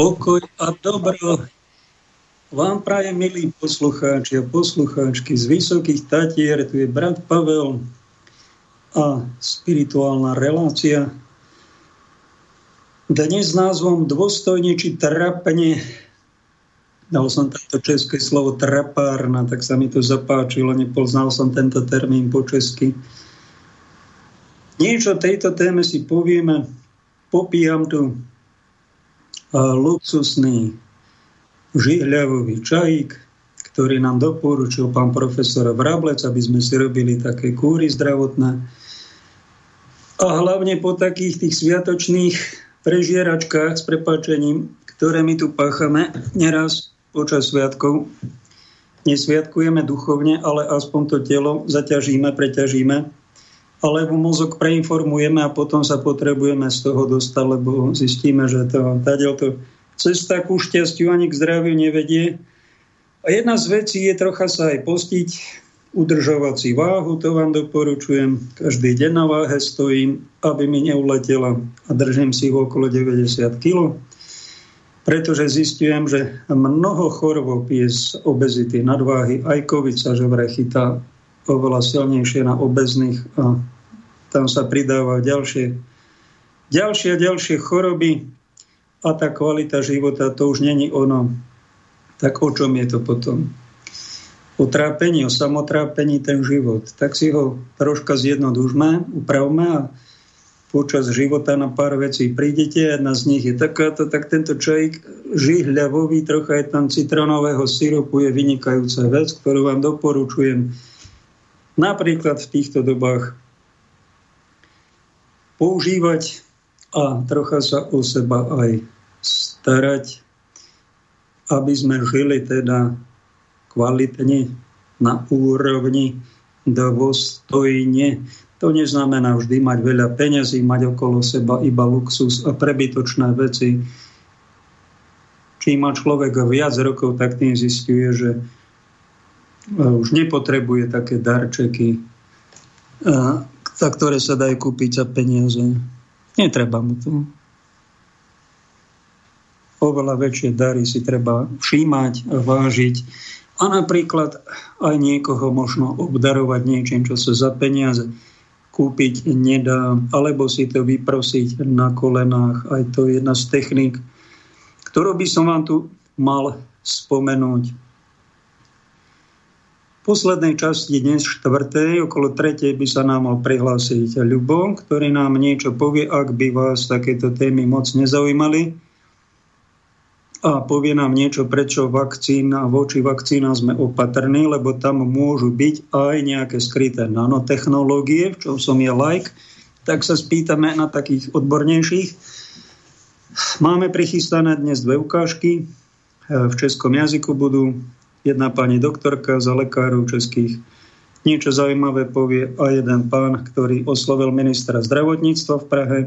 Pokoj a dobro vám prajem, milí poslucháči a poslucháčky z Vysokých Tatier, tu je brat Pavel a spirituálna relácia. Dnes s názvom Dôstojne či trapne dal som to české slovo trapárna, tak sa mi to zapáčilo, nepoznal som tento termín po česky. Niečo o tejto téme si povieme. Popíjam tu luxusný žihľavový čajík, ktorý nám doporučil pán profesor Vrablec, aby sme si robili také kúry zdravotné. A hlavne po takých tých sviatočných prežieračkách s prepáčením, ktoré my tu páchame neraz počas sviatkov. Nesviatkujeme duchovne, ale aspoň to telo zaťažíme, preťažíme alebo mozog preinformujeme a potom sa potrebujeme z toho dostať, lebo zistíme, že to, to cesta ku šťastiu ani k zdraviu nevedie. A jedna z vecí je trocha sa aj postiť, udržovať si váhu, to vám doporučujem. Každý deň na váhe stojím, aby mi neuletela a držím si ho okolo 90 kg. Pretože zistujem, že mnoho chorôb je z obezity, nadváhy, aj COVID sa vraj chytá oveľa silnejšie na obezných a tam sa pridávajú ďalšie, ďalšie a ďalšie choroby a tá kvalita života, to už není ono. Tak o čom je to potom? O trápení, o samotrápení ten život. Tak si ho troška zjednodužme, upravme a počas života na pár vecí prídete. Jedna z nich je takáto, tak tento čajík žihľavový, trocha je tam citronového syropu, je vynikajúca vec, ktorú vám doporučujem napríklad v týchto dobách používať a trocha sa o seba aj starať, aby sme žili teda kvalitne, na úrovni, dôstojne. To neznamená vždy mať veľa peňazí, mať okolo seba iba luxus a prebytočné veci. Čím má človek viac rokov, tak tým zistuje, že už nepotrebuje také darčeky, za ktoré sa dajú kúpiť za peniaze. Netreba mu to. Oveľa väčšie dary si treba všímať, vážiť a napríklad aj niekoho možno obdarovať niečím, čo sa za peniaze kúpiť nedá, alebo si to vyprosiť na kolenách. Aj to je jedna z techník, ktorú by som vám tu mal spomenúť poslednej časti dnes štvrtej, okolo tretej by sa nám mal prihlásiť Ľubo, ktorý nám niečo povie, ak by vás takéto témy moc nezaujímali. A povie nám niečo, prečo vakcína, voči vakcínám sme opatrní, lebo tam môžu byť aj nejaké skryté nanotechnológie, v čom som je like. Tak sa spýtame na takých odbornejších. Máme prichystané dnes dve ukážky. V českom jazyku budú jedna pani doktorka za lekárov českých. Niečo zaujímavé povie a jeden pán, ktorý oslovil ministra zdravotníctva v Prahe.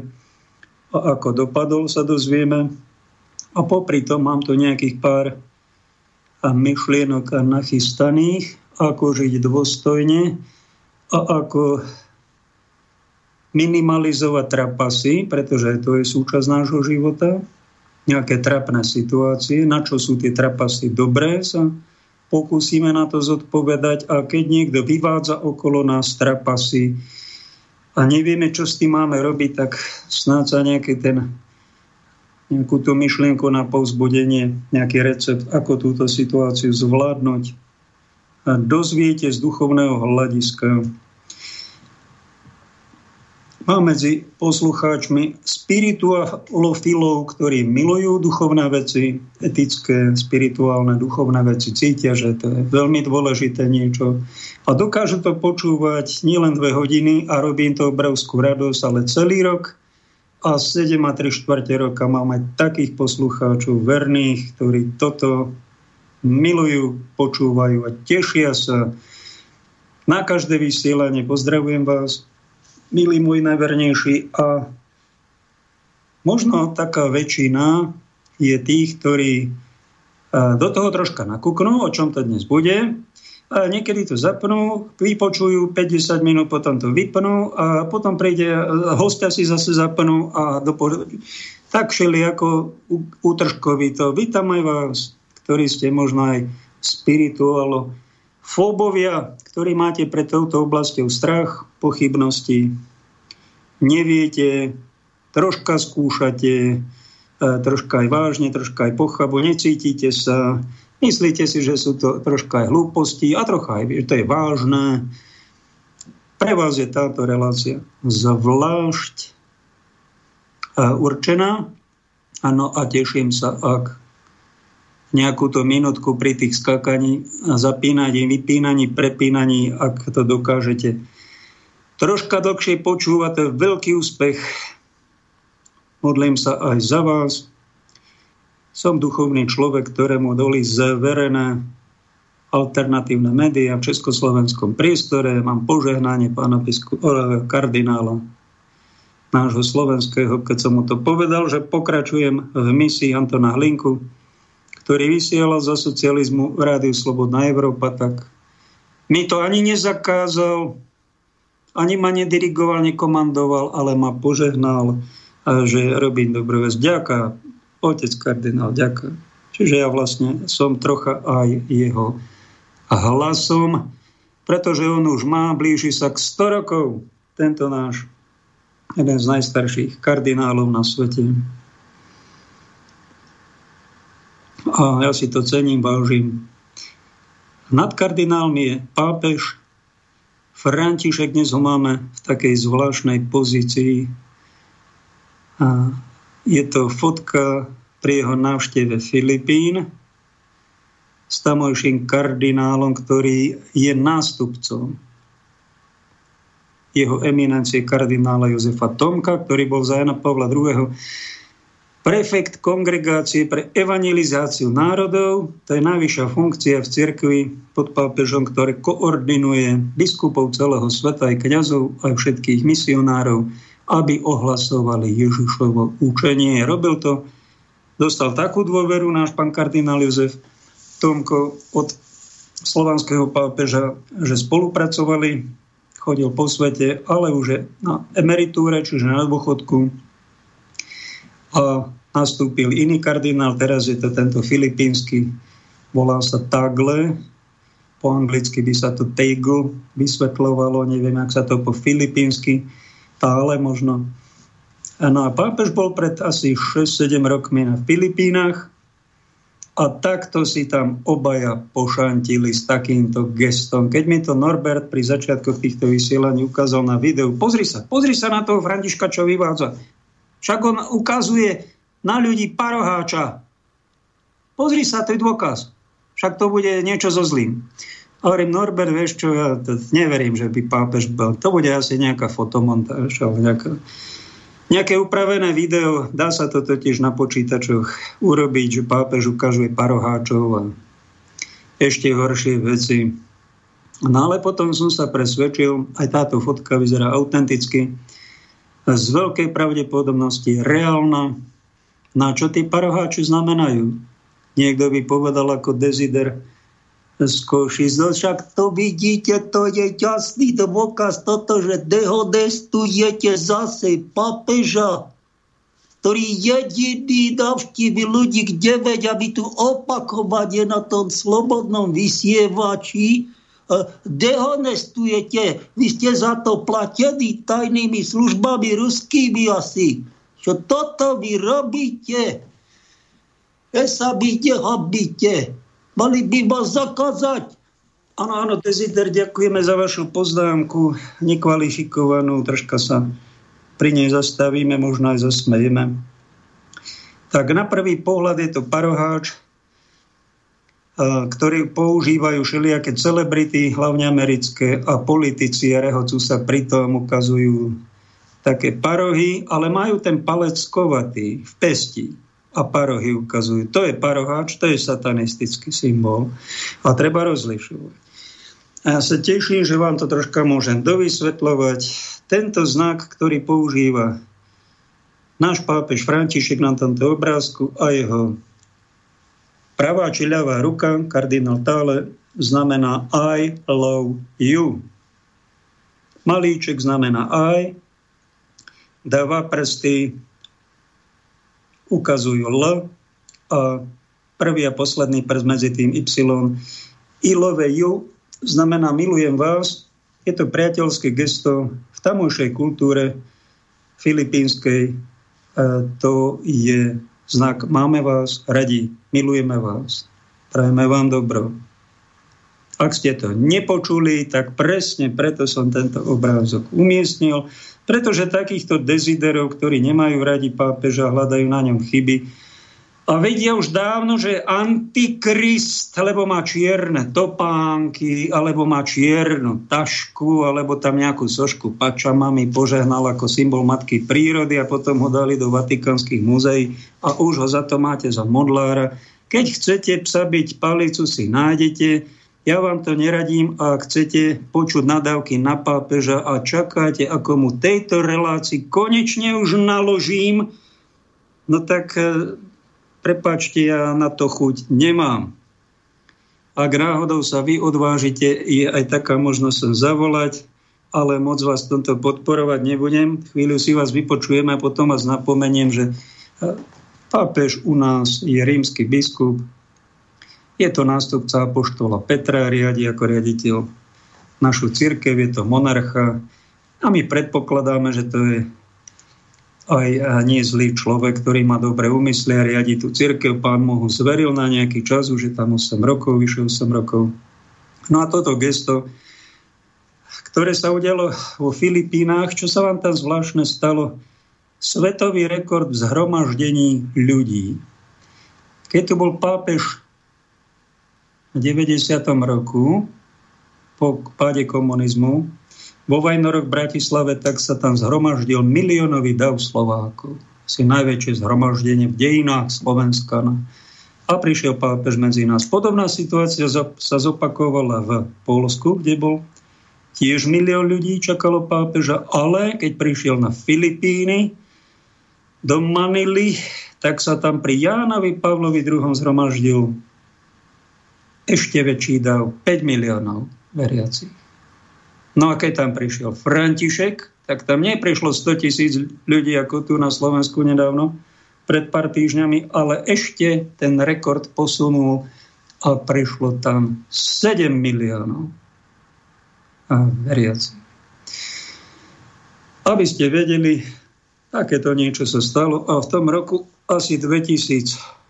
A ako dopadol sa dozvieme. A popri tom mám tu nejakých pár myšlienok a nachystaných, ako žiť dôstojne a ako minimalizovať trapasy, pretože to je súčasť nášho života, nejaké trapné situácie, na čo sú tie trapasy dobré, sa pokúsime na to zodpovedať a keď niekto vyvádza okolo nás trapasy a nevieme, čo s tým máme robiť, tak snáď sa nejaký ten nejakú tú myšlienku na povzbudenie, nejaký recept, ako túto situáciu zvládnuť. A dozviete z duchovného hľadiska má medzi poslucháčmi spiritualofilov, ktorí milujú duchovné veci, etické, spirituálne, duchovné veci, cítia, že to je veľmi dôležité niečo. A dokážu to počúvať nielen dve hodiny a robí im to obrovskú radosť, ale celý rok a 7 a 3 čtvrte roka máme takých poslucháčov verných, ktorí toto milujú, počúvajú a tešia sa na každé vysielanie. Pozdravujem vás milý môj najvernejší. A možno taká väčšina je tých, ktorí do toho troška nakúknú, o čom to dnes bude. A niekedy to zapnú, vypočujú 50 minút, potom to vypnú a potom príde, hostia si zase zapnú a dopo... tak šeli ako útržkovito. Vítam aj vás, ktorí ste možno aj spirituálo fóbovia, ktorí máte pred touto oblasťou strach, pochybnosti, neviete, troška skúšate, e, troška aj vážne, troška aj pochabo, necítite sa, myslíte si, že sú to troška aj hlúposti a trocha aj, že to je vážne. Pre vás je táto relácia zvlášť určená. Áno, a teším sa, ak nejakú to minútku pri tých skakaní, zapínaní, vypínaní, prepínaní, ak to dokážete troška dlhšie je veľký úspech. Modlím sa aj za vás. Som duchovný človek, ktorému doli zverené alternatívne médiá v československom priestore. Mám požehnanie pána bisku, kardinála nášho slovenského, keď som mu to povedal, že pokračujem v misii Antona Hlinku, ktorý vysielal za socializmu v Rádiu Slobodná Európa, tak mi to ani nezakázal, ani ma nedirigoval, nekomandoval, ale ma požehnal, že robím dobrú vec. Ďaká, otec kardinál, ďaká. Čiže ja vlastne som trocha aj jeho hlasom, pretože on už má, blíži sa k 100 rokov, tento náš jeden z najstarších kardinálov na svete. A ja si to cením, vážim. Nad kardinálmi je pápež František, dnes ho máme v takej zvláštnej pozícii. A je to fotka pri jeho návšteve Filipín s tamojším kardinálom, ktorý je nástupcom jeho eminencie kardinála Jozefa Tomka, ktorý bol za Jana Pavla II. Prefekt kongregácie pre evangelizáciu národov. To je najvyššia funkcia v cirkvi pod pápežom, ktorý koordinuje biskupov celého sveta, aj kňazov, aj všetkých misionárov, aby ohlasovali Ježišovo učenie. Robil to, dostal takú dôveru náš pán kardinál Jozef Tomko od slovanského pápeža, že spolupracovali chodil po svete, ale už je na emeritúre, čiže na dôchodku. A nastúpil iný kardinál, teraz je to tento filipínsky, volá sa Tagle, po anglicky by sa to Tagle vysvetľovalo, neviem, ak sa to po filipínsky, tále možno. No a pápež bol pred asi 6-7 rokmi na Filipínach a takto si tam obaja pošantili s takýmto gestom. Keď mi to Norbert pri začiatku týchto vysielaní ukázal na videu, pozri sa, pozri sa na toho Františka, čo vyvádza. Však on ukazuje na ľudí paroháča. Pozri sa, to je dôkaz. Však to bude niečo so zlým. Hovorím, Norbert, vieš čo, ja neverím, že by pápež bol. To bude asi nejaká fotomontáž, ale nejaká nejaké upravené video, dá sa to totiž na počítačoch urobiť, že pápež ukazuje paroháčov a ešte horšie veci. No ale potom som sa presvedčil, aj táto fotka vyzerá autenticky, z veľkej pravdepodobnosti reálna. Na čo tí paroháči znamenajú? Niekto by povedal ako Desider, z Košic. No však to vidíte, to je jasný dôkaz toto, že dehonestujete zase papeža, ktorý jediný navštívi ľudí k 9, aby tu opakovane na tom slobodnom vysievači dehonestujete. Vy ste za to platení tajnými službami ruskými asi. Čo toto vy robíte? E sa byte, habite. Mali by vás zakázať. Áno, áno, Dezider, ďakujeme za vašu poznámku, nekvalifikovanú, troška sa pri nej zastavíme, možno aj zasmejeme. Tak na prvý pohľad je to paroháč, ktorý používajú všelijaké celebrity, hlavne americké, a politici a rehocú sa pritom ukazujú také parohy, ale majú ten palec kovatý v pesti a parohy ukazujú. To je paroháč, to je satanistický symbol. A treba rozlišovať. A ja sa teším, že vám to troška môžem dovysvetľovať. Tento znak, ktorý používa náš pápež František na tomto obrázku a jeho pravá či ľavá ruka, kardinál Tále, znamená I love you. Malíček znamená I, dáva prsty ukazujú L a prvý a posledný prst medzi tým Y. I love you znamená milujem vás. Je to priateľské gesto v tamojšej kultúre filipínskej. To je znak máme vás radi, milujeme vás, prajeme vám dobro. Ak ste to nepočuli, tak presne preto som tento obrázok umiestnil, pretože takýchto deziderov, ktorí nemajú radi pápeža, hľadajú na ňom chyby, a vedia už dávno, že antikrist, lebo má čierne topánky, alebo má čiernu tašku, alebo tam nejakú sošku pačamami požehnal ako symbol matky prírody a potom ho dali do vatikánskych muzeí a už ho za to máte za modlára. Keď chcete psa byť palicu, si nájdete. Ja vám to neradím a chcete počuť nadávky na pápeža a čakáte, ako mu tejto relácii konečne už naložím, no tak e, prepačte, ja na to chuť nemám. Ak náhodou sa vy odvážite, je aj taká možnosť sem zavolať, ale moc vás v tomto podporovať nebudem. Chvíľu si vás vypočujeme a potom vás napomeniem, že e, pápež u nás je rímsky biskup, je to nástupca apoštola Petra, riadi ako riaditeľ našu církev, je to monarcha a my predpokladáme, že to je aj nie zlý človek, ktorý má dobré úmysly a riadi tú církev. Pán mu ho zveril na nejaký čas, už je tam 8 rokov, vyše 8 rokov. No a toto gesto, ktoré sa udialo vo Filipínach, čo sa vám tam zvláštne stalo? Svetový rekord v zhromaždení ľudí. Keď tu bol pápež v 90. roku po páde komunizmu vo Vajnorok v Bratislave, tak sa tam zhromaždil miliónový dav Slovákov. Si najväčšie zhromaždenie v dejinách Slovenska. No. A prišiel pápež medzi nás. Podobná situácia sa zopakovala v Polsku, kde bol tiež milión ľudí čakalo pápeža, ale keď prišiel na Filipíny, do Manily, tak sa tam pri Jánovi Pavlovi II zhromaždil ešte väčší dav, 5 miliónov veriacich. No a keď tam prišiel František, tak tam neprišlo 100 tisíc ľudí ako tu na Slovensku nedávno, pred pár týždňami, ale ešte ten rekord posunul a prišlo tam 7 miliónov veriacich. Aby ste vedeli, takéto niečo sa stalo a v tom roku asi 2000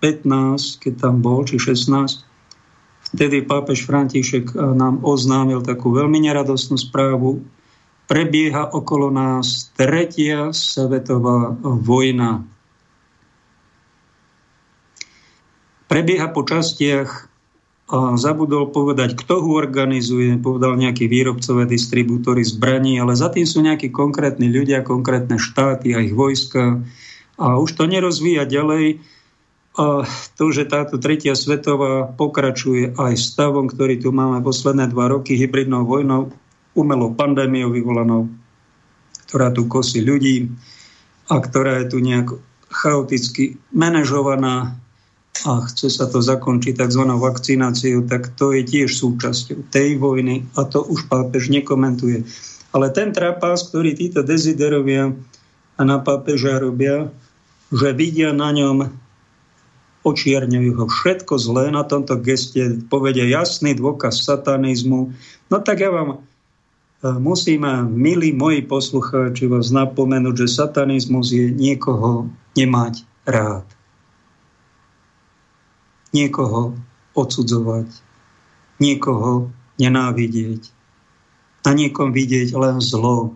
15, keď tam bol, či 16, vtedy pápež František eh, nám oznámil takú veľmi neradostnú správu. Prebieha okolo nás tretia svetová vojna. Prebieha po častiach a zabudol povedať, kto ho organizuje, povedal nejaký výrobcové distribútory zbraní, ale za tým sú nejakí konkrétni ľudia, konkrétne štáty a ich vojska. A už to nerozvíja ďalej a to, že táto tretia svetová pokračuje aj stavom, ktorý tu máme posledné dva roky, hybridnou vojnou, umelou pandémiou vyvolanou, ktorá tu kosí ľudí a ktorá je tu nejak chaoticky manažovaná a chce sa to zakončiť tzv. vakcináciou, tak to je tiež súčasťou tej vojny a to už pápež nekomentuje. Ale ten trapás, ktorý títo deziderovia a na pápeža robia, že vidia na ňom očierňujú ho všetko zlé na tomto geste, povedia jasný dôkaz satanizmu. No tak ja vám e, musím, milí moji poslucháči, vás napomenúť, že satanizmus je niekoho nemať rád. Niekoho odsudzovať. Niekoho nenávidieť. Na niekom vidieť len zlo,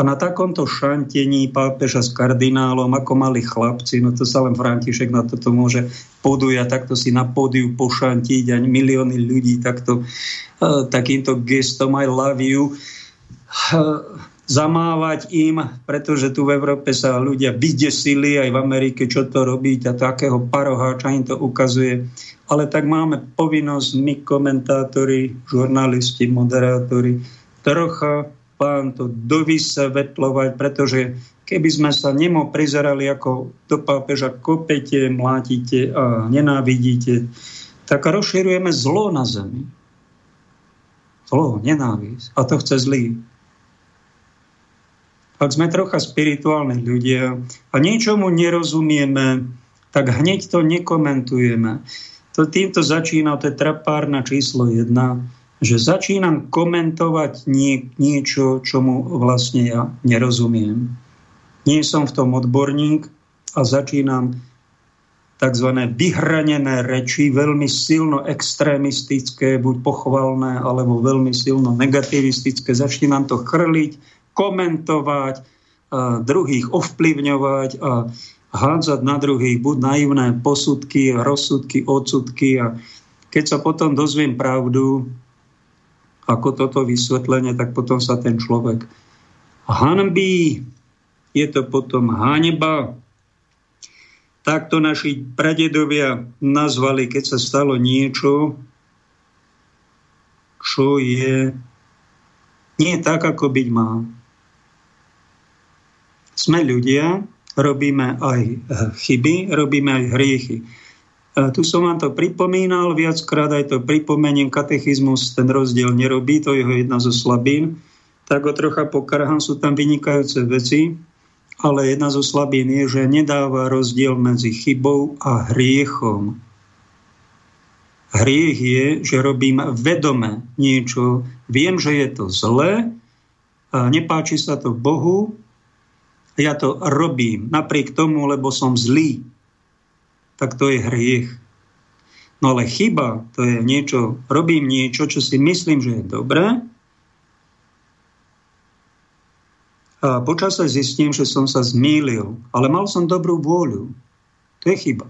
a na takomto šantení pápeža s kardinálom, ako mali chlapci, no to sa len František na toto môže podujať, takto si na pódiu pošantiť a milióny ľudí takto, uh, takýmto gestom I love you uh, zamávať im, pretože tu v Európe sa ľudia vydesili, aj v Amerike, čo to robiť a takého paroháča im to ukazuje. Ale tak máme povinnosť my, komentátori, žurnalisti, moderátori, trocha pán to dovysvetľovať, pretože keby sme sa nemo prizerali ako do pápeža kopete, mlátite a nenávidíte, tak rozširujeme zlo na zemi. Zlo, nenávisť. A to chce zlý. ak sme trocha spirituálni ľudia a niečomu nerozumieme, tak hneď to nekomentujeme. To týmto začína, to je trapárna číslo jedna, že začínam komentovať nie, niečo, čomu vlastne ja nerozumiem. Nie som v tom odborník a začínam tzv. vyhranené reči, veľmi silno extrémistické, buď pochvalné, alebo veľmi silno negativistické. Začínam to chrliť, komentovať, druhých ovplyvňovať a hádzať na druhých buď naivné posudky, rozsudky, odsudky a keď sa potom dozviem pravdu, ako toto vysvetlenie, tak potom sa ten človek hanbí, je to potom haneba. Takto naši pradedovia nazvali, keď sa stalo niečo, čo je nie tak, ako byť má. Sme ľudia, robíme aj chyby, robíme aj hriechy. Tu som vám to pripomínal, viackrát aj to pripomeniem, katechizmus ten rozdiel nerobí, to je jedna zo slabín. Tak ho trocha pokarhám, sú tam vynikajúce veci, ale jedna zo slabín je, že nedáva rozdiel medzi chybou a hriechom. Hriech je, že robím vedome niečo, viem, že je to zlé, nepáči sa to Bohu, ja to robím napriek tomu, lebo som zlý, tak to je hriech. No ale chyba, to je niečo, robím niečo, čo si myslím, že je dobré, a počase zistím, že som sa zmýlil, ale mal som dobrú vôľu. To je chyba.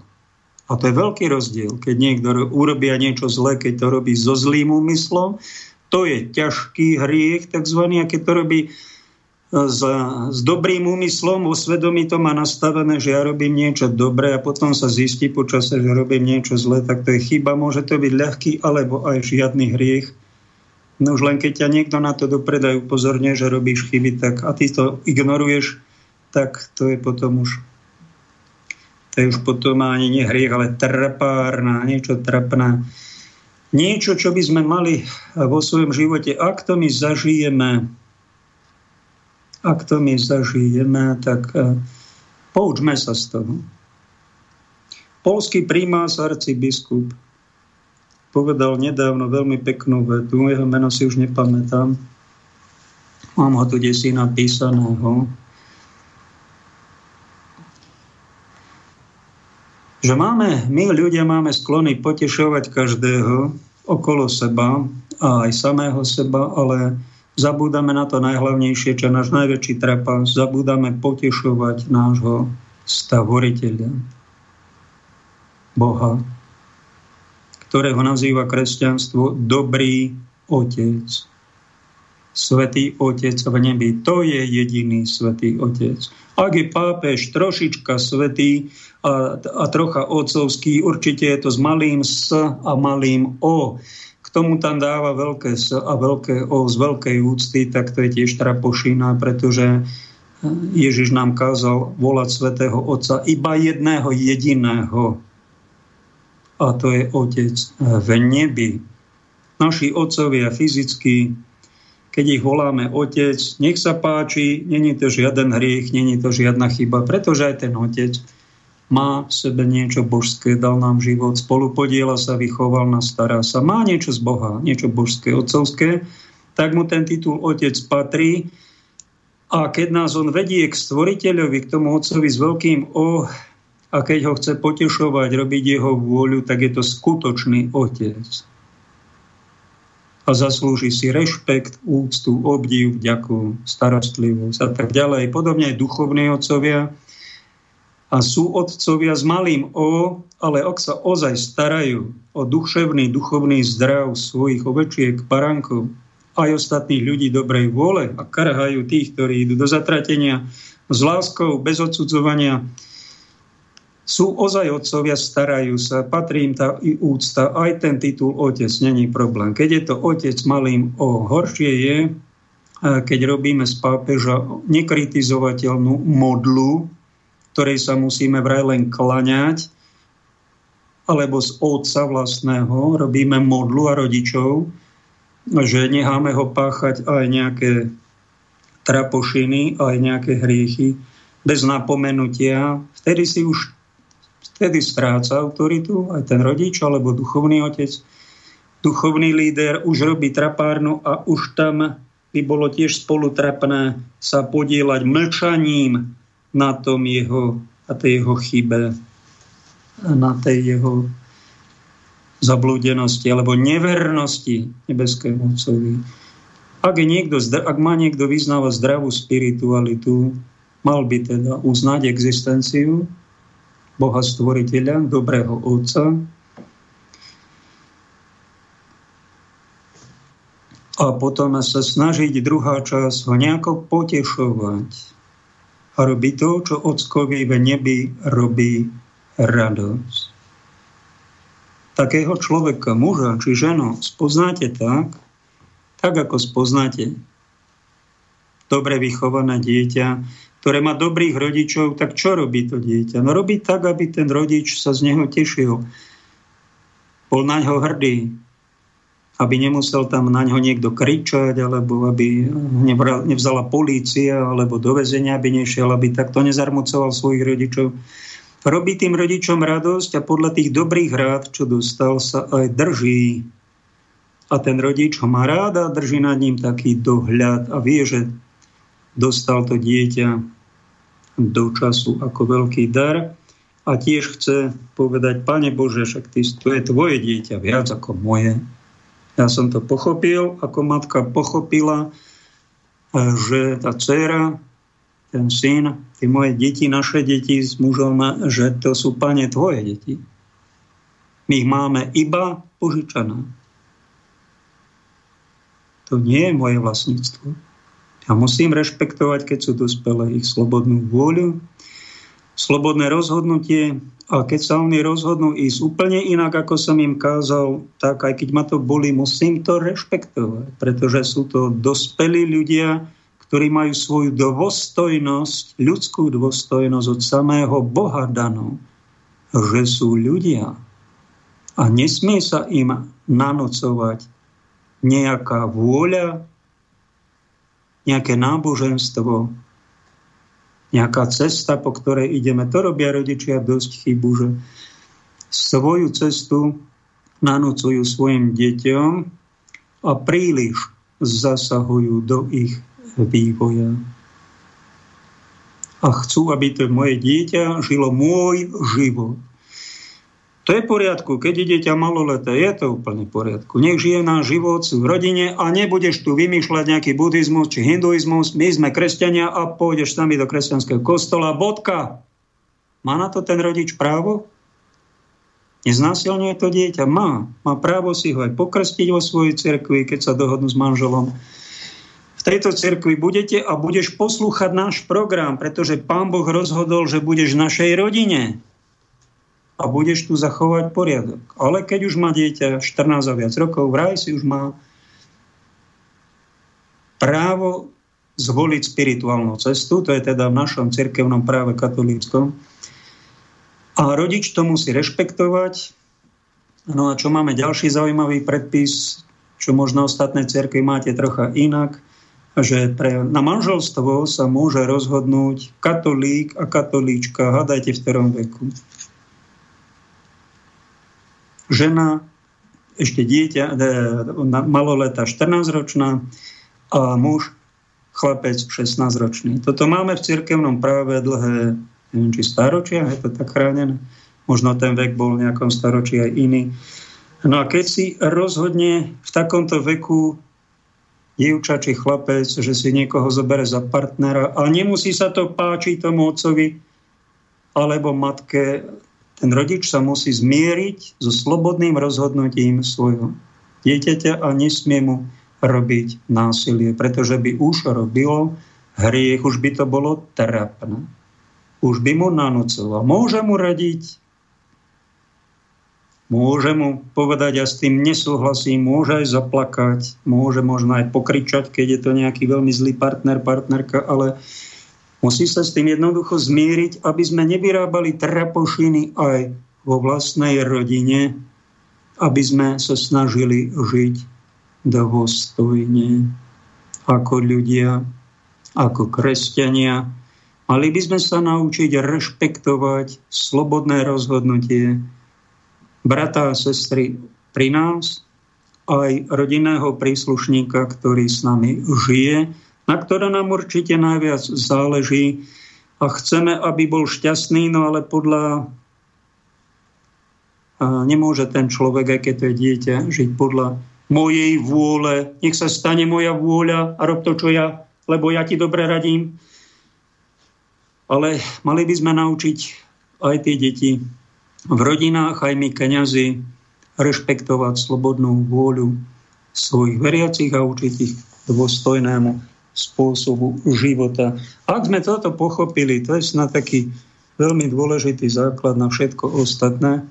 A to je veľký rozdiel, keď niekto urobia niečo zlé, keď to robí so zlým úmyslom. To je ťažký hriech, takzvaný, a keď to robí s, s dobrým úmyslom, vo svedomí to má nastavené, že ja robím niečo dobré a potom sa zistí počase, že robím niečo zlé, tak to je chyba. Môže to byť ľahký alebo aj žiadny hriech. No už len keď ťa niekto na to dopredajú upozorne, že robíš chyby, tak a ty to ignoruješ, tak to je potom už to je už potom ani nie hriech, ale trapárna, niečo trapné. Niečo, čo by sme mali vo svojom živote, ak to my zažijeme, ak to my zažijeme, tak e, poučme sa z toho. Polský primás arcibiskup povedal nedávno veľmi peknú vetu, jeho meno si už nepamätám, mám ho tu desi napísaného, že máme, my ľudia máme sklony potešovať každého okolo seba a aj samého seba, ale Zabúdame na to najhlavnejšie, čo náš najväčší trepa. Zabúdame potešovať nášho stavoriteľa, Boha, ktorého nazýva kresťanstvo dobrý otec. Svetý otec v nebi. To je jediný svetý otec. Ak je pápež trošička svetý a, a trocha otcovský, určite je to s malým s a malým o tomu tam dáva veľké S a veľké O z veľkej úcty, tak to je tiež trapošina, pretože Ježiš nám kázal volať svätého Otca iba jedného jediného. A to je Otec v nebi. Naši otcovia fyzicky, keď ich voláme Otec, nech sa páči, není to žiaden hriech, není to žiadna chyba, pretože aj ten Otec má v sebe niečo božské, dal nám život, spolu podiela sa, vychoval nás, stará sa, má niečo z Boha, niečo božské, otcovské, tak mu ten titul otec patrí. A keď nás on vedie k stvoriteľovi, k tomu otcovi s veľkým O, a keď ho chce potešovať, robiť jeho vôľu, tak je to skutočný otec. A zaslúži si rešpekt, úctu, obdiv, vďaku, starostlivosť a tak ďalej. Podobne aj duchovní otcovia, a sú otcovia s malým O, ale ak sa ozaj starajú o duševný, duchovný zdrav svojich ovečiek, parankov, aj ostatných ľudí dobrej vôle a karhajú tých, ktorí idú do zatratenia s láskou, bez odsudzovania, sú ozaj otcovia, starajú sa, patrí im tá úcta, aj ten titul otec, není problém. Keď je to otec malým o, horšie je, keď robíme z pápeža nekritizovateľnú modlu, ktorej sa musíme vraj len klaňať, alebo z otca vlastného robíme modlu a rodičov, že necháme ho páchať aj nejaké trapošiny, aj nejaké hriechy, bez napomenutia, vtedy si už vtedy stráca autoritu aj ten rodič alebo duchovný otec. Duchovný líder už robí trapárnu a už tam by bolo tiež spolutrapné sa podielať mlčaním na tom jeho, na tej jeho chybe, na tej jeho zablúdenosti alebo nevernosti nebeskému Otcovi. Ak, niekto, ak má niekto vyznávať zdravú spiritualitu, mal by teda uznať existenciu Boha Stvoriteľa, dobrého Otca, a potom sa snažiť druhá časť ho nejako potešovať a robiť to, čo ockovi v nebi robí radosť. Takého človeka, muža či ženu spoznáte tak, tak ako spoznáte dobre vychované dieťa, ktoré má dobrých rodičov, tak čo robí to dieťa? No robí tak, aby ten rodič sa z neho tešil. Bol na ňo hrdý, aby nemusel tam na ňo niekto kričať, alebo aby nevzala polícia, alebo do väzenia by nešiel, aby takto nezarmucoval svojich rodičov. Robí tým rodičom radosť a podľa tých dobrých rád, čo dostal, sa aj drží a ten rodič ho má rád a drží nad ním taký dohľad a vie, že dostal to dieťa do času ako veľký dar a tiež chce povedať, Pane Bože, však ty, to je tvoje dieťa viac ako moje. Ja som to pochopil, ako matka pochopila, že tá dcera, ten syn, tie moje deti, naše deti s mužom, že to sú, pane, tvoje deti. My ich máme iba požičané. To nie je moje vlastníctvo. Ja musím rešpektovať, keď sú dospelé, ich slobodnú vôľu, slobodné rozhodnutie a keď sa oni rozhodnú ísť úplne inak, ako som im kázal, tak aj keď ma to boli, musím to rešpektovať, pretože sú to dospelí ľudia, ktorí majú svoju dôstojnosť, ľudskú dôstojnosť od samého Boha danú, že sú ľudia. A nesmie sa im nanocovať nejaká vôľa, nejaké náboženstvo, nejaká cesta, po ktorej ideme. To robia rodičia dosť chybu, že svoju cestu nanúcujú svojim deťom a príliš zasahujú do ich vývoja. A chcú, aby to moje dieťa žilo môj život. To je v poriadku, keď je dieťa maloleté, je to úplne v poriadku. Nech žije náš život v rodine a nebudeš tu vymýšľať nejaký buddhizmus či hinduizmus. My sme kresťania a pôjdeš sami do kresťanského kostola. Bodka. Má na to ten rodič právo? Neznásilňuje to dieťa? Má. Má právo si ho aj pokrstiť vo svojej cirkvi, keď sa dohodnú s manželom. V tejto cirkvi budete a budeš poslúchať náš program, pretože Pán Boh rozhodol, že budeš v našej rodine a budeš tu zachovať poriadok. Ale keď už má dieťa 14 a viac rokov, vraj si už má právo zvoliť spirituálnu cestu, to je teda v našom cirkevnom práve katolíckom. A rodič to musí rešpektovať. No a čo máme ďalší zaujímavý predpis, čo možno ostatné cirkvy máte trocha inak, že pre, na manželstvo sa môže rozhodnúť katolík a katolíčka, hádajte v ktorom veku žena, ešte dieťa, e, maloleta 14-ročná a muž, chlapec 16-ročný. Toto máme v cirkevnom práve dlhé, neviem, či staročia, je to tak chránené. Možno ten vek bol v nejakom staročí aj iný. No a keď si rozhodne v takomto veku dievča či chlapec, že si niekoho zobere za partnera a nemusí sa to páčiť tomu otcovi alebo matke, ten rodič sa musí zmieriť so slobodným rozhodnutím svojho dieťaťa a nesmie mu robiť násilie, pretože by už robilo hriech, už by to bolo trapné. Už by mu nanúcoval. Môže mu radiť, môže mu povedať, ja s tým nesúhlasím, môže aj zaplakať, môže možno aj pokričať, keď je to nejaký veľmi zlý partner, partnerka, ale Musí sa s tým jednoducho zmieriť, aby sme nevyrábali trapošiny aj vo vlastnej rodine, aby sme sa snažili žiť dôstojne ako ľudia. ako kresťania. Mali by sme sa naučiť rešpektovať slobodné rozhodnutie brata a sestry pri nás, aj rodinného príslušníka, ktorý s nami žije, na ktoré nám určite najviac záleží a chceme, aby bol šťastný, no ale podľa a nemôže ten človek, aj keď to je dieťa, žiť podľa mojej vôle. Nech sa stane moja vôľa a rob to, čo ja, lebo ja ti dobre radím. Ale mali by sme naučiť aj tie deti v rodinách, aj my kniazy, rešpektovať slobodnú vôľu svojich veriacich a učiť ich dôstojnému spôsobu života. Ak sme toto pochopili, to je snad taký veľmi dôležitý základ na všetko ostatné,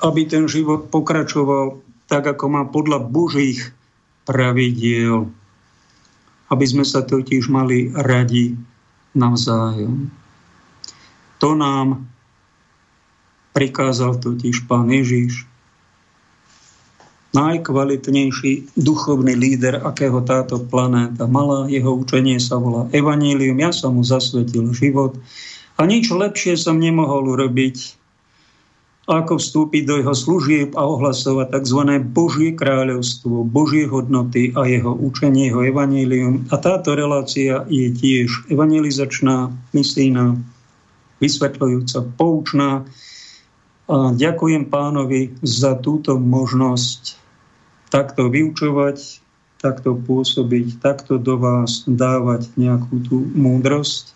aby ten život pokračoval tak, ako má podľa Božích pravidiel. Aby sme sa totiž mali radi navzájom. To nám prikázal totiž pán Ježiš. Najkvalitnejší duchovný líder, akého táto planéta mala, jeho učenie sa volá Evanílium. Ja som mu zasvetil život a nič lepšie som nemohol urobiť, ako vstúpiť do jeho služieb a ohlasovať tzv. Božie kráľovstvo, Božie hodnoty a jeho učenie, jeho evanílium. A táto relácia je tiež evangelizačná, misijná, vysvetľujúca, poučná. A ďakujem pánovi za túto možnosť takto vyučovať, takto pôsobiť, takto do vás dávať nejakú tú múdrosť,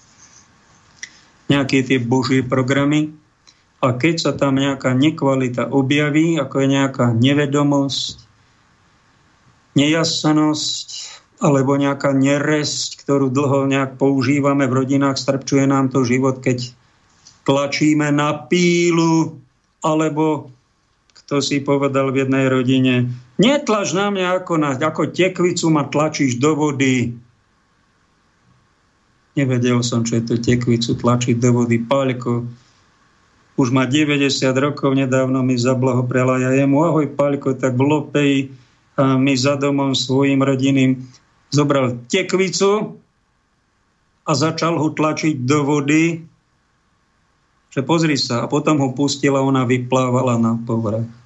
nejaké tie Božie programy, a keď sa tam nejaká nekvalita objaví, ako je nejaká nevedomosť, nejasnosť alebo nejaká neresť, ktorú dlho nejak používame v rodinách, strpčuje nám to život, keď tlačíme na pílu, alebo kto si povedal v jednej rodine, netlač na mňa ako, na, ako tekvicu ma tlačíš do vody. Nevedel som, čo je to tekvicu tlačiť do vody. Páľko, už má 90 rokov, nedávno mi zablahoprela ja jemu, ahoj Paľko, tak v Lopeji mi za domom svojim rodinným zobral tekvicu a začal ho tlačiť do vody, že pozri sa, a potom ho pustila, ona vyplávala na povrch.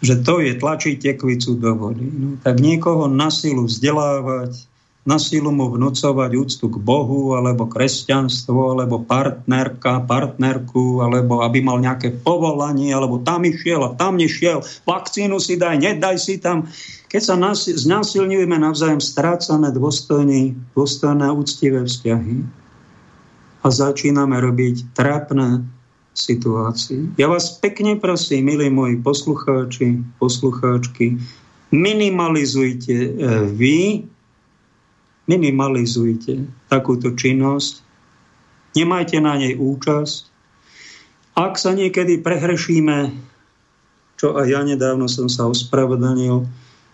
Že to je tlačiť tekvicu do vody. No, tak niekoho na silu vzdelávať, na silu mu vnúcovať úctu k Bohu, alebo kresťanstvo, alebo partnerka, partnerku, alebo aby mal nejaké povolanie, alebo tam išiel a tam nešiel, vakcínu si daj, nedaj si tam. Keď sa nás, znásilňujeme navzájom, strácame dôstojný, dôstojné úctivé vzťahy a začíname robiť trápne situácii. Ja vás pekne prosím, milí moji poslucháči, poslucháčky, minimalizujte eh, vy minimalizujte takúto činnosť, nemajte na nej účasť. Ak sa niekedy prehrešíme, čo aj ja nedávno som sa ospravedlnil,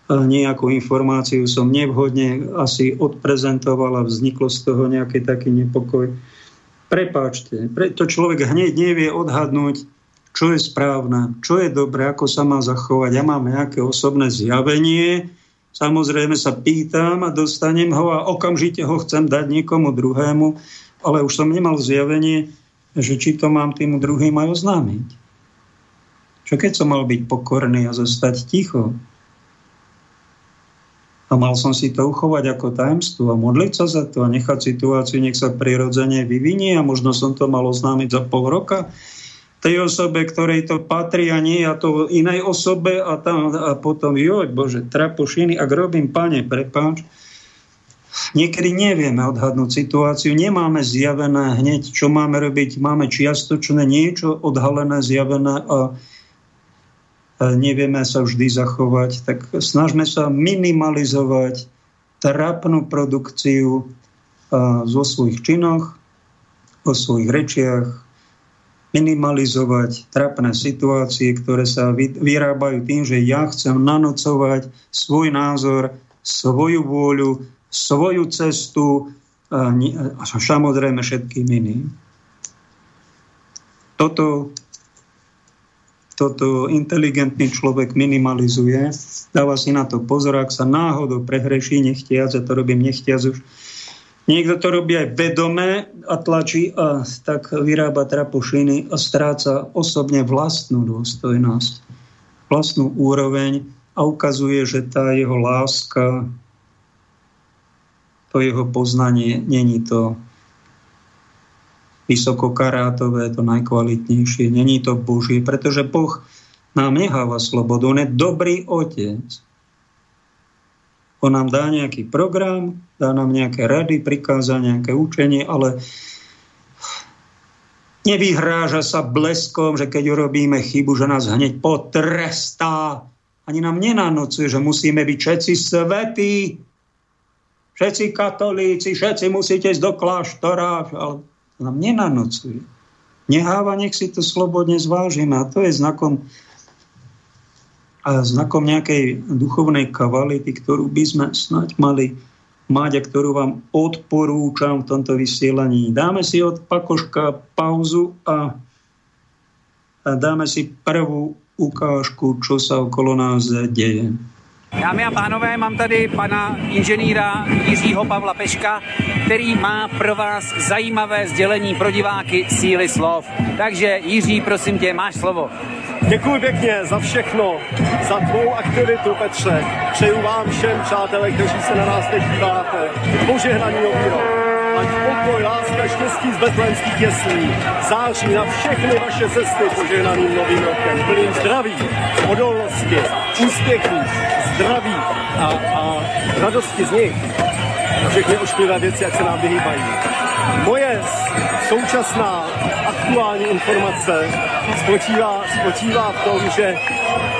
nejakú informáciu som nevhodne asi odprezentoval a vzniklo z toho nejaký taký nepokoj. Prepáčte, to človek hneď nevie odhadnúť, čo je správne, čo je dobré, ako sa má zachovať. Ja mám nejaké osobné zjavenie, Samozrejme sa pýtam a dostanem ho a okamžite ho chcem dať niekomu druhému, ale už som nemal zjavenie, že či to mám tým druhým aj oznámiť. Čo keď som mal byť pokorný a zostať ticho? A mal som si to uchovať ako tajemstvo a modliť sa za to a nechať situáciu, nech sa prirodzene vyvinie a možno som to mal oznámiť za pol roka tej osobe, ktorej to patrí a nie a to inej osobe a, tam, a potom, joj Bože, trapošiny, ak robím, pane, prepáč, niekedy nevieme odhadnúť situáciu, nemáme zjavené hneď, čo máme robiť, máme čiastočné niečo odhalené, zjavené a nevieme sa vždy zachovať, tak snažme sa minimalizovať trápnu produkciu zo svojich činoch, vo svojich rečiach, minimalizovať trapné situácie, ktoré sa vyrábajú tým, že ja chcem nanocovať svoj názor, svoju vôľu, svoju cestu a samozrejme všetkým iným. Toto, toto inteligentný človek minimalizuje, dáva si na to pozor, ak sa náhodou prehreší nechtiac, ja to robím nechtiac už, Niekto to robí aj vedome a tlačí a tak vyrába trapošiny a stráca osobne vlastnú dôstojnosť, vlastnú úroveň a ukazuje, že tá jeho láska, to jeho poznanie, není to vysokokarátové, to najkvalitnejšie, není to Božie, pretože Boh nám necháva slobodu, on je dobrý otec. On nám dá nejaký program, dá nám nejaké rady, prikáza nejaké učenie, ale nevyhráža sa bleskom, že keď urobíme chybu, že nás hneď potrestá. Ani nám nenanocuje, že musíme byť všetci svetí, všetci katolíci, všetci musíte ísť do kláštora, ale nám nenanocuje. Neháva, nech si to slobodne zvážime. A to je znakom znakom nejakej duchovnej kvality, ktorú by sme snať mali mať a ktorú vám odporúčam v tomto vysielaní. Dáme si od Pakoška pauzu a, a dáme si prvú ukážku, čo sa okolo nás deje. Dámy a pánové, mám tady pana inženýra Jiřího Pavla Peška, který má pro vás zajímavé sdělení pro diváky síly slov. Takže Jiří, prosím tě, máš slovo. Děkuji pěkně za všechno, za tvou aktivitu, Petře. Přeju vám všem, přátelé, kteří se na nás teď díváte, požehnaný nový. Ať pokoj, láska, štěstí z betlémských jeslí září na všechny vaše cesty požehnaným novým rokem. Plným zdraví, odolnosti, úspěchů, zdraví a, a radosti z nich. Všechny ošklivé věci, jak se nám vyhýbají. Moje současná aktuální informace spočívá, spočívá v tom, že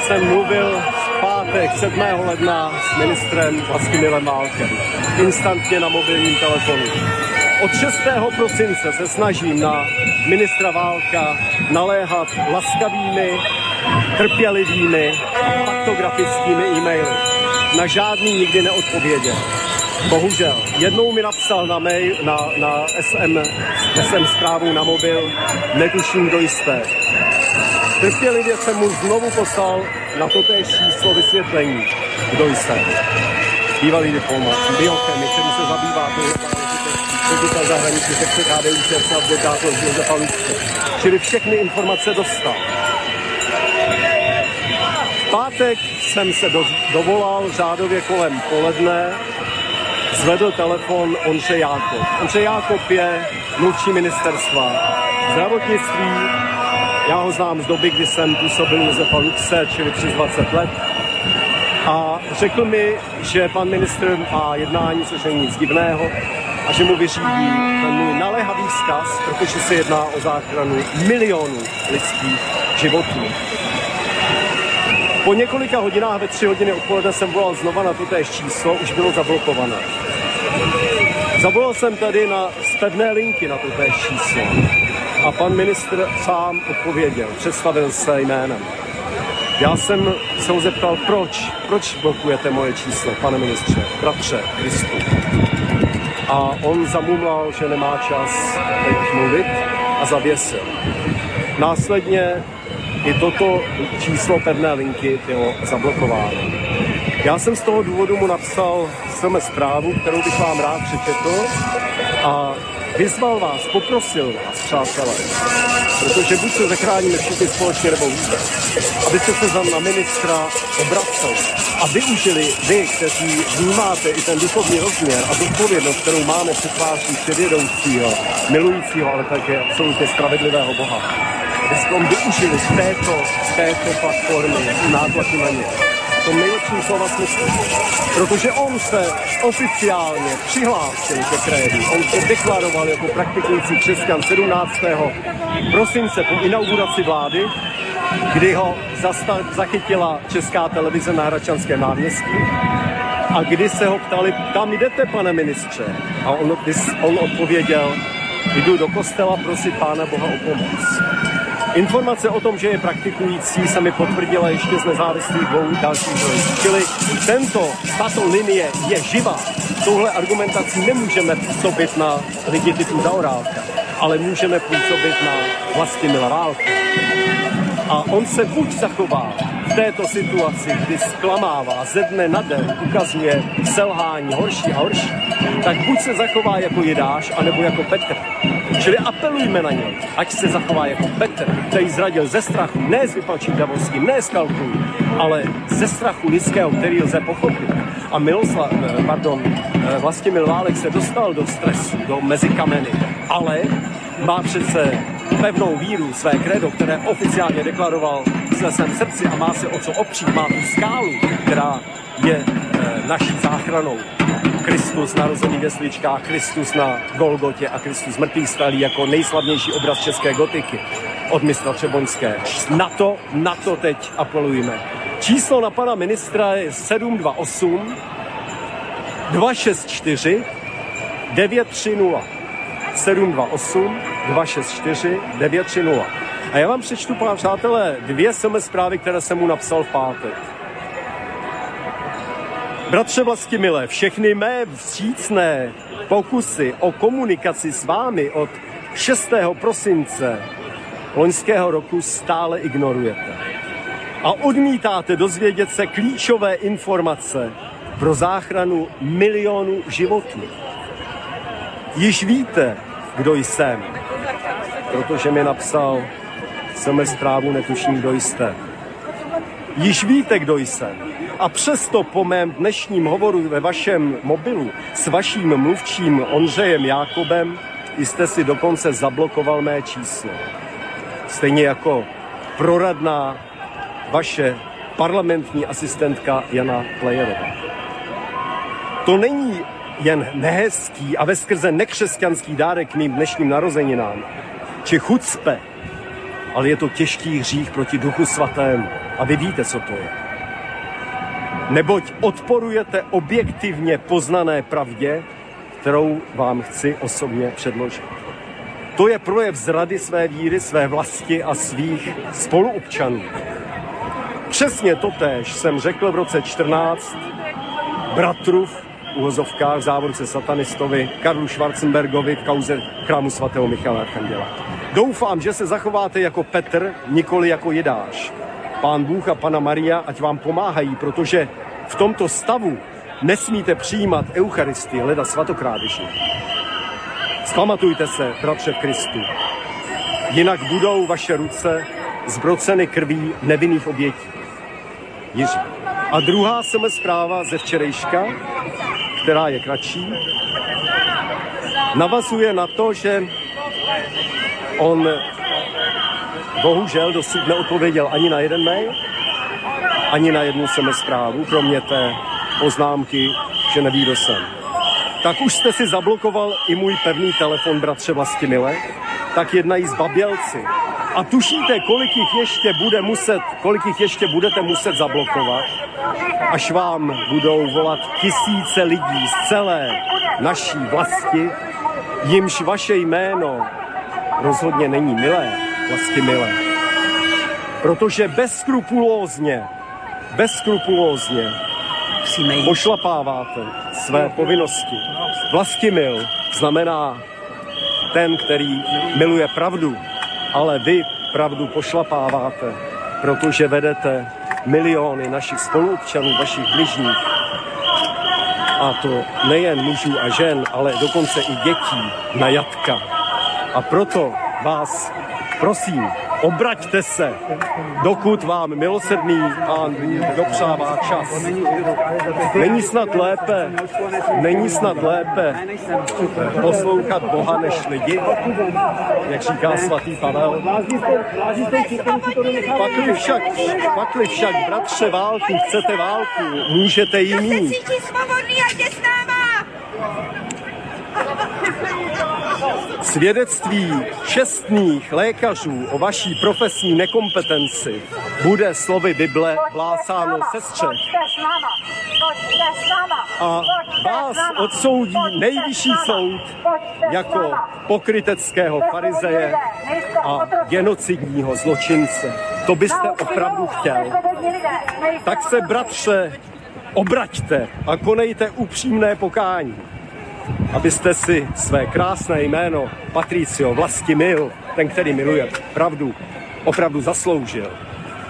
jsem mluvil v pátek 7. ledna s ministrem Vlastimilem Válkem. Instantně na mobilním telefonu. Od 6. prosince se snažím na ministra Válka naléhat laskavými, trpělivými, faktografickými e-maily. Na žádný nikdy neodpověděl. Bohužel. Jednou mi napsal na, mail, na, na SM, SM zprávu na mobil, netuším, kdo jste. Trpělivě jsem mu znovu poslal na to té číslo vysvětlení, kdo jste. Bývalý diplomat, biochemik, který se zabývá ředitel zahraničí sekce KDU ČSL advokátor Josefa Lucke. Čili všechny informace dostal. V pátek jsem se do, dovolal řádově kolem poledne zvedl telefon Ondřej Jákob. Ondřej Jákob je mluvčí ministerstva zdravotnictví. Já ho znám z doby, kdy jsem působil Josefa Luxe, čili přes 20 let. A řekl mi, že pan ministr má jednání, což není nic divného, a že mu vyřídí ten můj naléhavý vzkaz, protože se jedná o záchranu milionů lidských životů. Po několika hodinách ve tři hodiny odpoledne jsem volal znova na též číslo, už bylo zablokované. Zavolal jsem tady na spevné linky na též číslo a pan ministr sám odpověděl, představil se jménem. Já jsem se ho zeptal, proč, proč blokujete moje číslo, pane ministře, bratře Kristu. A on zamumlal, že nemá čas teď mluvit a zavěsil. Následně i toto číslo pevné linky bylo zablokováno. Já jsem z toho důvodu mu napsal SMS zprávu, kterou bych vám rád přečetl a vyzval vás, poprosil vás, přátelé, protože buď se zachráníme všichni společně nebo vůbec, abyste se za na ministra obraceli a využili vy, kteří vnímáte i ten duchovní rozměr a zodpovědnost, kterou máme před tváří předjedoucího, milujícího, ale také absolutně spravedlivého Boha abychom využili z této, této platformy nátlaku na ně. Tom nejlepším slova smyslu. Protože on se oficiálně přihlásil ke krédu. On se deklaroval jako praktikující křesťan 17. prosince po inauguraci vlády, kdy ho zachytila česká televize na Hračanském náměstí a kdy se ho ptali, kam jdete, pane ministře? A on, on odpověděl, jdu do kostela prosit Pána Boha o pomoc. Informace o tom, že je praktikující, se mi potvrdila ještě z nezávislých dvou dalších zdrojů. Čili tento, tato linie je živá. Touhle argumentací nemůžeme působit na lidi typu Zaorálka, ale můžeme působit na vlastně Mila Válka. A on se buď zachová této situaci, kdy zklamává ze dne na den, ukazuje selhání horší a horší, tak buď se zachová jako Jidáš, anebo jako Petr. Čili apelujme na něj, ať se zachová jako Petr, který zradil ze strachu, ne z vypačítavosti, ne z kalkulů, ale ze strachu lidského, který lze pochopit. A Miloslav, eh, pardon, eh, Vlastimil Válek se dostal do stresu, do mezi kameny, ale má přece pevnou víru, své kredo, které oficiálně deklaroval ve svém srdci a má se o co opřít, má tu skálu, která je e, naší záchranou. Kristus narozený ve sličkách, Kristus na Golgotě a Kristus mrtvý stalý jako nejslavnější obraz české gotiky od mistra Třeboňské. Na to, na to teď apelujeme. Číslo na pana ministra je 728 264 930 728 264 930. A já vám přečtu, pane přátelé, dvě SMS zprávy, které jsem mu napsal v pátek. Bratře vlasti milé, všechny mé vstřícné pokusy o komunikaci s vámi od 6. prosince loňského roku stále ignorujete. A odmítáte dozvědět se klíčové informace pro záchranu milionů životů. Již víte, kdo jsem, protože mi napsal jsem zprávu, netuším, kdo jste. Již víte, kdo jsem. A přesto po mém dnešním hovoru ve vašem mobilu s vaším mluvčím Ondřejem Jákobem jste si dokonce zablokoval mé číslo. Stejně jako proradná vaše parlamentní asistentka Jana Plejerová. To není jen nehezký a veskrze nekřesťanský dárek mým dnešním narozeninám, či chucpe, ale je to těžký hřích proti duchu svatému. A vy víte, co to je. Neboť odporujete objektivně poznané pravdě, kterou vám chci osobně předložit. To je projev zrady své víry, své vlasti a svých spoluobčanů. Přesně totéž jsem řekl v roce 14 bratru v uvozovkách závodce satanistovi Karlu Schwarzenbergovi v kauze chrámu svatého Michala Archanděla. Doufám, že se zachováte jako Petr, nikoli jako Jidáš. Pán Bůh a Pana Maria, ať vám pomáhají, protože v tomto stavu nesmíte přijímat Eucharistii, leda svatokrádeži. Zpamatujte se, bratře Kristu. Jinak budou vaše ruce zbroceny krví nevinných obětí. Jiří. A druhá SMS zpráva ze včerejška, která je kratší, navazuje na to, že on bohužel dosud neodpověděl ani na jeden mail, ani na jednu SMS zprávu, kromě té poznámky, že neví, kdo jsem. Tak už jste si zablokoval i můj pevný telefon, bratře Vlastimile, tak jednají s babělci. A tušíte, kolik jich ještě bude muset, kolik jich ještě budete muset zablokovat, až vám budou volat tisíce lidí z celé naší vlasti, jimž vaše jméno rozhodně není milé, vlastně milé. Protože bezskrupulózně, bezskrupulózně pošlapáváte své povinnosti. Vlastimil znamená ten, který miluje pravdu, ale vy pravdu pošlapáváte, protože vedete miliony našich spoluobčanů, vašich bližních. A to nejen mužů a žen, ale dokonce i dětí na jatka. A proto vás prosím, Obraťte se, dokud vám milosrdný pán dopřává čas. Není snad lépe, není snad lépe poslouchat Boha než lidi, jak říká svatý Pavel. Pakli však, pakli však, bratře, válku, chcete válku, můžete ji mít. Svědectví čestných lékařů o vaší profesní nekompetenci bude slovy Bible hlásáno sestře. A vás odsoudí nejvyšší soud jako pokryteckého farizeje a genocidního zločince. To byste opravdu chtěl. Tak se, bratře, obraťte a konejte upřímné pokání abyste si své krásné jméno Patricio Mil, ten, který miluje pravdu, opravdu zasloužil.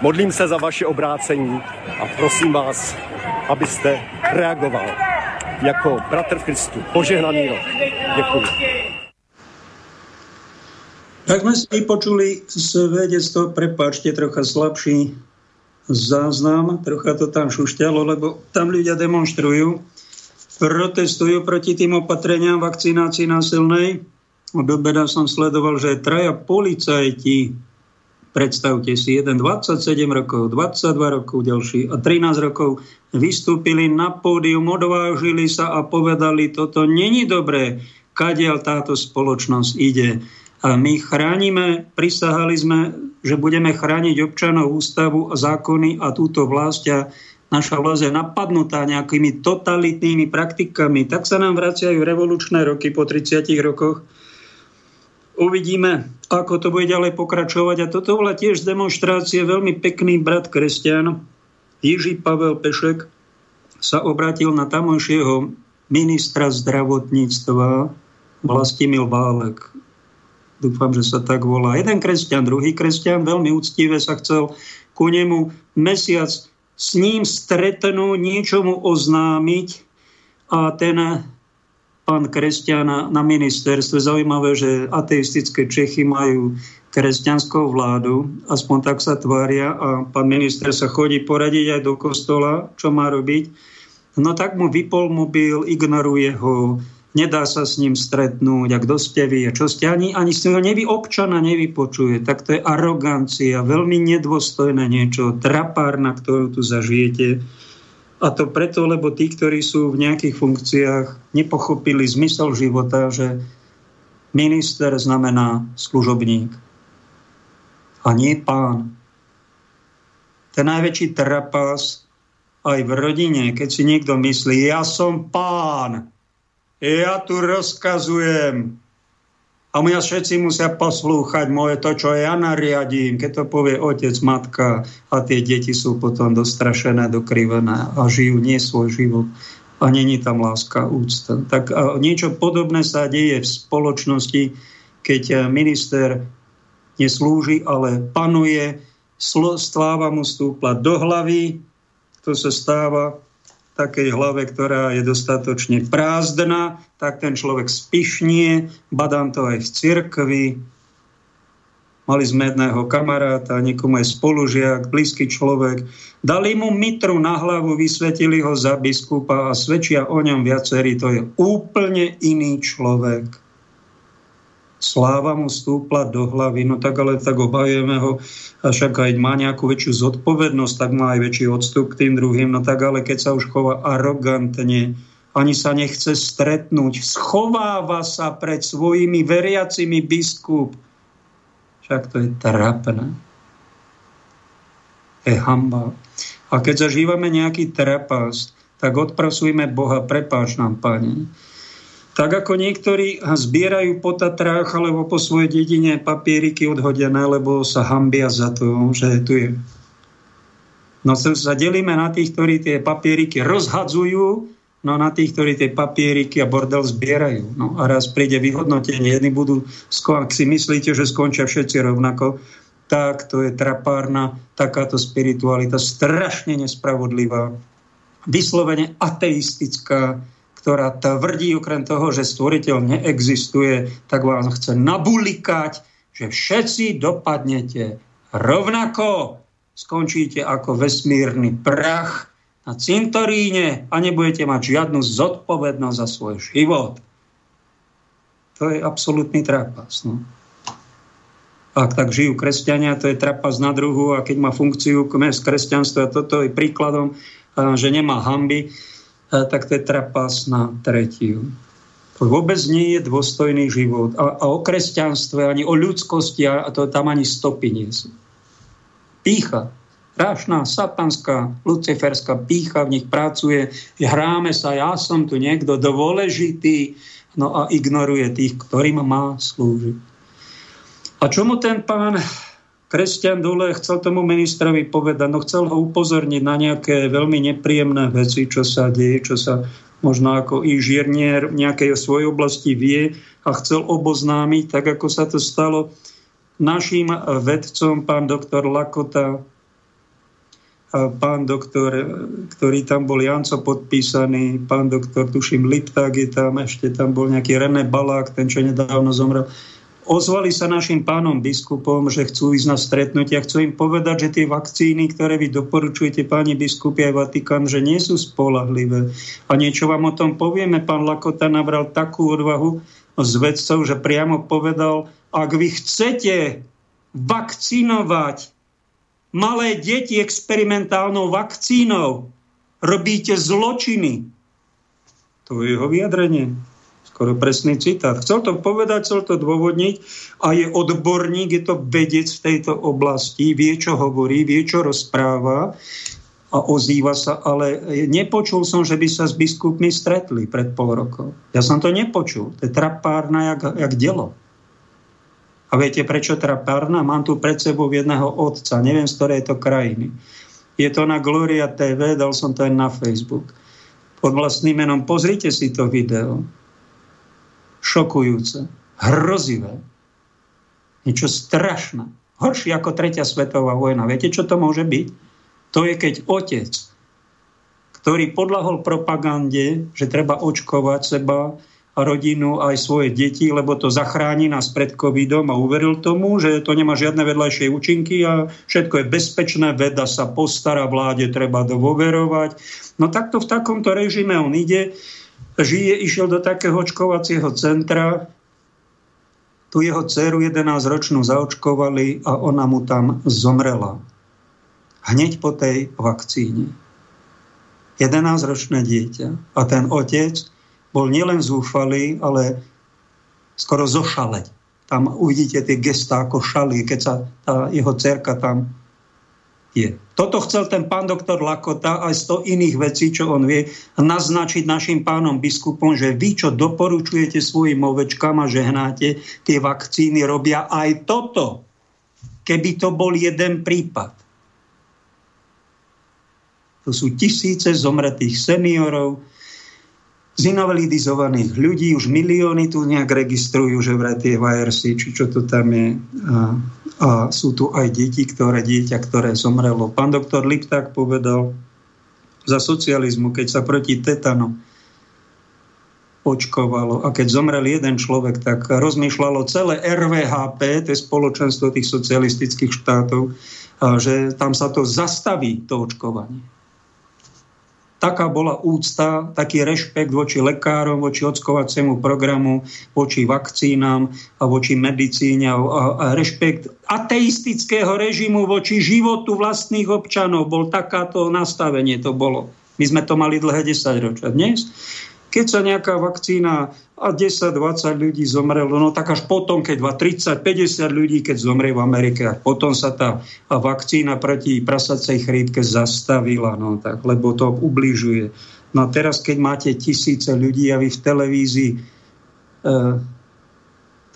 Modlím se za vaše obrácení a prosím vás, abyste reagoval jako bratr v Kristu. Požehnaný rok. Děkuji. Tak sme si vypočuli svedectvo, prepáčte, trocha slabší záznam, trocha to tam šušťalo, lebo tam ľudia demonstrujú, protestujú proti tým opatreniam vakcinácii násilnej. Od obeda som sledoval, že traja policajti Predstavte si, jeden 27 rokov, 22 rokov ďalší a 13 rokov vystúpili na pódium, odvážili sa a povedali, toto není dobré, kadiaľ táto spoločnosť ide. A my chránime, prisahali sme, že budeme chrániť občanov, ústavu a zákony a túto vlast a naša vlast je napadnutá nejakými totalitnými praktikami. Tak sa nám vraciajú revolučné roky po 30 rokoch Uvidíme, ako to bude ďalej pokračovať. A toto bola tiež z demonstrácie veľmi pekný brat kresťan, Jiří Pavel Pešek, sa obratil na tamojšieho ministra zdravotníctva Vlastimil Válek. Dúfam, že sa tak volá. Jeden kresťan, druhý kresťan, veľmi úctivé sa chcel ku nemu mesiac s ním stretnúť, niečomu oznámiť a ten pán kresťan na ministerstve. Zaujímavé, že ateistické Čechy majú kresťanskou vládu, aspoň tak sa tvária a pán minister sa chodí poradiť aj do kostola, čo má robiť. No tak mu vypol mobil, ignoruje ho, nedá sa s ním stretnúť, kto ste vy, čo ste, ani, ani ste ho nevy občana nevypočuje. Tak to je arogancia, veľmi nedôstojné niečo, trapárna, ktorú tu zažijete. A to preto, lebo tí, ktorí sú v nejakých funkciách, nepochopili zmysel života, že minister znamená služobník a nie pán. Ten najväčší trapas aj v rodine, keď si niekto myslí, ja som pán, ja tu rozkazujem, a mňa všetci musia poslúchať moje to, čo ja nariadím, keď to povie otec, matka a tie deti sú potom dostrašené, dokrivené a žijú nie svoj život. A není tam láska, úcta. Tak niečo podobné sa deje v spoločnosti, keď minister neslúži, ale panuje, stláva mu stúpla do hlavy, to sa stáva takej hlave, ktorá je dostatočne prázdna, tak ten človek spišnie, badám to aj v cirkvi. Mali sme jedného kamaráta, niekomu je spolužiak, blízky človek. Dali mu mitru na hlavu, vysvetili ho za biskupa a svedčia o ňom viacerí. To je úplne iný človek sláva mu stúpla do hlavy, no tak ale tak obajujeme ho, a však aj má nejakú väčšiu zodpovednosť, tak má aj väčší odstup k tým druhým, no tak ale keď sa už chová arogantne, ani sa nechce stretnúť, schováva sa pred svojimi veriacimi biskup. Však to je trapné. Je hamba. A keď zažívame nejaký trapas, tak odprasujme Boha, prepáč nám, Pane tak ako niektorí zbierajú po Tatrách alebo po svojej dedine papieriky odhodené, lebo sa hambia za to, že tu je. No sa delíme na tých, ktorí tie papieriky rozhadzujú, no na tých, ktorí tie papieriky a bordel zbierajú. No a raz príde vyhodnotenie, jedni budú, ak si myslíte, že skončia všetci rovnako, tak to je trapárna, takáto spiritualita, strašne nespravodlivá, vyslovene ateistická, ktorá tvrdí okrem toho, že stvoriteľ neexistuje, tak vám chce nabulikať, že všetci dopadnete rovnako, skončíte ako vesmírny prach na cintoríne a nebudete mať žiadnu zodpovednosť za svoj život. To je absolútny trapas. No. Ak tak žijú kresťania, to je trapas na druhu a keď má funkciu kresťanstva, toto je príkladom, že nemá hamby, tak to je trapas na tretiu. To vôbec nie je dôstojný život. A, a o kresťanstve, ani o ľudskosti, a to tam ani stopy nie sú. Pícha, strašná, satanská, luciferská pícha v nich pracuje, hráme sa, ja som tu niekto dôležitý, no a ignoruje tých, ktorým má slúžiť. A čomu ten pán kresťan dole chcel tomu ministrovi povedať, no chcel ho upozorniť na nejaké veľmi nepríjemné veci, čo sa deje, čo sa možno ako inžiernier v nejakej svojej oblasti vie a chcel oboznámiť, tak ako sa to stalo našim vedcom, pán doktor Lakota, a pán doktor, ktorý tam bol Janco podpísaný, pán doktor, tuším, Lipták je tam, ešte tam bol nejaký René Balák, ten, čo nedávno zomrel. Ozvali sa našim pánom biskupom, že chcú ísť na stretnutia. Chcú im povedať, že tie vakcíny, ktoré vy doporučujete, páni biskupy aj Vatikán, že nie sú spolahlivé. A niečo vám o tom povieme. Pán Lakota nabral takú odvahu z vedcov, že priamo povedal, ak vy chcete vakcinovať malé deti experimentálnou vakcínou, robíte zločiny. To je jeho vyjadrenie skoro presný citát. Chcel to povedať, chcel to dôvodniť a je odborník, je to vedec v tejto oblasti, vie, čo hovorí, vie, čo rozpráva a ozýva sa, ale nepočul som, že by sa s biskupmi stretli pred pol rokom. Ja som to nepočul. To je trapárna jak, jak delo. A viete, prečo trapárna? Mám tu pred sebou jedného otca, neviem, z ktorej je to krajiny. Je to na Gloria TV, dal som to aj na Facebook. Pod vlastným menom, pozrite si to video šokujúce, hrozivé, niečo strašné. Horšie ako tretia svetová vojna. Viete, čo to môže byť? To je, keď otec, ktorý podľahol propagande, že treba očkovať seba a rodinu aj svoje deti, lebo to zachráni nás pred covidom a uveril tomu, že to nemá žiadne vedľajšie účinky a všetko je bezpečné, veda sa postará, vláde treba dôverovať. No takto v takomto režime on ide žije, išiel do takého očkovacieho centra, tu jeho dceru 11-ročnú zaočkovali a ona mu tam zomrela. Hneď po tej vakcíne. 11-ročné dieťa. A ten otec bol nielen zúfalý, ale skoro zošaleť. Tam uvidíte tie gestá, ako šalí, keď sa tá jeho cerka tam je. Toto chcel ten pán doktor Lakota aj sto iných vecí, čo on vie, naznačiť našim pánom biskupom, že vy, čo doporučujete svojim ovečkám a žehnáte, tie vakcíny robia aj toto. Keby to bol jeden prípad. To sú tisíce zomretých seniorov, zinvalidizovaných ľudí, už milióny tu nejak registrujú, že vraj tie VRC, či čo to tam je. A, a sú tu aj deti, ktoré dieťa, ktoré zomrelo. Pán doktor Lipták povedal za socializmu, keď sa proti tetanu očkovalo a keď zomrel jeden človek, tak rozmýšľalo celé RVHP, to je spoločenstvo tých socialistických štátov, že tam sa to zastaví, to očkovanie taká bola úcta, taký rešpekt voči lekárom, voči ockovaciemu programu, voči vakcínám a voči medicíne a, a rešpekt ateistického režimu voči životu vlastných občanov. Bol takáto nastavenie to bolo. My sme to mali dlhé 10 ročia. Dnes keď sa nejaká vakcína a 10-20 ľudí zomrelo, no tak až potom, keď 30-50 ľudí, keď zomrie v Amerike, a potom sa tá vakcína proti prasacej chrípke zastavila, no tak, lebo to ubližuje. No a teraz, keď máte tisíce ľudí a vy v televízii e,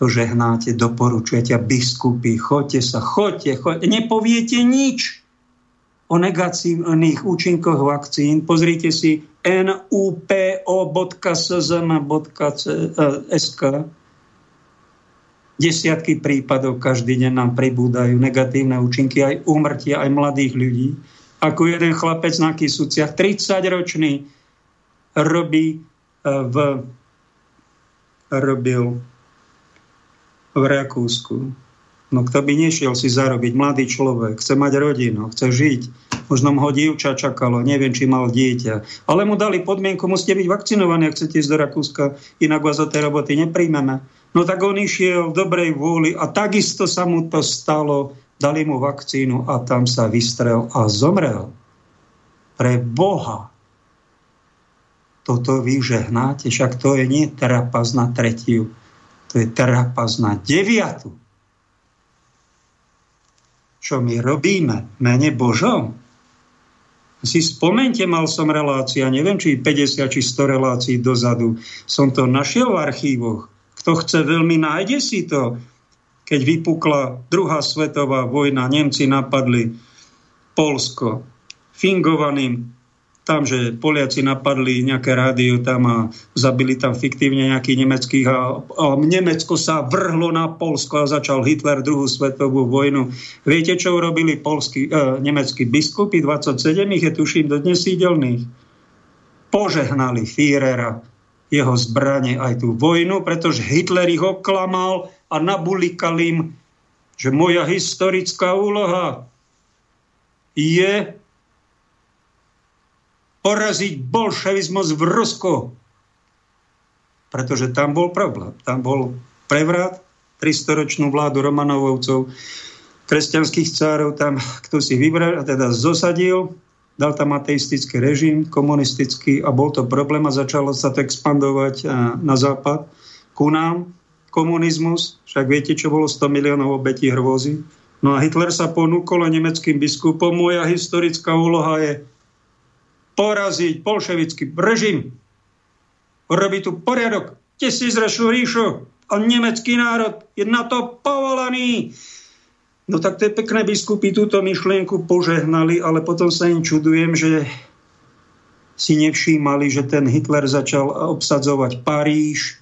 to žehnáte, doporučujete a biskupy, choďte sa, choďte, choďte, nepoviete nič o negatívnych účinkoch vakcín. Pozrite si nupo.szm.sk Desiatky prípadov každý deň nám pribúdajú negatívne účinky aj úmrtia, aj mladých ľudí. Ako jeden chlapec na Kisúciach, 30-ročný, robí e, v, robil v Rakúsku. No kto by nešiel si zarobiť? Mladý človek, chce mať rodinu, chce žiť Možno ho dievča čakalo, neviem, či mal dieťa. Ale mu dali podmienku, musíte byť vakcinovaní, ak chcete ísť do Rakúska, inak vás o tej roboty nepríjmeme. No tak on išiel v dobrej vôli a takisto sa mu to stalo. Dali mu vakcínu a tam sa vystrel a zomrel. Pre Boha. Toto vy žehnáte, však to je nie trapas na tretiu, to je trapas na deviatu. Čo my robíme? Mene Božom? Si spomente, mal som relácia, neviem, či 50 či 100 relácií dozadu. Som to našiel v archívoch. Kto chce veľmi, nájde si to. Keď vypukla druhá svetová vojna, Nemci napadli Polsko fingovaným tam, že Poliaci napadli nejaké rádio tam a zabili tam fiktívne nejakých nemeckých a, a Nemecko sa vrhlo na Polsko a začal Hitler druhú svetovú vojnu. Viete, čo urobili polskí, e, nemeckí biskupy? 27 ich je tuším do dnes sídelných. Požehnali Führera, jeho zbranie aj tú vojnu, pretože Hitler ich oklamal a nabulikal im, že moja historická úloha je poraziť bolševizmus v Rusku. Pretože tam bol problém. Tam bol prevrat, 300-ročnú vládu Romanovovcov, kresťanských cárov tam, kto si vybral, teda zosadil, dal tam ateistický režim, komunistický a bol to problém a začalo sa to expandovať na západ ku nám. Komunizmus, však viete, čo bolo 100 miliónov obetí hrôzy. No a Hitler sa ponúkol nemeckým biskupom, moja historická úloha je poraziť bolševický režim, robiť tu poriadok, tisícročnú ríšu a nemecký národ je na to povolaný. No tak tie pekné biskupy túto myšlienku požehnali, ale potom sa im čudujem, že si nevšímali, že ten Hitler začal obsadzovať Paríž, e,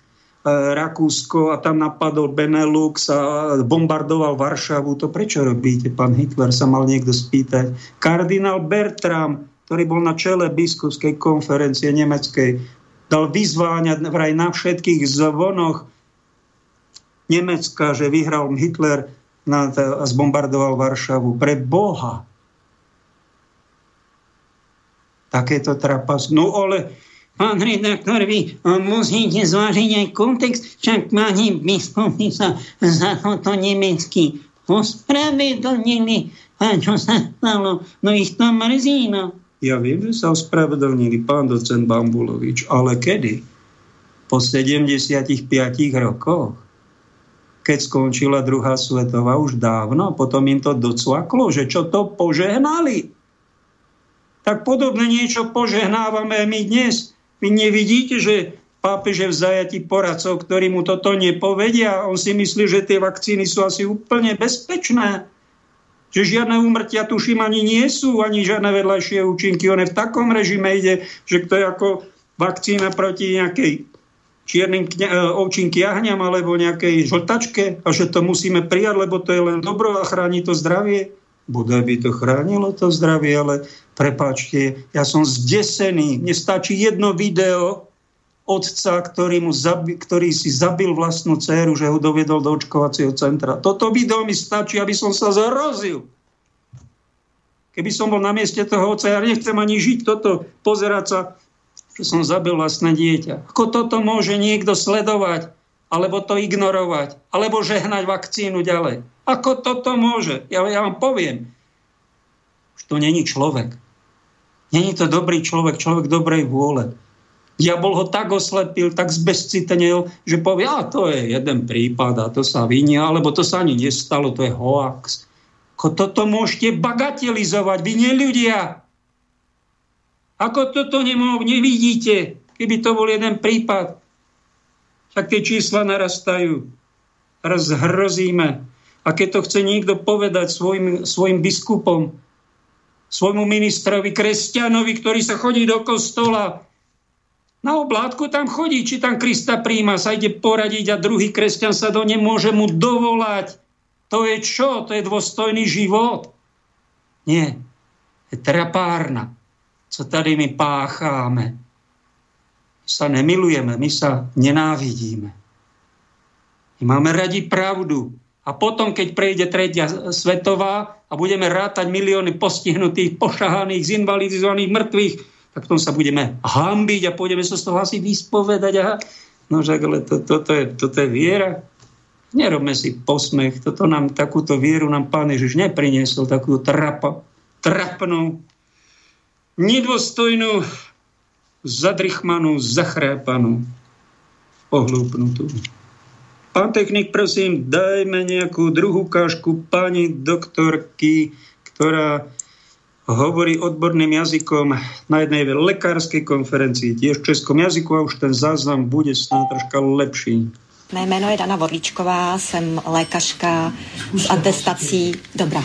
Rakúsko a tam napadol Benelux a bombardoval Varšavu. To prečo robíte, pán Hitler, sa mal niekto spýtať. Kardinál Bertram ktorý bol na čele biskupskej konferencie nemeckej, dal vyzváňať vraj na všetkých zvonoch Nemecka, že vyhral Hitler a zbombardoval Varšavu. Pre Boha. Takéto trapas. No ale pán redaktor, vy musíte zvážiť aj kontext, však pani biskupy sa za toto nemecky ospravedlnili. A čo sa stalo? No ich to mrzí, no. Ja viem, že sa ospravedlnili pán docent Bambulovič, ale kedy? Po 75 rokoch? Keď skončila druhá svetová už dávno, potom im to docvaklo, že čo to požehnali. Tak podobne niečo požehnávame my dnes. Vy nevidíte, že pápeže v zajati poradcov, ktorí mu toto nepovedia. On si myslí, že tie vakcíny sú asi úplne bezpečné že žiadne úmrtia tuším ani nie sú, ani žiadne vedľajšie účinky. On je v takom režime ide, že to je ako vakcína proti nejakej čiernym kňa, e, ovčím kiahňam alebo nejakej žltačke a že to musíme prijať, lebo to je len dobro a chráni to zdravie. Bude by to chránilo to zdravie, ale prepáčte, ja som zdesený. Mne stačí jedno video, otca, ktorý, mu zabi, ktorý si zabil vlastnú dceru, že ho dovedol do očkovacieho centra. Toto video mi stačí, aby som sa zarozil. Keby som bol na mieste toho otca, ja nechcem ani žiť toto, pozerať sa, že som zabil vlastné dieťa. Ako toto môže niekto sledovať, alebo to ignorovať, alebo žehnať vakcínu ďalej? Ako toto môže? Ja, ja vám poviem, že to není človek. Není to dobrý človek, človek dobrej vôle. Diabol ho tak oslepil, tak zbezcitnil, že povie, a to je jeden prípad a to sa vynia, alebo to sa ani nestalo, to je hoax. Ako toto môžete bagatelizovať, vy neľudia. Ako toto nemô- nevidíte, keby to bol jeden prípad. Tak tie čísla narastajú. Raz hrozíme. A keď to chce niekto povedať svojim, svojim biskupom, svojmu ministrovi, kresťanovi, ktorý sa chodí do kostola, na oblátku tam chodí, či tam Krista príjma, sa ide poradiť a druhý kresťan sa do nemôže mu dovolať. To je čo? To je dôstojný život? Nie. Je trapárna. Co tady my pácháme? My sa nemilujeme, my sa nenávidíme. My máme radi pravdu. A potom, keď prejde tretia svetová a budeme rátať milióny postihnutých, pošahaných, zinvalidizovaných, mŕtvych, tak potom sa budeme hambiť a pôjdeme sa z toho asi vyspovedať. Aha. No však, ale to, toto, je, toto je viera. Nerobme si posmech. Toto nám, takúto vieru nám Pán Ježiš nepriniesol, takú trapa, trapnú, nedôstojnú, zadrychmanú, zachrápanú, ohlúpnutú. Pán technik, prosím, dajme nejakú druhú kážku pani doktorky, ktorá hovorí odborným jazykom na jednej lekárskej konferencii, tiež v českom jazyku a už ten záznam bude snáď troška lepší. Mé jméno je Dana Vorlíčková, jsem lékařka s atestací, dobrá,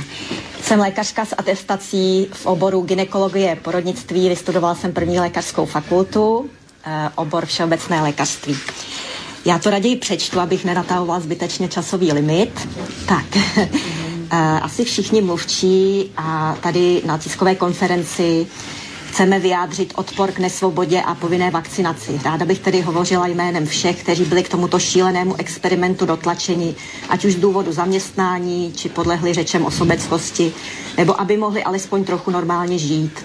jsem lékařka s atestací v oboru ginekologie porodnictví, vystudovala jsem první lékařskou fakultu, eh, obor všeobecné lékařství. Já to raději přečtu, abych nenatahovala zbytečně časový limit. Tak, asi všichni mluvčí a tady na tiskové konferenci chceme vyjádřit odpor k nesvobodě a povinné vakcinaci. Ráda bych tedy hovořila jménem všech, kteří byli k tomuto šílenému experimentu dotlačeni, ať už z důvodu zaměstnání, či podlehli řečem o sobeckosti, nebo aby mohli alespoň trochu normálně žít.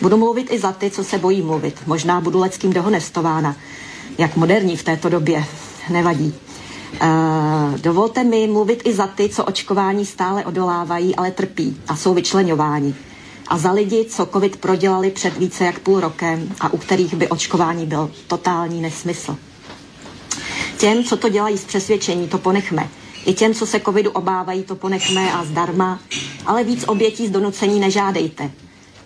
Budu mluvit i za ty, co se bojí mluvit. Možná budu leckým dohonestována. Jak moderní v této době. Nevadí. Uh, dovolte mi mluvit i za ty, co očkování stále odolávají, ale trpí a jsou vyčlenováni a za lidi, co COVID prodělali před více jak půl rokem a u kterých by očkování byl totální nesmysl. Těm, co to dělají z přesvědčení, to ponechme. I těm, co se covidu obávají, to ponechme a zdarma, ale víc obětí z donucení nežádejte.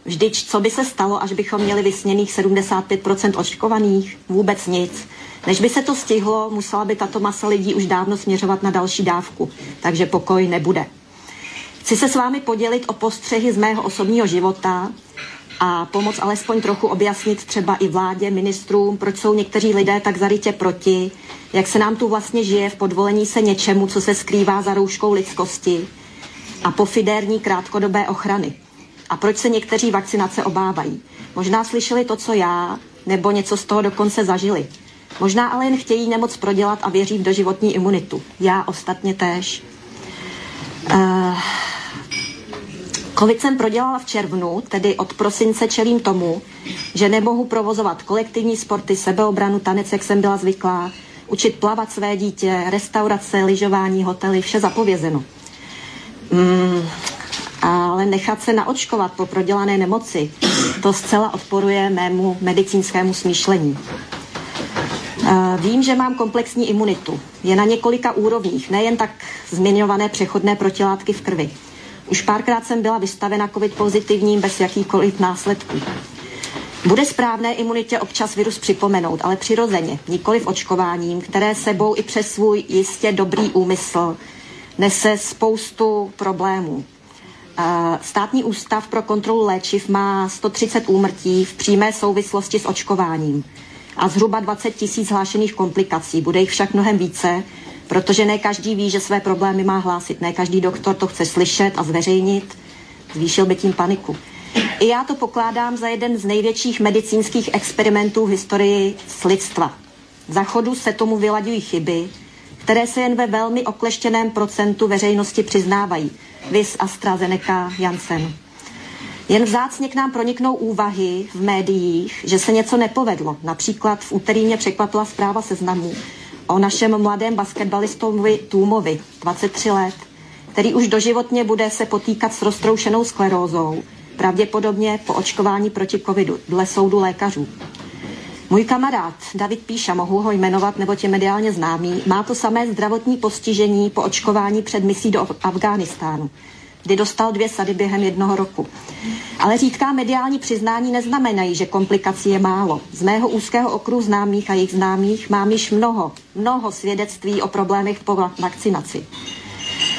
Vždyť, co by se stalo, až bychom měli vysněných 75% očkovaných? Vůbec nic. Než by se to stihlo, musela by tato masa lidí už dávno směřovat na další dávku, takže pokoj nebude. Chci se s vámi podělit o postřehy z mého osobního života a pomoct alespoň trochu objasnit třeba i vládě, ministrům, proč jsou někteří lidé tak zarytě proti, jak se nám tu vlastně žije v podvolení se něčemu, co se skrývá za rouškou lidskosti a pofidérní krátkodobé ochrany. A proč se někteří vakcinace obávají. Možná slyšeli to, co já, nebo něco z toho dokonce zažili. Možná ale jen chtějí nemoc prodělat a věří v doživotní imunitu. Já ostatně též. Uh, Covid jsem prodělala v červnu, tedy od prosince čelím tomu, že nemohu provozovat kolektivní sporty, sebeobranu, tanec, jak jsem byla zvyklá, učit plavat své dítě, restaurace, lyžování, hotely, vše zapovězeno. Mm, ale nechat se naočkovat po prodělané nemoci, to zcela odporuje mému medicínskému smýšlení. Vím, že mám komplexní imunitu. Je na několika úrovních, nejen tak zmiňované přechodné protilátky v krvi. Už párkrát jsem byla vystavena covid pozitivním bez jakýkoliv následků. Bude správné imunitě občas virus připomenout, ale přirozeně, nikoli v očkováním, které sebou i přes svůj jistě dobrý úmysl nese spoustu problémů. Státní ústav pro kontrolu léčiv má 130 úmrtí v přímé souvislosti s očkováním a zhruba 20 tisíc hlášených komplikací. Bude jich však mnohem více, protože ne každý ví, že své problémy má hlásit. Ne každý doktor to chce slyšet a zveřejnit. Zvýšil by tím paniku. I já to pokládám za jeden z největších medicínských experimentů v historii s lidstva. Za chodu se tomu vylaďují chyby, které se jen ve velmi okleštěném procentu veřejnosti přiznávají. Vis AstraZeneca Janssen. Jen vzácně k nám proniknou úvahy v médiích, že se něco nepovedlo. Například v úterý mě překvapila zpráva seznamu o našem mladém basketbalistovi Tůmovi, 23 let, který už doživotně bude se potýkat s roztroušenou sklerózou, pravděpodobně po očkování proti covidu, dle soudu lékařů. Můj kamarád David Píša, mohu ho jmenovat, nebo je mediálně známý, má to samé zdravotní postižení po očkování před misí do Afghánistánu kdy dostal dvě sady během jednoho roku. Ale řídká mediální přiznání neznamenají, že komplikací je málo. Z mého úzkého okruhu známých a jejich známých mám již mnoho, mnoho svědectví o problémech po vakcinaci.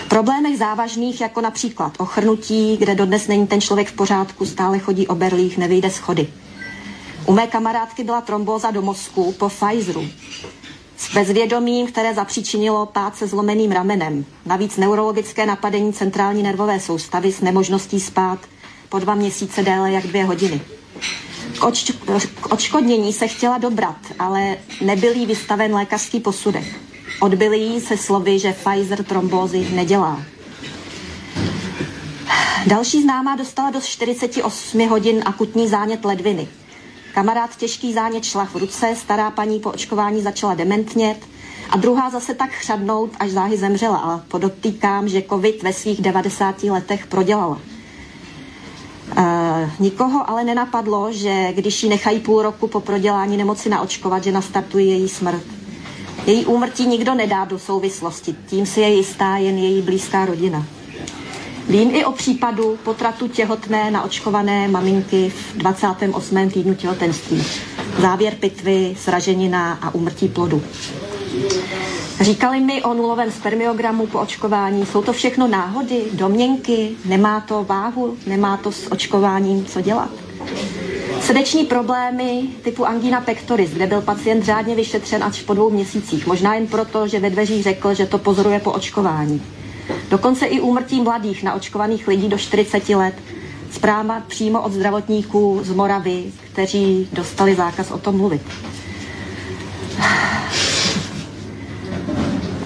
Problémech závažných, jako například ochrnutí, kde dodnes není ten člověk v pořádku, stále chodí o berlích, nevyjde schody. U mé kamarádky byla trombóza do mozku po Pfizeru s bezvědomím, které zapříčinilo pád se zlomeným ramenem. Navíc neurologické napadení centrální nervové soustavy s nemožností spát po dva měsíce déle jak dvě hodiny. K, odš- k odškodnění se chtěla dobrat, ale nebyl jí vystaven lékařský posudek. Odbyli jí se slovy, že Pfizer trombózy nedělá. Další známá dostala do 48 hodin akutní zánět ledviny. Kamarád těžký zánět šla v ruce, stará paní po očkování začala dementnět a druhá zase tak chřadnout, až záhy zemřela. A podotýkám, že covid ve svých 90 letech prodělala. Uh, nikoho ale nenapadlo, že když ji nechají půl roku po prodělání nemoci naočkovat, že nastartuje její smrt. Její úmrtí nikdo nedá do souvislosti, tím si je jistá jen její blízká rodina. Vím i o případu potratu těhotné naočkované maminky v 28. týdnu těhotenství. Závěr pitvy, sraženina a umrtí plodu. Říkali mi o nulovém spermiogramu po očkování. Jsou to všechno náhody, domněnky, nemá to váhu, nemá to s očkováním co dělat. Srdeční problémy typu angina pectoris, kde byl pacient řádně vyšetřen až po dvou měsících. Možná jen proto, že ve dveřích řekl, že to pozoruje po očkování. Dokonce i úmrtí mladých naočkovaných lidí do 40 let. Zpráva přímo od zdravotníků z Moravy, kteří dostali zákaz o tom mluvit.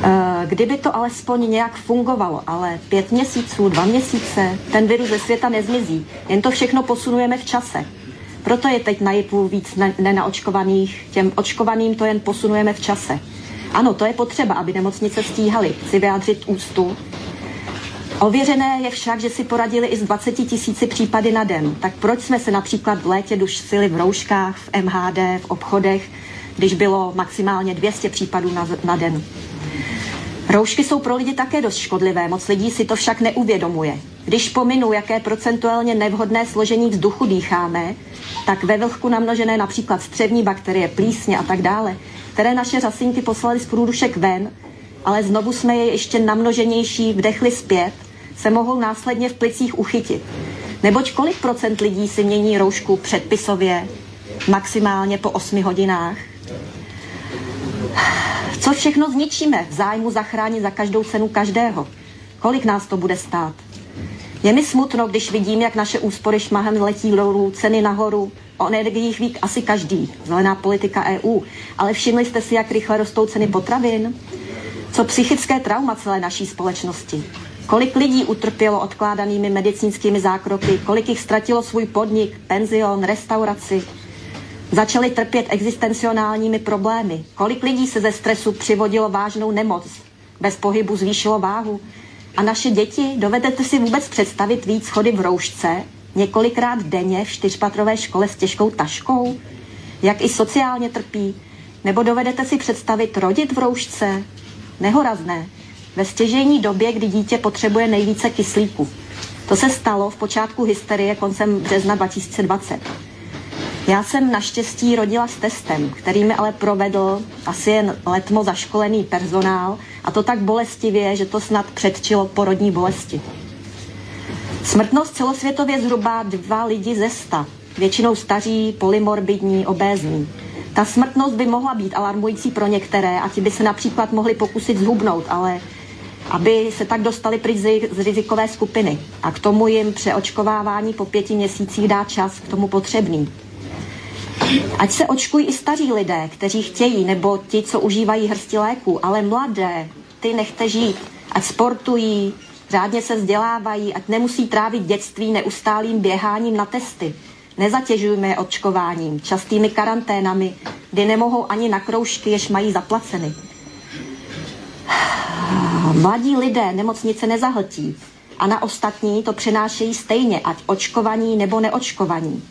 Eh, kdyby to alespoň nějak fungovalo, ale pět měsíců, dva měsíce, ten virus ze světa nezmizí. Jen to všechno posunujeme v čase. Proto je teď na JIPu víc nenaočkovaných. Těm očkovaným to jen posunujeme v čase. Ano, to je potřeba, aby nemocnice stíhaly. Chci vyjádřit ústu. Ověřené je však, že si poradili i z 20 tisíci případy na den. Tak proč jsme se například v létě dusili v rouškách, v MHD, v obchodech, když bylo maximálně 200 případů na, na den? Roušky jsou pro lidi také dost škodlivé, moc lidí si to však neuvědomuje. Když pominu, jaké procentuálně nevhodné složení vzduchu dýcháme, tak ve vlhku namnožené například střevní bakterie, plísně a tak dále, které naše řasinky poslali z průdušek ven, ale znovu jsme je ještě namnoženější vdechli zpět, se mohou následně v plicích uchytit. Neboť kolik procent lidí si mění roušku předpisově, maximálně po 8 hodinách? Co všechno zničíme v zájmu zachránit za každou cenu každého? Kolik nás to bude stát? Je mi smutno, když vidím, jak naše úspory šmahem letí dolů, ceny nahoru. O energiích ví asi každý, zelená politika EU. Ale všimli jste si, jak rychle rostou ceny potravin? Co psychické trauma celé naší společnosti? Kolik lidí utrpělo odkládanými medicínskými zákroky? Kolik jich ztratilo svůj podnik, penzion, restauraci? Začali trpět existencionálními problémy. Kolik lidí se ze stresu přivodilo vážnou nemoc? Bez pohybu zvýšilo váhu? A naše děti, dovedete si vůbec představit víc schody v roušce, několikrát denně v čtyřpatrové škole s těžkou taškou? Jak i sociálně trpí? Nebo dovedete si představit rodit v roušce? Nehorazné. Ve stěžejní době, kdy dítě potřebuje nejvíce kyslíku. To se stalo v počátku hysterie koncem března 2020. Já jsem naštěstí rodila s testem, který mi ale provedl asi jen letmo zaškolený personál a to tak bolestivě, že to snad předčilo porodní bolesti. Smrtnost celosvětově zhruba dva lidi ze sta, většinou staří, polymorbidní, obézní. Ta smrtnost by mohla být alarmující pro některé a ti by se například mohli pokusit zhubnout, ale aby se tak dostali pryč z rizikové skupiny. A k tomu jim přeočkovávání po pěti měsících dá čas k tomu potřebný. Ať se očkují i staří lidé, kteří chtějí, nebo ti, co užívají hrsti léků, ale mladé, ty nechte žít. Ať sportují, řádně se vzdělávají, ať nemusí trávit dětství neustálým běháním na testy. Nezatěžujme je očkováním, častými karanténami, kdy nemohou ani na kroužky, jež mají zaplaceny. Mladí lidé nemocnice nezahltí a na ostatní to přenášejí stejně, ať očkovaní nebo neočkovaní.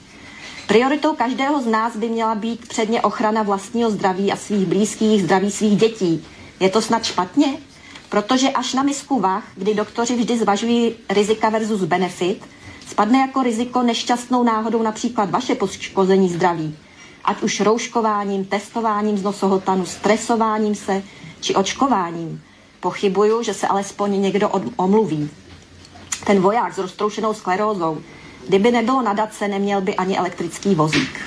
Prioritou každého z nás by měla být předně ochrana vlastního zdraví a svých blízkých, zdraví svých dětí. Je to snad špatně? Protože až na misku vah, kdy doktoři vždy zvažují rizika versus benefit, spadne jako riziko nešťastnou náhodou například vaše poškození zdraví. Ať už rouškováním, testováním z nosohotanu, stresováním se či očkováním. Pochybuju, že se alespoň někdo omluví. Ten voják s roztroušenou sklerózou, Kdyby nebylo nadace, neměl by ani elektrický vozík.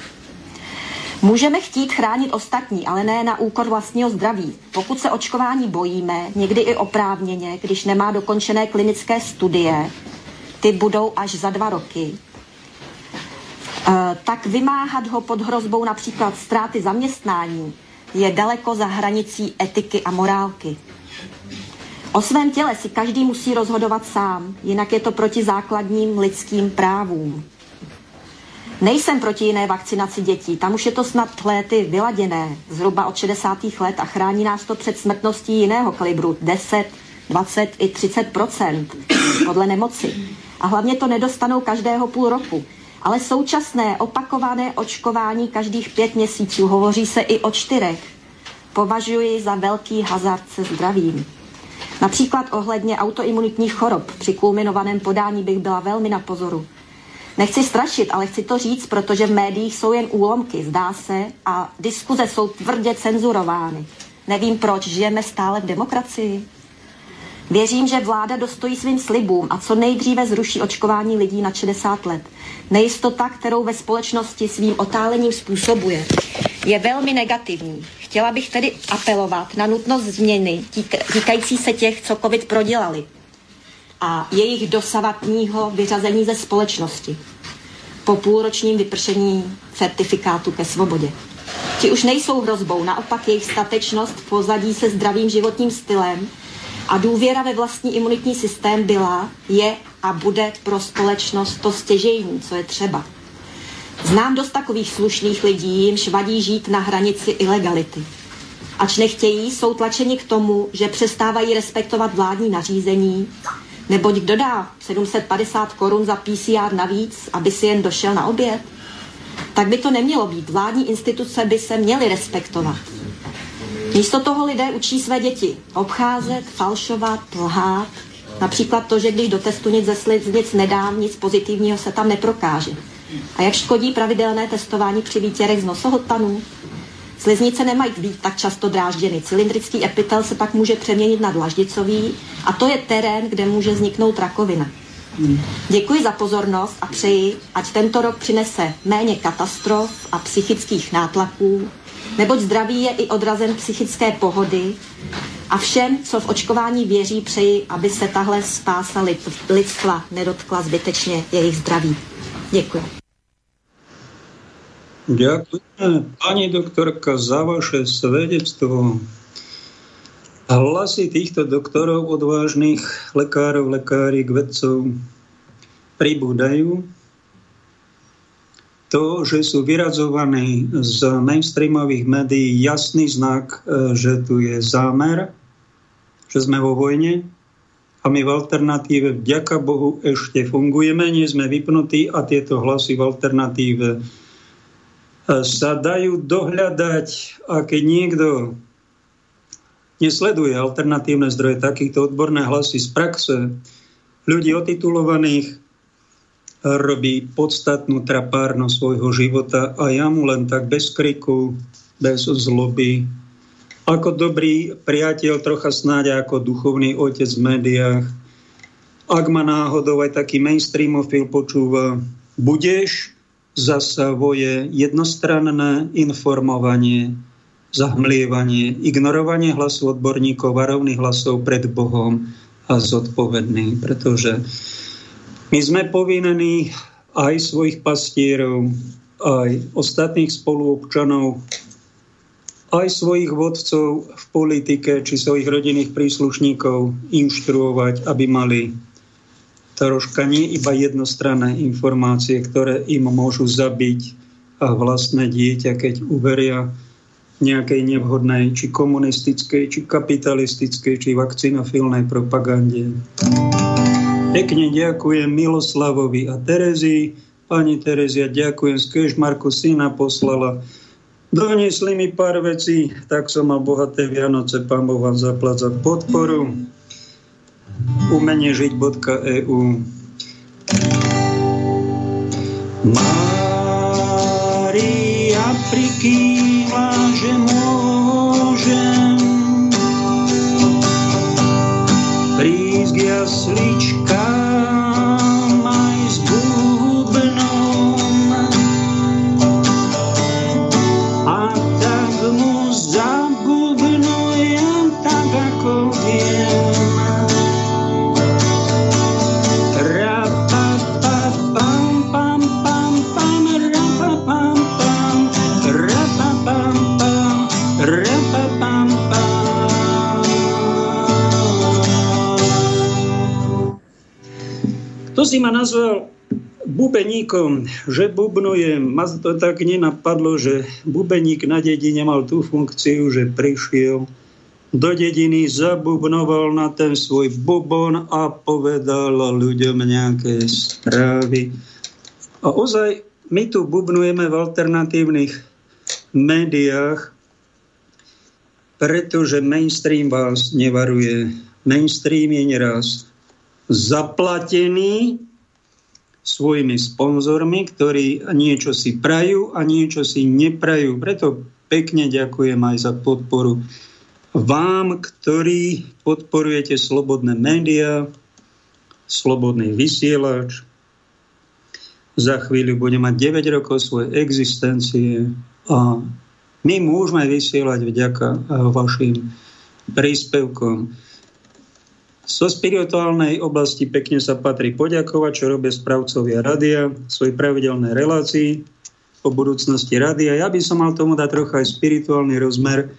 Můžeme chtít chránit ostatní, ale ne na úkor vlastního zdraví. Pokud se očkování bojíme, někdy i oprávněně, když nemá dokončené klinické studie, ty budou až za dva roky, eh, tak vymáhat ho pod hrozbou například ztráty zaměstnání je daleko za hranicí etiky a morálky. O svém těle si každý musí rozhodovat sám, jinak je to proti základním lidským právům. Nejsem proti jiné vakcinaci dětí, tam už je to snad léty vyladěné, zhruba od 60. let a chrání nás to před smrtností jiného kalibru, 10, 20 i 30% podle nemoci. A hlavně to nedostanou každého půl roku. Ale současné opakované očkování každých pět měsíců, hovoří se i o čtyřech, považuji za velký hazard se zdravím. Například ohledně autoimunitních chorob. Při kulminovaném podání bych byla velmi na pozoru. Nechci strašit, ale chci to říct, protože v médiích jsou jen úlomky, zdá se, a diskuze jsou tvrdě cenzurovány. Nevím, proč žijeme stále v demokracii. Věřím, že vláda dostojí svým slibům a co nejdříve zruší očkování lidí na 60 let. Nejistota, kterou ve společnosti svým otálením způsobuje, je velmi negativní. Chtěla bych tedy apelovat na nutnost změny týkající se těch, co COVID prodělali a jejich dosavatního vyřazení ze společnosti po půlročním vypršení certifikátu ke svobodě. Ti už nejsou hrozbou, naopak jejich statečnost v pozadí se zdravým životním stylem a důvěra ve vlastní imunitní systém byla, je a bude pro společnost to stěžejní, co je třeba. Znám dost takových slušných lidí, jimž vadí žít na hranici ilegality. Ač nechtějí, jsou tlačeni k tomu, že přestávají respektovat vládní nařízení, neboť kdo dá 750 korun za PCR navíc, aby si jen došel na oběd? Tak by to nemělo být. Vládní instituce by se měly respektovat. Místo toho lidé učí své děti obcházet, falšovat, lhát. Například to, že když do testu nic ze slic nic nedám, nic pozitivního se tam neprokáže. A jak škodí pravidelné testování při výtěrech z nosohotanů? Sliznice nemají být tak často drážděny. Cylindrický epitel se pak může přeměnit na dlaždicový a to je terén, kde může vzniknout rakovina. Děkuji za pozornost a přeji, ať tento rok přinese méně katastrof a psychických nátlaků, neboť zdraví je i odrazem psychické pohody a všem, co v očkování věří, přeji, aby se tahle spása lidstva nedotkla zbytečně jejich zdraví. Děkuji. Ďakujem, pani doktorka, za vaše svedectvo. Hlasy týchto doktorov, odvážnych lekárov, lekárik, vedcov pribúdajú. To, že sú vyrazovaní z mainstreamových médií, jasný znak, e, že tu je zámer, že sme vo vojne. A my v alternatíve, vďaka Bohu, ešte fungujeme, nie sme vypnutí a tieto hlasy v alternatíve sa dajú dohľadať a keď niekto nesleduje alternatívne zdroje, takýchto odborné hlasy z praxe, ľudí otitulovaných, robí podstatnú trapárnosť svojho života a ja mu len tak bez kriku, bez zloby, ako dobrý priateľ, trocha snáď ako duchovný otec v médiách, ak ma náhodou aj taký mainstreamofil počúva, budeš za jednostranné informovanie, zahmlievanie, ignorovanie hlasu odborníkov, varovných hlasov pred Bohom a zodpovedný, pretože my sme povinení aj svojich pastierov, aj ostatných spoluobčanov, aj svojich vodcov v politike či svojich rodinných príslušníkov inštruovať, aby mali troška nie iba jednostranné informácie, ktoré im môžu zabiť a vlastné dieťa, keď uveria nejakej nevhodnej, či komunistickej, či kapitalistickej, či vakcinofilnej propagande. Pekne ďakujem Miloslavovi a Terezii. Pani Terezia, ďakujem z Kešmarku syna poslala. Doniesli mi pár vecí, tak som mal bohaté Vianoce. Pán Boh vám zaplať za podporu. umeniežiť.eu Mária prikýva, že môžem prísť jaslička To si ma nazval bubeníkom, že bubnujem. Ma to tak nenapadlo, že bubeník na dedine mal tú funkciu, že prišiel do dediny, zabubnoval na ten svoj bubon a povedal ľuďom nejaké správy. A ozaj my tu bubnujeme v alternatívnych médiách, pretože mainstream vás nevaruje. Mainstream je neraz zaplatení svojimi sponzormi, ktorí niečo si prajú a niečo si neprajú. Preto pekne ďakujem aj za podporu vám, ktorí podporujete slobodné médiá, slobodný vysielač, za chvíľu bude mať 9 rokov svojej existencie a my môžeme vysielať vďaka vašim príspevkom. So spirituálnej oblasti pekne sa patrí poďakovať, čo robia spravcovia radia, svoj pravidelnej relácii o budúcnosti radia. Ja by som mal tomu dať trocha aj spirituálny rozmer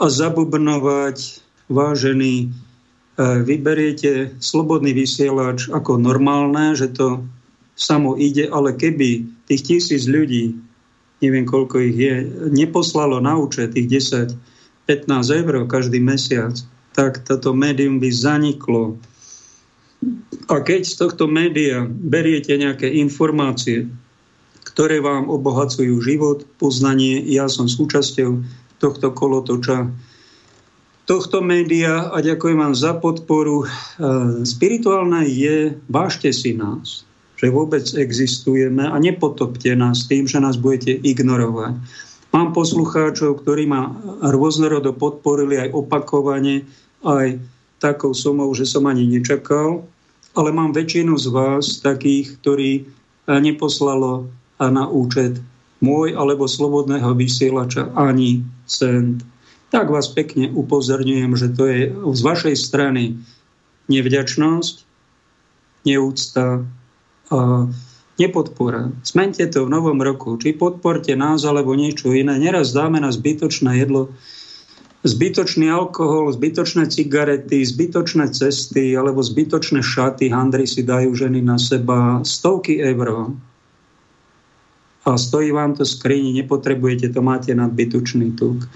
a zabubnovať, vážený, eh, vyberiete slobodný vysielač ako normálne, že to samo ide, ale keby tých tisíc ľudí, neviem koľko ich je, neposlalo na účet tých 10, 15 eur každý mesiac, tak toto médium by zaniklo. A keď z tohto média beriete nejaké informácie, ktoré vám obohacujú život, poznanie, ja som súčasťou tohto kolotoča, tohto média a ďakujem vám za podporu. E, spirituálne je, vážte si nás že vôbec existujeme a nepotopte nás tým, že nás budete ignorovať. Mám poslucháčov, ktorí ma rôznorodo podporili aj opakovane, aj takou sumou, že som ani nečakal, ale mám väčšinu z vás takých, ktorí neposlalo na účet môj alebo slobodného vysielača ani cent. Tak vás pekne upozorňujem, že to je z vašej strany nevďačnosť, neúcta a nepodpora. Zmente to v novom roku. Či podporte nás alebo niečo iné. Neraz dáme na zbytočné jedlo, zbytočný alkohol, zbytočné cigarety, zbytočné cesty alebo zbytočné šaty, handry si dajú ženy na seba stovky eur. A stojí vám to skrini, nepotrebujete to, máte nadbytočný tuk.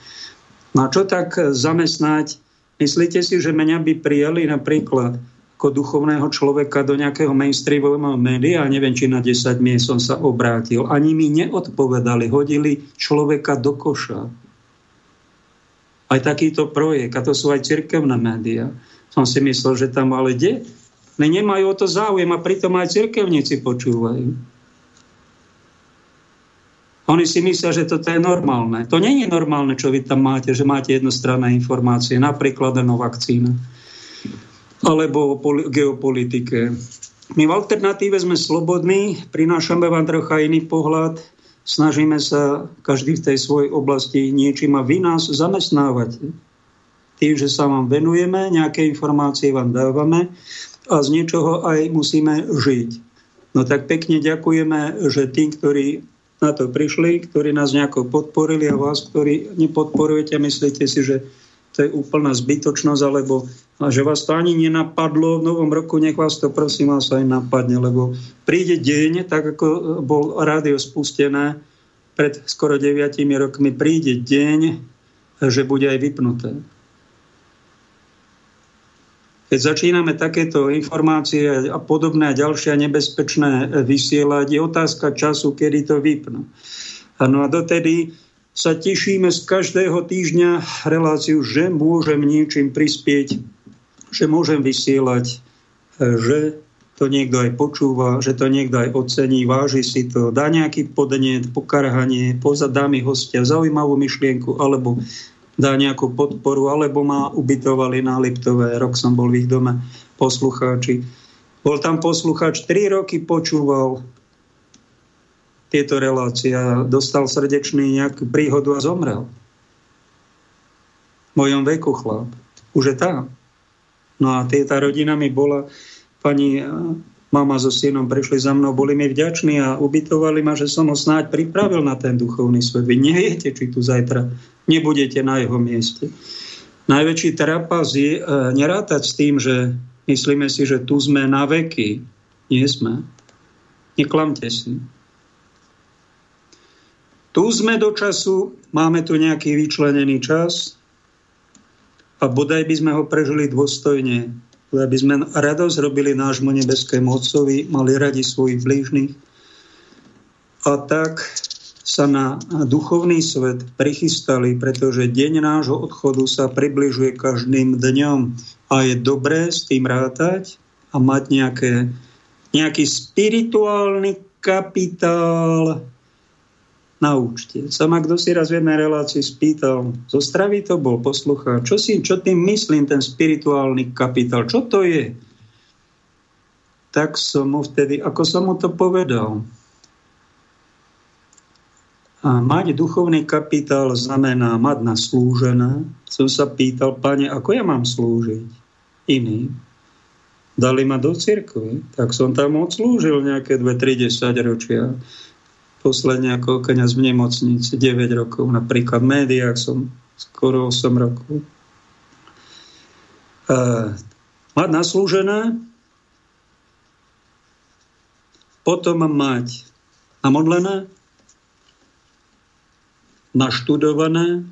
No a čo tak zamestnať? Myslíte si, že mňa by prijali napríklad ako duchovného človeka do nejakého mainstreamového média, neviem, či na 10 miest som sa obrátil. Ani mi neodpovedali, hodili človeka do koša. Aj takýto projekt, a to sú aj cirkevné médiá. Som si myslel, že tam ale kde? Ne, nemajú o to záujem a pritom aj cirkevníci počúvajú. Oni si myslia, že toto je normálne. To nie je normálne, čo vy tam máte, že máte jednostranné informácie, napríklad o vakcíne alebo o geopolitike. My v alternatíve sme slobodní, prinášame vám trocha iný pohľad, snažíme sa každý v tej svojej oblasti niečím a vy nás zamestnávate. Tým, že sa vám venujeme, nejaké informácie vám dávame a z niečoho aj musíme žiť. No tak pekne ďakujeme, že tí, ktorí na to prišli, ktorí nás nejako podporili a vás, ktorí nepodporujete, myslíte si, že to je úplná zbytočnosť, alebo že vás to ani nenapadlo v novom roku, nech vás to prosím vás aj napadne, lebo príde deň, tak ako bol rádio spustené pred skoro 9 rokmi, príde deň, že bude aj vypnuté. Keď začíname takéto informácie a podobné a ďalšie nebezpečné vysielať, je otázka času, kedy to vypnú. No a dotedy sa tešíme z každého týždňa reláciu, že môžem niečím prispieť, že môžem vysielať, že to niekto aj počúva, že to niekto aj ocení, váži si to, dá nejaký podnet, pokarhanie, pozadá mi hostia zaujímavú myšlienku, alebo dá nejakú podporu, alebo ma ubytovali na Liptové, rok som bol v ich dome, poslucháči. Bol tam poslucháč, 3 roky počúval tieto relácie a dostal srdečný nejakú príhodu a zomrel. V mojom veku chlap. Už je tam. No a tá rodina mi bola, pani mama so synom prišli za mnou, boli mi vďační a ubytovali ma, že som ho snáď pripravil na ten duchovný svet. Vy neviete, či tu zajtra nebudete na jeho mieste. Najväčší trapas je e, nerátať s tým, že myslíme si, že tu sme na veky. Nie sme. Neklamte si. Tu sme do času, máme tu nejaký vyčlenený čas a bodaj by sme ho prežili dôstojne, aby sme radosť robili nášmu nebeskému Otcovi, mali radi svojich blížnych. A tak sa na duchovný svet prichystali, pretože deň nášho odchodu sa približuje každým dňom. A je dobré s tým rátať a mať nejaké, nejaký spirituálny kapitál naučte. Sa ma kto si raz v jednej relácii spýtal, zo stravy to bol poslucháč, čo si, čo tým myslím, ten spirituálny kapitál, čo to je? Tak som mu vtedy, ako som mu to povedal, a mať duchovný kapitál znamená mať na slúžené. Som sa pýtal, pane, ako ja mám slúžiť? Iný. Dali ma do cirkvi, tak som tam odslúžil nejaké 2-3 ročia posledne ako kniaz v nemocnici 9 rokov, napríklad v médiách som skoro 8 rokov. Uh, mať naslúžené, potom mať namodlené, naštudované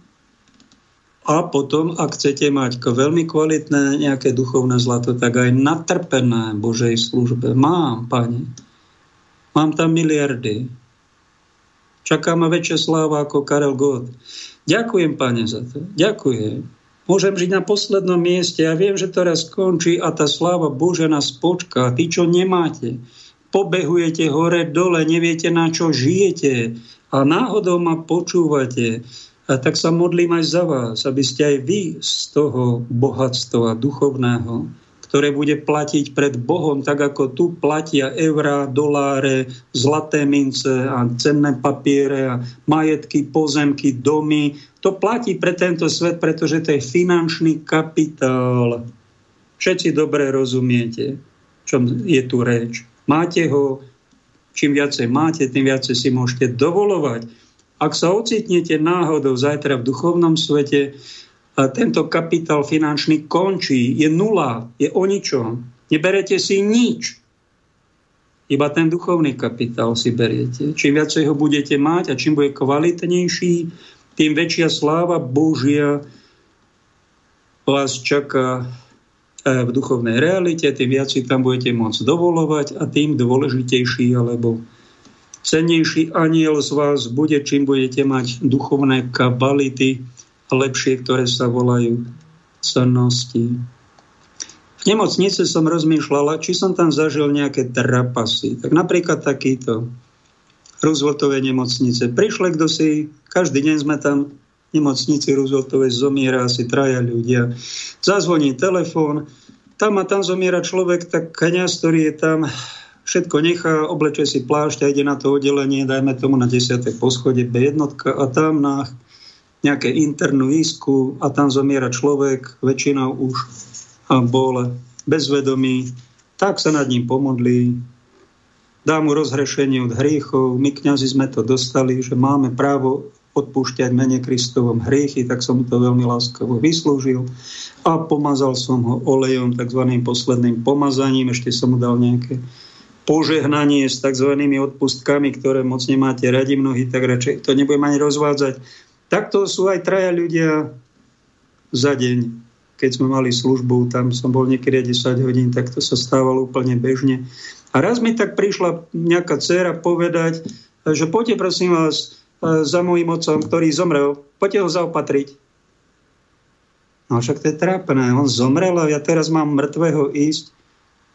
a potom, ak chcete mať veľmi kvalitné nejaké duchovné zlato, tak aj natrpené Božej službe. Mám, pani. Mám tam miliardy. Čaká ma väčšia sláva ako Karel Gott. Ďakujem, pane, za to. Ďakujem. Môžem žiť na poslednom mieste. Ja viem, že to raz skončí a tá sláva Bože nás počká. Tí, čo nemáte, pobehujete hore, dole, neviete, na čo žijete a náhodou ma počúvate, a tak sa modlím aj za vás, aby ste aj vy z toho bohatstva duchovného ktoré bude platiť pred Bohom, tak ako tu platia eurá, doláre, zlaté mince a cenné papiere a majetky, pozemky, domy. To platí pre tento svet, pretože to je finančný kapitál. Všetci dobre rozumiete, čom je tu reč. Máte ho, čím viacej máte, tým viacej si môžete dovolovať. Ak sa ocitnete náhodou zajtra v duchovnom svete, tento kapitál finančný končí, je nula, je o ničom. Neberete si nič. Iba ten duchovný kapitál si beriete. Čím viacej ho budete mať a čím bude kvalitnejší, tým väčšia sláva Božia vás čaká e, v duchovnej realite, tým viac si tam budete môcť dovolovať a tým dôležitejší alebo cennejší aniel z vás bude, čím budete mať duchovné kabality, lepšie, ktoré sa volajú cennosti. V nemocnici som rozmýšľala, či som tam zažil nejaké trapasy. Tak napríklad takýto Rooseveltovej nemocnice. Prišli kto si, každý deň sme tam v nemocnici Rooseveltovej zomiera asi traja ľudia. Zazvoní telefón, tam a tam zomiera človek, tak kniaz, ktorý je tam, všetko nechá, obleče si plášť a ide na to oddelenie, dajme tomu na 10. poschode B1 a tam na nejaké internú výsku a tam zomiera človek, väčšinou už bol bezvedomý, tak sa nad ním pomodlí, dá mu rozhrešenie od hriechov. My kňazi sme to dostali, že máme právo odpúšťať mene Kristovom hriechy, tak som to veľmi láskavo vyslúžil a pomazal som ho olejom, tzv. posledným pomazaním, ešte som mu dal nejaké požehnanie s tzv. odpustkami, ktoré moc nemáte radi mnohí, tak radšej to nebudem ani rozvádzať. Takto sú aj traja ľudia za deň. Keď sme mali službu, tam som bol niekedy 10 hodín, tak to sa stávalo úplne bežne. A raz mi tak prišla nejaká dcera povedať, že poďte prosím vás za môjim otcom, ktorý zomrel, poďte ho zaopatriť. No však to je trápne, on zomrel a ja teraz mám mŕtvého ísť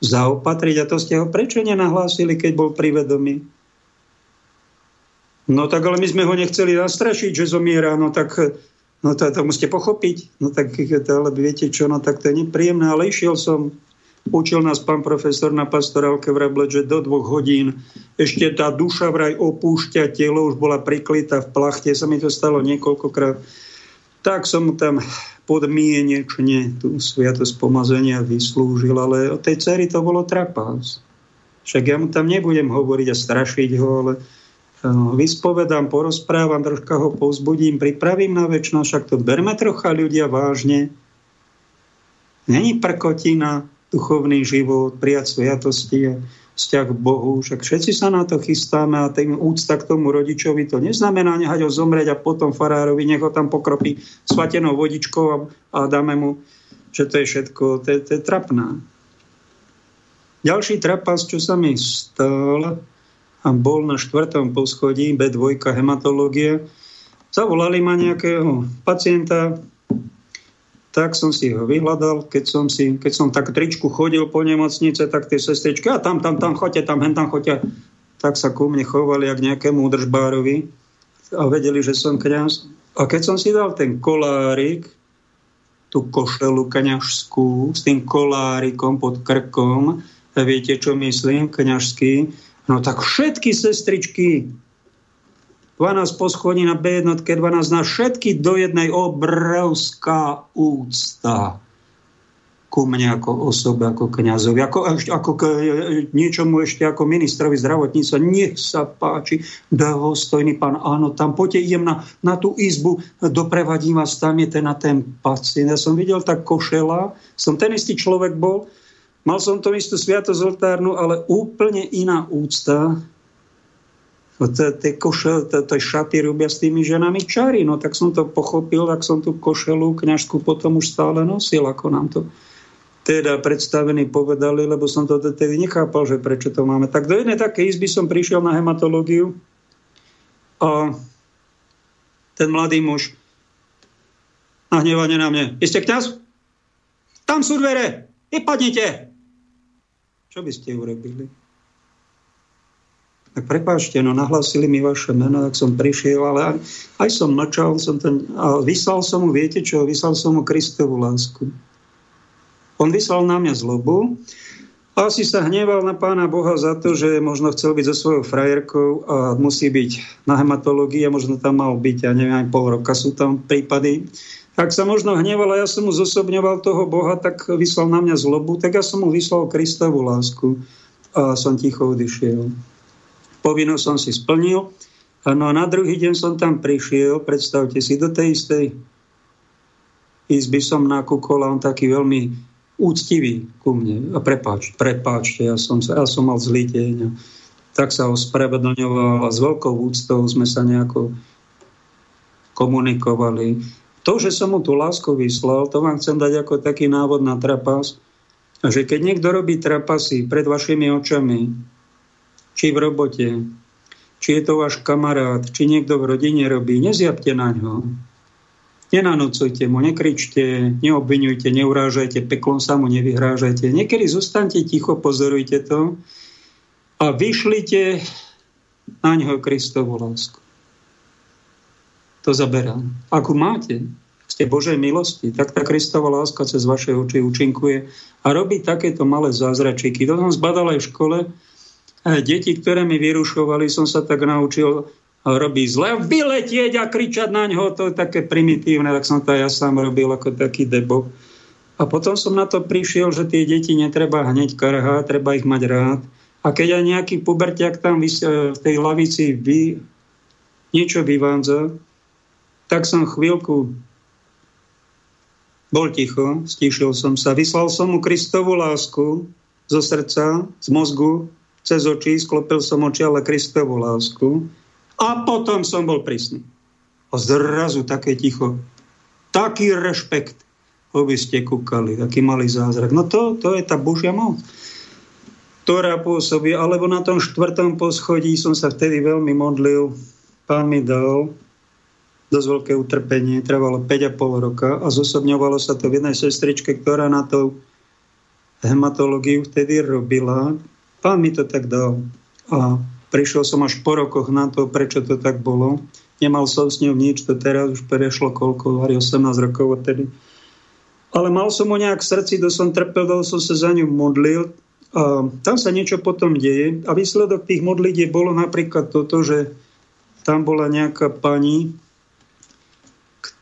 zaopatriť a to ste ho prečo nenahlásili, keď bol privedomý? No tak ale my sme ho nechceli zastrašiť, že zomiera, no tak no to, to musíte pochopiť. No tak ale viete čo, no tak to je nepríjemné, ale išiel som, učil nás pán profesor na pastorálke v Rable, že do dvoch hodín ešte tá duša vraj opúšťa telo, už bola priklita v plachte, sa mi to stalo niekoľkokrát. Tak som tam podmienečne tú sviatosť pomazenia vyslúžil, ale od tej cery to bolo trapás. Však ja mu tam nebudem hovoriť a strašiť ho, ale vyspovedám, porozprávam, troška ho povzbudím, pripravím na väčšnosť, však to berme trocha ľudia vážne. Není prkotina, duchovný život, prijať sviatosti vzťah k Bohu, však všetci sa na to chystáme a tým úcta k tomu rodičovi to neznamená nehať ho zomrieť a potom farárovi nech ho tam pokropí svatenou vodičkou a, a dáme mu, že to je všetko, to to je trapná. Ďalší trapas, čo sa mi stal, bol na štvrtom poschodí B2 hematológie. Zavolali ma nejakého pacienta, tak som si ho vyhľadal, keď som, si, keď som tak tričku chodil po nemocnice, tak tie sestričky, a tam, tam, tam, choďte, tam, hen tam choďte, tak sa ku mne chovali jak nejakému držbárovi. a vedeli, že som kňaz. A keď som si dal ten kolárik, tú košelu kňažskú s tým kolárikom pod krkom, a viete, čo myslím, kňažský, no tak všetky sestričky 12 poschodí na B jednotke, 12 na všetky do jednej obrovská úcta ku mne ako osobe, ako kniazovi, ako, ako k niečomu ešte ako ministrovi zdravotníctva. Nech sa páči, dôstojný pán, áno, tam poďte, idem na, na tú izbu, doprevadím vás, tam je ten na ten pacient. Ja som videl tak košela, som ten istý človek bol, mal som to istú sviatosť oltárnu, ale úplne iná úcta tie košel, tie šaty robia s tými ženami čary. No tak som to pochopil, tak som tú košelu kňažku potom už stále nosil, ako nám to teda predstavení povedali, lebo som to tedy nechápal, že prečo to máme. Tak do jednej takej izby som prišiel na hematológiu a ten mladý muž nahnevane na mne. Vy ste kňaz? Tam sú dvere, vypadnite. Čo by ste urobili? Tak prepáčte, no nahlásili mi vaše meno, tak som prišiel, ale aj, aj som mlčal, som ten, a vyslal som mu, viete čo, vyslal som mu Kristovú lásku. On vyslal na mňa zlobu, a asi sa hneval na pána Boha za to, že možno chcel byť so svojou frajerkou a musí byť na hematológii a možno tam mal byť, ja neviem, aj pol roka sú tam prípady. Ak sa možno hneval a ja som mu zosobňoval toho Boha, tak vyslal na mňa zlobu, tak ja som mu vyslal Kristovú lásku a som ticho odišiel povinnosť som si splnil. No a na druhý deň som tam prišiel, predstavte si, do tej istej izby som nakúkol a on taký veľmi úctivý ku mne. A prepáč, prepáčte, ja som, ja som mal zlý deň. Tak sa ospravedlňoval a s veľkou úctou sme sa nejako komunikovali. To, že som mu tú lásku vyslal, to vám chcem dať ako taký návod na trapas, že keď niekto robí trapasy pred vašimi očami, či v robote, či je to váš kamarát, či niekto v rodine robí, nezjabte na ňo. Nenanúcujte mu, nekričte, neobvinujte, neurážajte, peklom sa mu nevyhrážajte. Niekedy zostaňte ticho, pozorujte to a vyšlite na ňo Kristovu lásku. To zaberám. Ako máte, ste Božej milosti, tak tá Kristova láska cez vaše oči účinkuje a robí takéto malé zázračíky. To som zbadal aj v škole, deti, ktoré mi vyrušovali, som sa tak naučil robiť zle, vyletieť a kričať na ňo, to je také primitívne, tak som to ja sám robil ako taký debo. A potom som na to prišiel, že tie deti netreba hneď karhať, treba ich mať rád. A keď aj nejaký puberťak tam v tej lavici vy, niečo vyvádza, tak som chvíľku bol ticho, stíšil som sa, vyslal som mu Kristovú lásku zo srdca, z mozgu, cez oči, sklopil som oči, ale Kristovú lásku. A potom som bol prísny. A zrazu také ticho. Taký rešpekt. Ho by ste kúkali, taký malý zázrak. No to, to je tá Božia moc ktorá pôsobí, alebo na tom štvrtom poschodí som sa vtedy veľmi modlil. Pán mi dal dosť veľké utrpenie, trvalo 5,5 roka a zosobňovalo sa to v jednej sestričke, ktorá na to hematológiu vtedy robila. Pán mi to tak dal. A prišiel som až po rokoch na to, prečo to tak bolo. Nemal som s ňou nič, to teraz už prešlo koľko, aj 18 rokov odtedy. Ale mal som ho nejak v srdci, do som trpel, do som sa za ňu modlil. A tam sa niečo potom deje. A výsledok tých modlitieb bolo napríklad toto, že tam bola nejaká pani,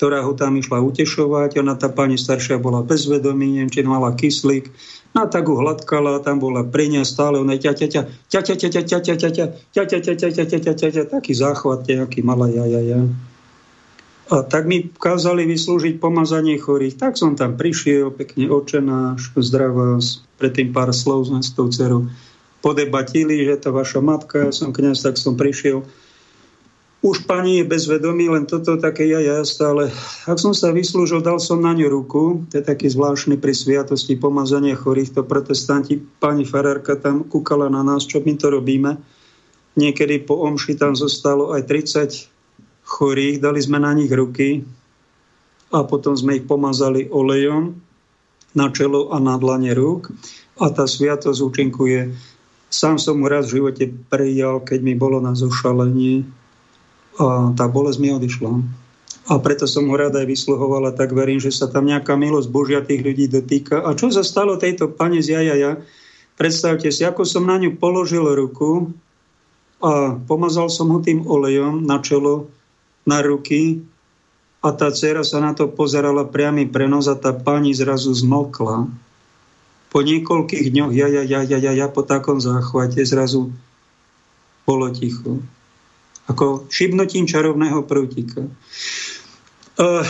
ktorá ho tam išla utešovať. Ona, tá pani staršia, bola bezvedomí, neviem, či mala kyslík No tak ho hladkala, tam bola pri ňa stále, ona ťa, ťa, ťa, ťa, ťa, ťa, ťa, ťa, ťa, ťa, ťa, ťa, ťa, ťa, ťa, ťa, ťa, ťa, taký záchvat nejaký malá ja, ja, ja. A tak mi kázali vyslúžiť pomazanie chorých. Tak som tam prišiel, pekne očenáš, zdravá, predtým pár slov s tou dcerou podebatili, že to vaša matka, ja som kniaz, tak som prišiel. Už pani je bezvedomí, len toto také ja, ja stále. Ak som sa vyslúžil, dal som na ňu ruku, to je taký zvláštny pri sviatosti pomazania chorých, to protestanti, pani farárka tam kúkala na nás, čo my to robíme. Niekedy po omši tam zostalo aj 30 chorých, dali sme na nich ruky a potom sme ich pomazali olejom na čelo a na dlane rúk a tá sviatosť účinkuje. Sám som mu raz v živote prijal, keď mi bolo na zošalenie a tá bolesť mi odišla. A preto som ho rada aj vysluhovala, tak verím, že sa tam nejaká milosť Božia tých ľudí dotýka. A čo sa stalo tejto pane z Jajaja? Predstavte si, ako som na ňu položil ruku a pomazal som ho tým olejom na čelo, na ruky a tá dcera sa na to pozerala priamy prenos a tá pani zrazu zmokla. Po niekoľkých dňoch ja, ja, ja, ja, ja, ja po takom záchvate zrazu bolo ticho ako šibnutím čarovného prútika. Uh,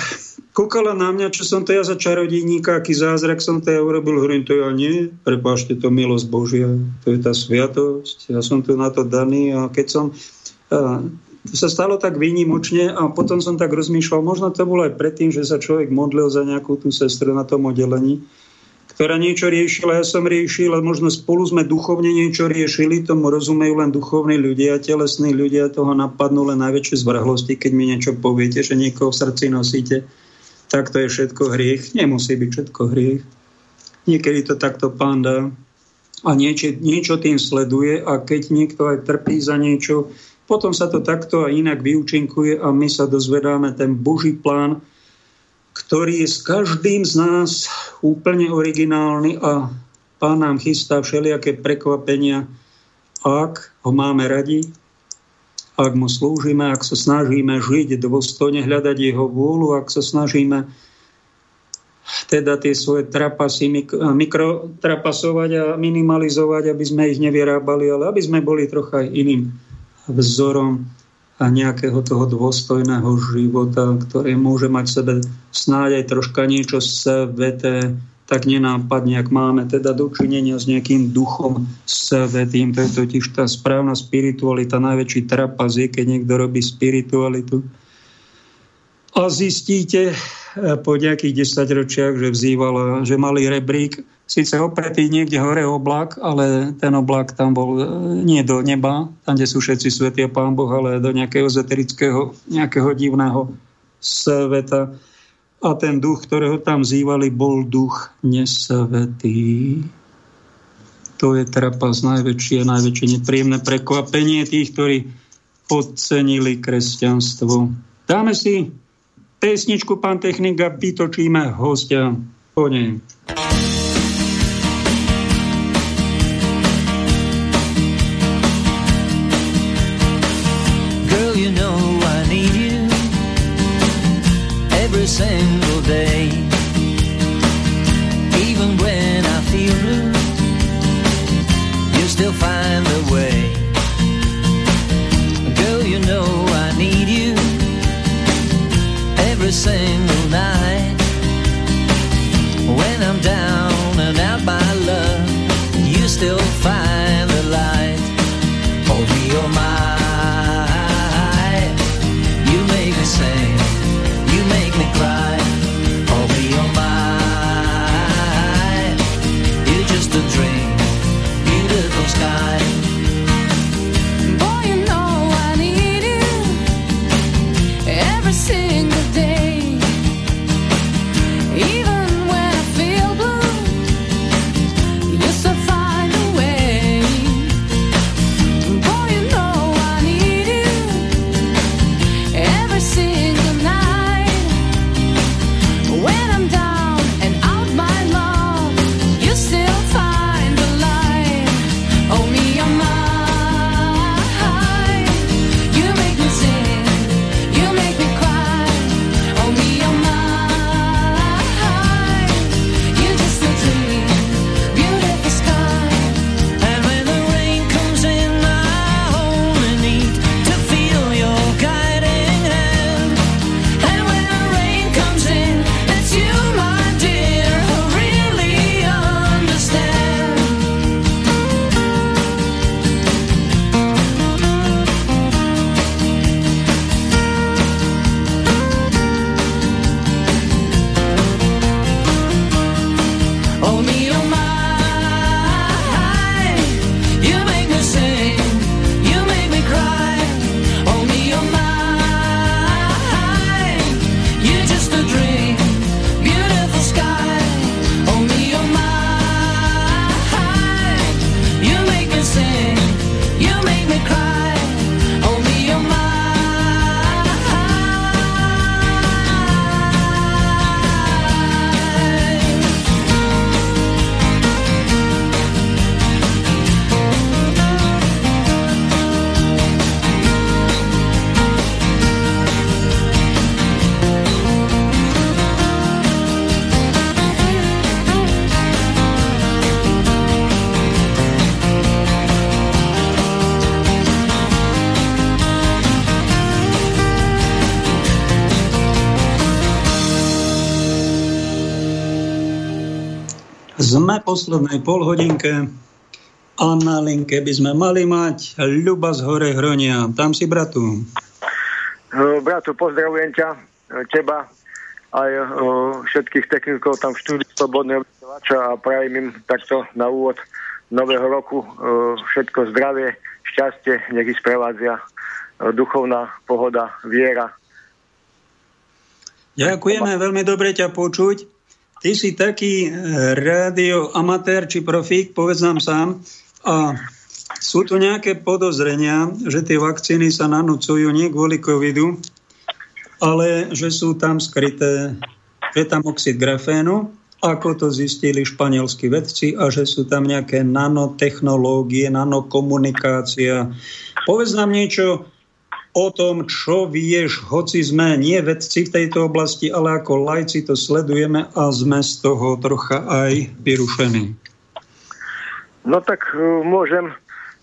kúkala na mňa, čo som to ja za čarodejníka, aký zázrak som to ja urobil, hovorím to ja nie, prepášte, to milosť Božia, to je tá sviatosť, ja som tu na to daný a keď som, uh, to sa stalo tak výnimočne a potom som tak rozmýšľal, možno to bolo aj predtým, že sa človek modlil za nejakú tú sestru na tom oddelení, ktorá niečo riešila, ja som riešil a možno spolu sme duchovne niečo riešili, tomu rozumejú len duchovní ľudia, telesní ľudia toho napadnú len najväčšie zvrhlosti, keď mi niečo poviete, že niekoho v srdci nosíte, tak to je všetko hriech. Nemusí byť všetko hriech. Niekedy to takto pán dá a niečo, niečo tým sleduje a keď niekto aj trpí za niečo, potom sa to takto a inak vyučinkuje a my sa dozvedáme ten Boží plán, ktorý je s každým z nás úplne originálny a pán nám chystá všelijaké prekvapenia, ak ho máme radi, ak mu slúžime, ak sa snažíme žiť dôstojne, hľadať jeho vôľu, ak sa snažíme teda tie svoje trapasy mikrotrapasovať a minimalizovať, aby sme ich nevyrábali, ale aby sme boli trocha iným vzorom a nejakého toho dôstojného života, ktorý môže mať v sebe snáď aj troška niečo sveté, tak nenápadne, ak máme teda dočinenia s nejakým duchom svetým. To je totiž tá správna spiritualita. Najväčší trapas je, keď niekto robí spiritualitu. A zistíte po nejakých desaťročiach, že vzýval, že mali rebrík síce opretý niekde hore oblak, ale ten oblak tam bol e, nie do neba, tam, kde sú všetci svetí a pán Boh, ale do nejakého ezoterického, nejakého divného sveta. A ten duch, ktorého tam zývali, bol duch nesvetý. To je trapas najväčšie, najväčšie nepríjemné prekvapenie tých, ktorí podcenili kresťanstvo. Dáme si pesničku, pán technika, vytočíme hostia po nej. sing poslednej polhodinke a na linke by sme mali mať Ľuba z Hore Hronia. Tam si, bratu. Bratu, pozdravujem ťa, teba, aj všetkých technikov tam v štúdiu Slobodného vysielača a prajem im takto na úvod nového roku všetko zdravie, šťastie, nech ich sprevádza duchovná pohoda, viera. Ďakujeme, veľmi dobre ťa počuť. Ty si taký e, radioamatér či profík, povedz nám sám. A sú tu nejaké podozrenia, že tie vakcíny sa nanúcujú nie kvôli covidu, ale že sú tam skryté, je tam oxid grafénu, ako to zistili španielskí vedci a že sú tam nejaké nanotechnológie, nanokomunikácia. Povedz nám niečo o tom, čo vieš, hoci sme nie vedci v tejto oblasti, ale ako lajci to sledujeme a sme z toho trocha aj vyrušení. No tak uh, môžem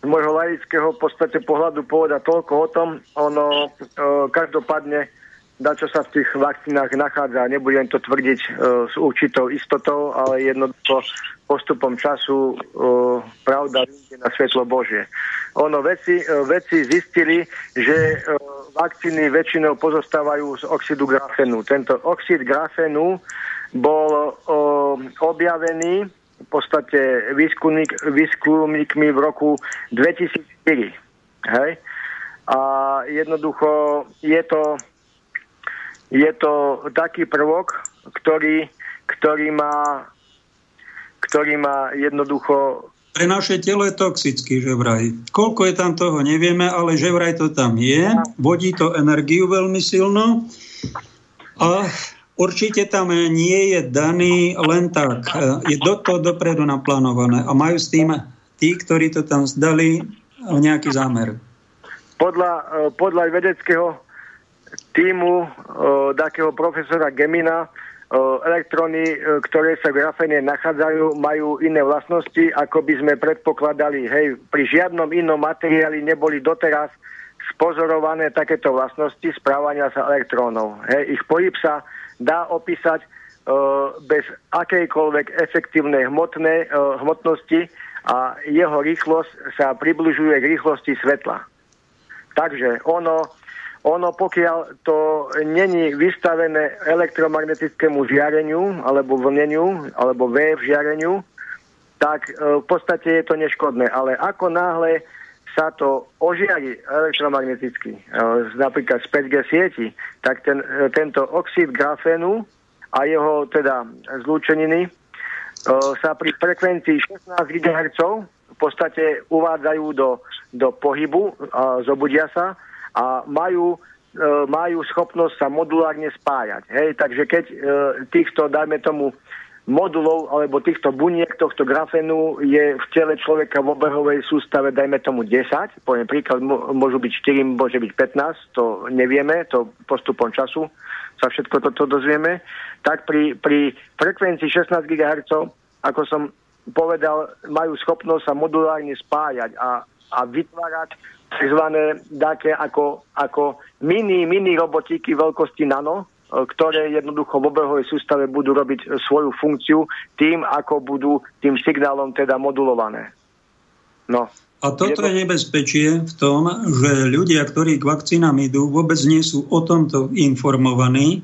z môjho laického v podstate pohľadu povedať toľko o tom. Ono uh, každopádne čo sa v tých vakcínach nachádza. Nebudem to tvrdiť uh, s určitou istotou, ale jednoducho postupom času uh, pravda vyjde na svetlo Božie. Ono, veci, uh, veci zistili, že uh, vakcíny väčšinou pozostávajú z oxidu grafenu. Tento oxid grafenu bol uh, objavený v podstate výskumník, výskumníkmi v roku 2004. Hej? A jednoducho je to je to taký prvok, ktorý, ktorý, má, ktorý má jednoducho... Pre naše telo je toxický, že vraj. Koľko je tam toho, nevieme, ale že vraj to tam je. Vodí to energiu veľmi silno. A určite tam nie je daný len tak. Je do toho dopredu naplánované. A majú s tým tí, ktorí to tam zdali, nejaký zámer. Podľa, podľa vedeckého týmu uh, takého profesora Gemina uh, elektróny, uh, ktoré sa v grafene nachádzajú, majú iné vlastnosti, ako by sme predpokladali. Hej, pri žiadnom inom materiáli neboli doteraz spozorované takéto vlastnosti správania sa elektrónov. Hej, ich pohyb sa dá opísať uh, bez akejkoľvek efektívnej hmotnej, uh, hmotnosti a jeho rýchlosť sa približuje k rýchlosti svetla. Takže ono ono, pokiaľ to není vystavené elektromagnetickému žiareniu, alebo vlneniu, alebo V žiareniu, tak e, v podstate je to neškodné. Ale ako náhle sa to ožiari elektromagneticky, e, napríklad z 5G sieti, tak ten, e, tento oxid grafénu a jeho teda zlúčeniny sa pri frekvencii 16 GHz v podstate uvádzajú do, do pohybu, a zobudia sa a majú e, majú schopnosť sa modulárne spájať. Hej? Takže keď e, týchto, dajme tomu, modulov alebo týchto buniek tohto grafenu je v tele človeka v obehovej sústave, dajme tomu 10, poviem príklad, môžu byť 4, môže byť 15, to nevieme, to postupom času sa všetko toto dozvieme, tak pri, pri frekvencii 16 GHz, ako som povedal, majú schopnosť sa modulárne spájať a, a vytvárať tzv. také ako, ako mini, mini robotíky veľkosti nano, e, ktoré jednoducho v obehovej sústave budú robiť svoju funkciu tým, ako budú tým signálom teda modulované. No. A toto je nebezpečie v tom, že ľudia, ktorí k vakcínám idú, vôbec nie sú o tomto informovaní.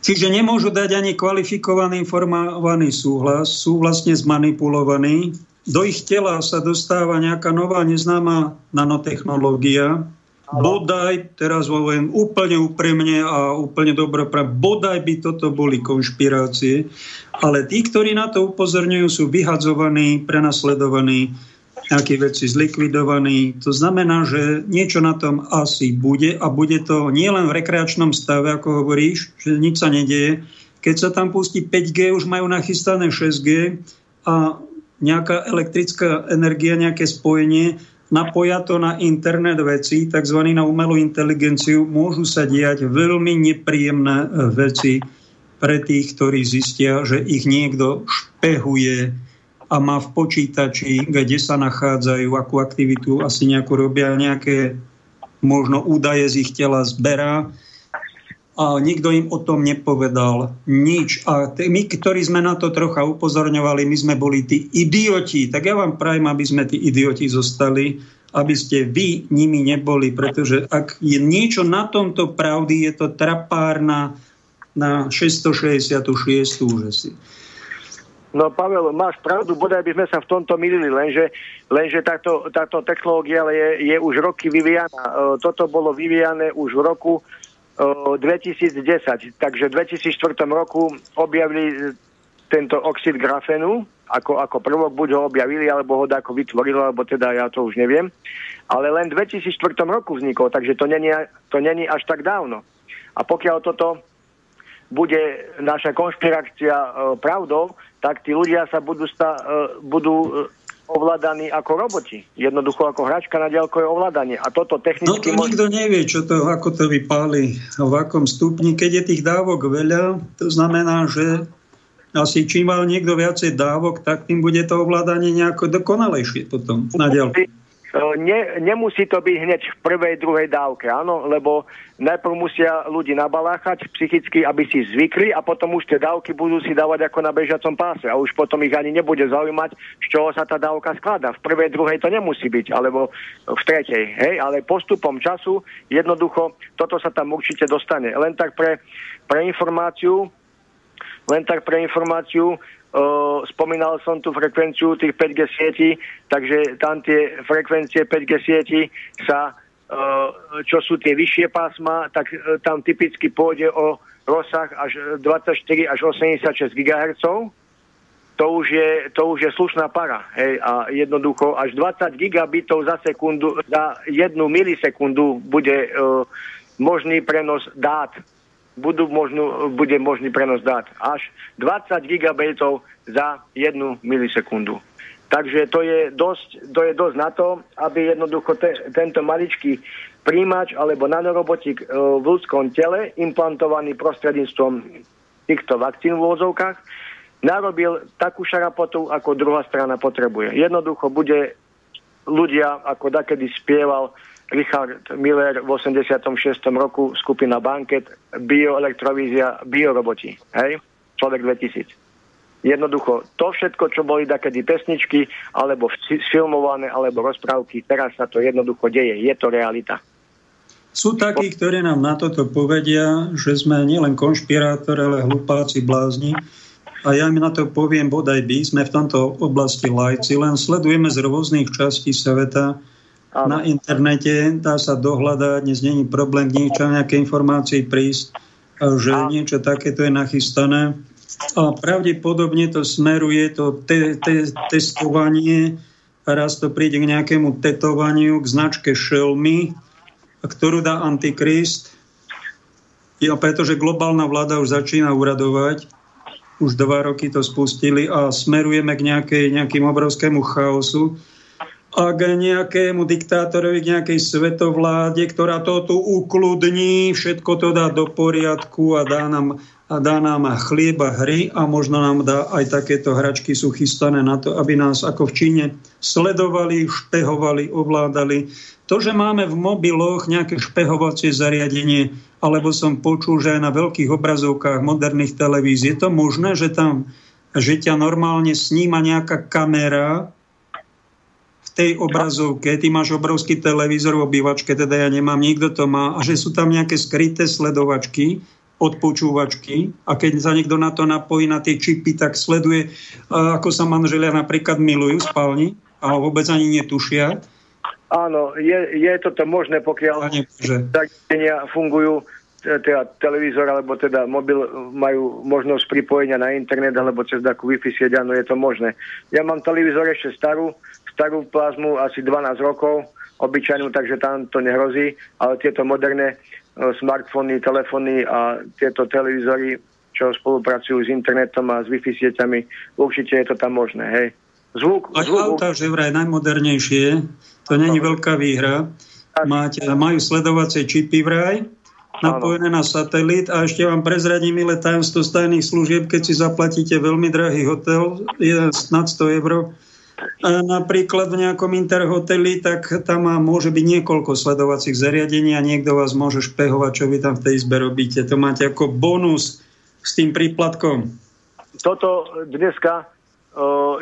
Čiže nemôžu dať ani kvalifikovaný informovaný súhlas, sú vlastne zmanipulovaní do ich tela sa dostáva nejaká nová neznáma nanotechnológia, bodaj, teraz hovorím úplne úprimne a úplne dobro, bodaj by toto boli konšpirácie, ale tí, ktorí na to upozorňujú, sú vyhadzovaní, prenasledovaní, nejaké veci zlikvidovaní. To znamená, že niečo na tom asi bude a bude to nielen v rekreačnom stave, ako hovoríš, že nič sa nedieje. Keď sa tam pustí 5G, už majú nachystané 6G a nejaká elektrická energia, nejaké spojenie, napoja to na internet veci, tzv. na umelú inteligenciu, môžu sa diať veľmi nepríjemné e, veci pre tých, ktorí zistia, že ich niekto špehuje a má v počítači, kde sa nachádzajú, akú aktivitu asi nejakú robia, nejaké možno údaje z ich tela zberá a nikto im o tom nepovedal nič. A t- my, ktorí sme na to trocha upozorňovali, my sme boli tí idioti. Tak ja vám prajem, aby sme tí idioti zostali, aby ste vy nimi neboli, pretože ak je niečo na tomto pravdy, je to trapárna na 666. že si. No Pavel, máš pravdu, bodaj by sme sa v tomto milili, lenže, lenže táto, táto technológia je, je už roky vyvíjana. E, toto bolo vyvíjané už v roku 2010. Takže v 2004 roku objavili tento oxid grafenu, ako, ako prvok buď ho objavili, alebo ho ako vytvorilo, alebo teda ja to už neviem. Ale len v 2004 roku vznikol, takže to není, to není až tak dávno. A pokiaľ toto bude naša konšpirácia e, pravdou, tak tí ľudia sa budú, sta, e, budú ovládaní ako roboti. Jednoducho ako hračka na diaľkové ovládanie. A toto technicky... No to nikto nevie, čo to, ako to vypáli, v akom stupni. Keď je tých dávok veľa, to znamená, že asi čím mal niekto viacej dávok, tak tým bude to ovládanie nejako dokonalejšie potom na diaľku. Ne, nemusí to byť hneď v prvej, druhej dávke, áno, lebo najprv musia ľudí nabaláchať psychicky, aby si zvykli a potom už tie dávky budú si dávať ako na bežiacom páse a už potom ich ani nebude zaujímať, z čoho sa tá dávka skladá. V prvej, druhej to nemusí byť, alebo v tretej, hej, ale postupom času jednoducho toto sa tam určite dostane. Len tak pre, pre informáciu, len tak pre informáciu, Spomínal som tú frekvenciu tých 5G sietí, takže tam tie frekvencie 5G sietí sa, čo sú tie vyššie pásma, tak uh, tam typicky pôjde o rozsah až 24 až 86 GHz. To už je, to už je slušná para. Hej, a jednoducho až 20 gigabitov za sekundu, za jednu milisekundu bude možný prenos dát budú možnú, bude možný prenos dát až 20 gigabitov za jednu milisekundu. Takže to je dosť, to je dosť na to, aby jednoducho te, tento maličký príjimač alebo nanorobotik e, v ľudskom tele, implantovaný prostredníctvom týchto vakcín v úvodzovkách, narobil takú šarapotu, ako druhá strana potrebuje. Jednoducho bude ľudia, ako dakedy spieval Richard Miller v 86. roku, skupina Banket, bioelektrovízia, bioroboti. Hej? Človek 2000. Jednoducho, to všetko, čo boli takedy pesničky, alebo filmované, alebo rozprávky, teraz sa to jednoducho deje. Je to realita. Sú takí, ktorí nám na toto povedia, že sme nielen konšpirátori, ale hlupáci, blázni. A ja mi na to poviem, bodaj by sme v tomto oblasti lajci, len sledujeme z rôznych častí sveta, na internete, dá sa dohľadať, dnes není problém niečo, nejaké informácie prísť, že niečo takéto je nachystané. A pravdepodobne to smeruje, to te, te, testovanie, raz to príde k nejakému tetovaniu, k značke šelmy, ktorú dá Antikrist. Ja, pretože globálna vláda už začína uradovať, už dva roky to spustili a smerujeme k nejakej, nejakým obrovskému chaosu a k nejakému diktátorovi, k nejakej svetovláde, ktorá to tu ukludní, všetko to dá do poriadku a dá nám, a dá nám chlieb a hry a možno nám dá aj takéto hračky sú chystané na to, aby nás ako v Číne sledovali, špehovali, ovládali. To, že máme v mobiloch nejaké špehovacie zariadenie, alebo som počul, že aj na veľkých obrazovkách moderných televízií, je to možné, že tam že ťa normálne sníma nejaká kamera, tej obrazovke, ty máš obrovský televízor v obývačke, teda ja nemám, nikto to má, a že sú tam nejaké skryté sledovačky, odpočúvačky a keď sa niekto na to napojí, na tie čipy, tak sleduje, ako sa manželia napríklad milujú v spálni a vôbec ani netušia. Áno, je, je toto možné, pokiaľ zariadenia fungujú teda televízor alebo teda mobil majú možnosť pripojenia na internet alebo cez takú Wi-Fi sieť, áno, je to možné. Ja mám televízor ešte starú, starú plazmu asi 12 rokov, obyčajnú, takže tam to nehrozí, ale tieto moderné e, smartfóny, telefóny a tieto televízory, čo spolupracujú s internetom a s Wi-Fi sieťami, určite je to tam možné, hej. Zvuk, Aj zvuk, auta, že vraj najmodernejšie, to není veľká výhra. Máte, majú sledovacie čipy vraj, napojené na satelit a ešte vám prezradím milé tajomstvo stajných služieb, keď si zaplatíte veľmi drahý hotel, je nad 100 eur, napríklad v nejakom interhoteli, tak tam môže byť niekoľko sledovacích zariadení a niekto vás môže špehovať, čo vy tam v tej izbe robíte. To máte ako bonus s tým príplatkom. Toto dneska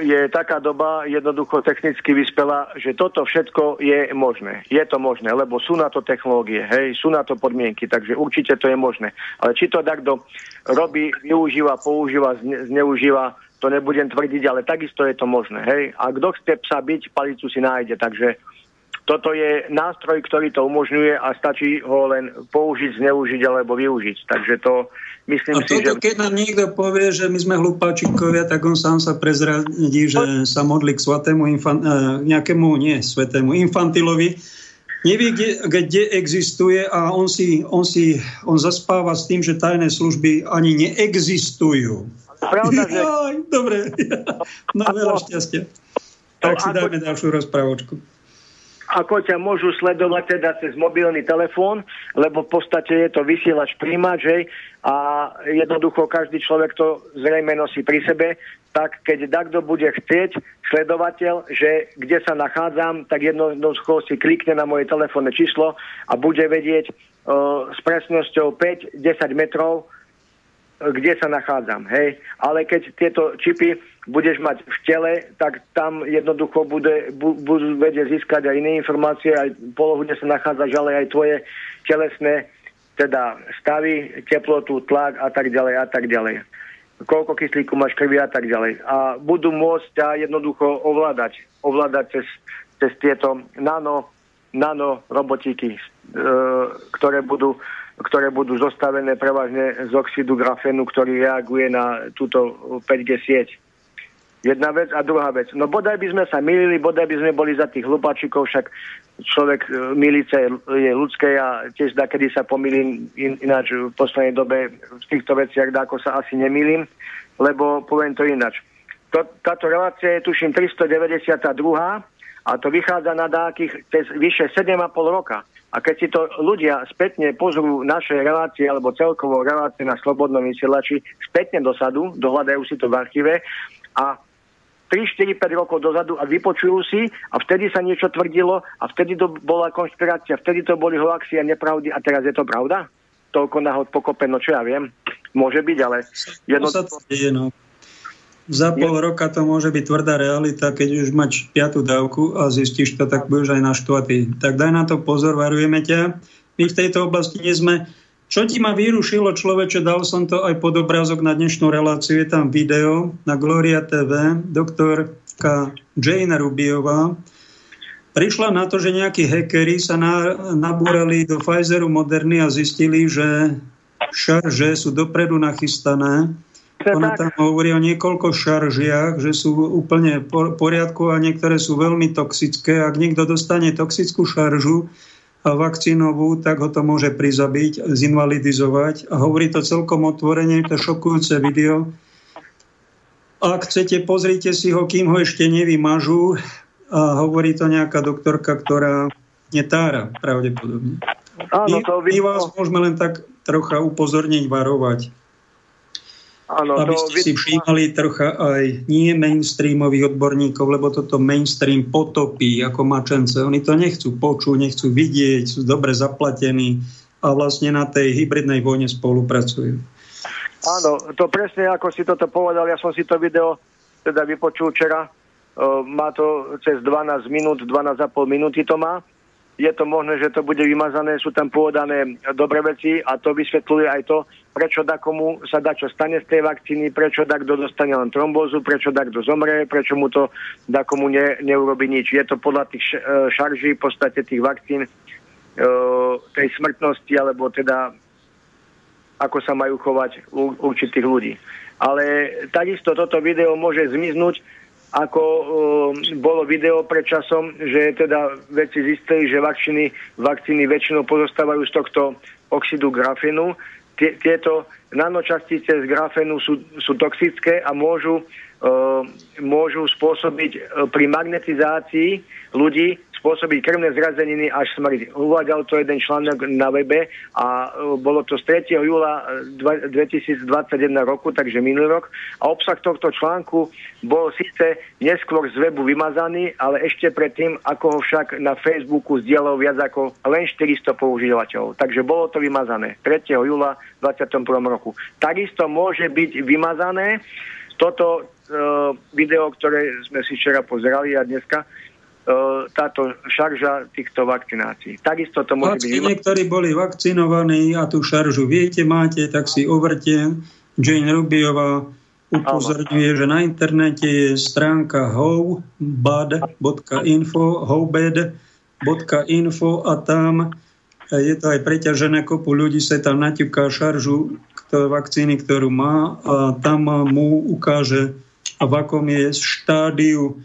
je taká doba jednoducho technicky vyspela, že toto všetko je možné. Je to možné, lebo sú na to technológie, hej, sú na to podmienky, takže určite to je možné. Ale či to takto robí, využíva, používa, zneužíva, to nebudem tvrdiť, ale takisto je to možné, hej. A kto chce psa byť, palicu si nájde, takže toto je nástroj, ktorý to umožňuje a stačí ho len použiť, zneužiť alebo využiť. Takže to, Myslím a toto, si, že... keď nám niekto povie, že my sme hlupáčikovia, tak on sám sa prezradí, že sa modlí k svatému infan... E, nejakému, nie svetému, infantilovi. Nevie, kde, kde existuje a on si, on si on zaspáva s tým, že tajné služby ani neexistujú. Pravda, že... Aj, dobre. No veľa šťastia. Tak si dáme ďalšiu rozprávočku ako ťa môžu sledovať teda cez mobilný telefón, lebo v podstate je to vysielač príjimač, hej, a jednoducho každý človek to zrejme nosí pri sebe, tak keď takto bude chcieť sledovateľ, že kde sa nachádzam, tak jednoducho si klikne na moje telefónne číslo a bude vedieť uh, s presnosťou 5-10 metrov, kde sa nachádzam. Hej? Ale keď tieto čipy budeš mať v tele, tak tam jednoducho bude, bu, budú vedieť získať aj iné informácie, aj polohu, kde sa nachádzaš, ale aj tvoje telesné teda stavy, teplotu, tlak a tak ďalej a tak ďalej. Koľko kyslíku máš krvi a tak ďalej. A budú môcť ťa jednoducho ovládať. Ovládať cez, cez tieto nano, nano robotíky, e, ktoré budú ktoré budú zostavené prevažne z oxidu grafenu, ktorý reaguje na túto 5G sieť. Jedna vec a druhá vec. No bodaj by sme sa milili, bodaj by sme boli za tých hlupačikov, však človek e, milice je ľudské a tiež da, kedy sa pomýlim in, ináč v poslednej dobe v týchto veciach, ako sa asi nemýlim, lebo poviem to ináč. To, táto relácia je tuším 392 a to vychádza na dákých cez vyše 7,5 roka. A keď si to ľudia spätne pozrú naše relácie alebo celkovo relácie na Slobodnom vysielači spätne dosadu, dohľadajú si to v archíve a 3, 4, 5 rokov dozadu a vypočujú si a vtedy sa niečo tvrdilo a vtedy to bola konšpirácia, vtedy to boli hoaxy a nepravdy a teraz je to pravda? Toľko nahod pokope, no čo ja viem. Môže byť, ale... Jedno... Za pol roka to môže byť tvrdá realita, keď už máš piatú dávku a zistíš to, tak budeš aj naštvatý. Tak daj na to pozor, varujeme ťa. My v tejto oblasti nie sme čo ti ma vyrušilo, človeče, dal som to aj pod obrázok na dnešnú reláciu, je tam video na Gloria TV, doktorka Jane Rubiová, prišla na to, že nejakí hackeri sa na, nabúrali do Pfizeru Moderny a zistili, že šarže sú dopredu nachystané. Ona tam hovorí o niekoľko šaržiach, že sú úplne v poriadku a niektoré sú veľmi toxické. Ak niekto dostane toxickú šaržu, vakcínovú, tak ho to môže prizabiť, zinvalidizovať. A hovorí to celkom otvorene, to šokujúce video. Ak chcete, pozrite si ho, kým ho ešte nevymažú. A hovorí to nejaká doktorka, ktorá netára pravdepodobne. Áno, to my, my vás môžeme len tak trocha upozorniť, varovať. Áno, aby ste si všímali trocha aj nie mainstreamových odborníkov, lebo toto mainstream potopí ako mačence. Oni to nechcú počuť, nechcú vidieť, sú dobre zaplatení a vlastne na tej hybridnej vojne spolupracujú. Áno, to presne ako si toto povedal, ja som si to video teda vypočul včera, má to cez 12 minút, 12,5 minúty to má je to možné, že to bude vymazané, sú tam povedané dobré veci a to vysvetľuje aj to, prečo komu sa dá čo stane z tej vakcíny, prečo kto dostane len trombózu, prečo kto zomre, prečo mu to komu ne, neurobi nič. Je to podľa tých e, šarží v podstate tých vakcín e, tej smrtnosti, alebo teda ako sa majú chovať u určitých ľudí. Ale takisto toto video môže zmiznúť ako uh, bolo video pred časom, že teda vedci zistili, že vakcíny, vakcíny väčšinou pozostávajú z tohto oxidu grafenu. Tieto nanočastice z grafenu sú, sú toxické a môžu, uh, môžu spôsobiť uh, pri magnetizácii ľudí spôsobiť krvné zrazeniny až smrť. Uváďal to jeden článok na webe a e, bolo to z 3. júla 2021 roku, takže minulý rok. A obsah tohto článku bol síce neskôr z webu vymazaný, ale ešte predtým, ako ho však na Facebooku zdieľalo viac ako len 400 používateľov. Takže bolo to vymazané 3. júla 2021 roku. Takisto môže byť vymazané toto uh, video, ktoré sme si včera pozerali a dneska, táto šarža týchto vakcinácií. Takisto to môže byť... ktorí boli vakcinovaní a tú šaržu viete, máte, tak si overte. Jane Rubiová upozorňuje, že na internete je stránka howbad.info howbad.info a tam je to aj preťažené, kopu ľudí sa tam naťuká šaržu vakcíny, ktorú má a tam mu ukáže, v akom je štádiu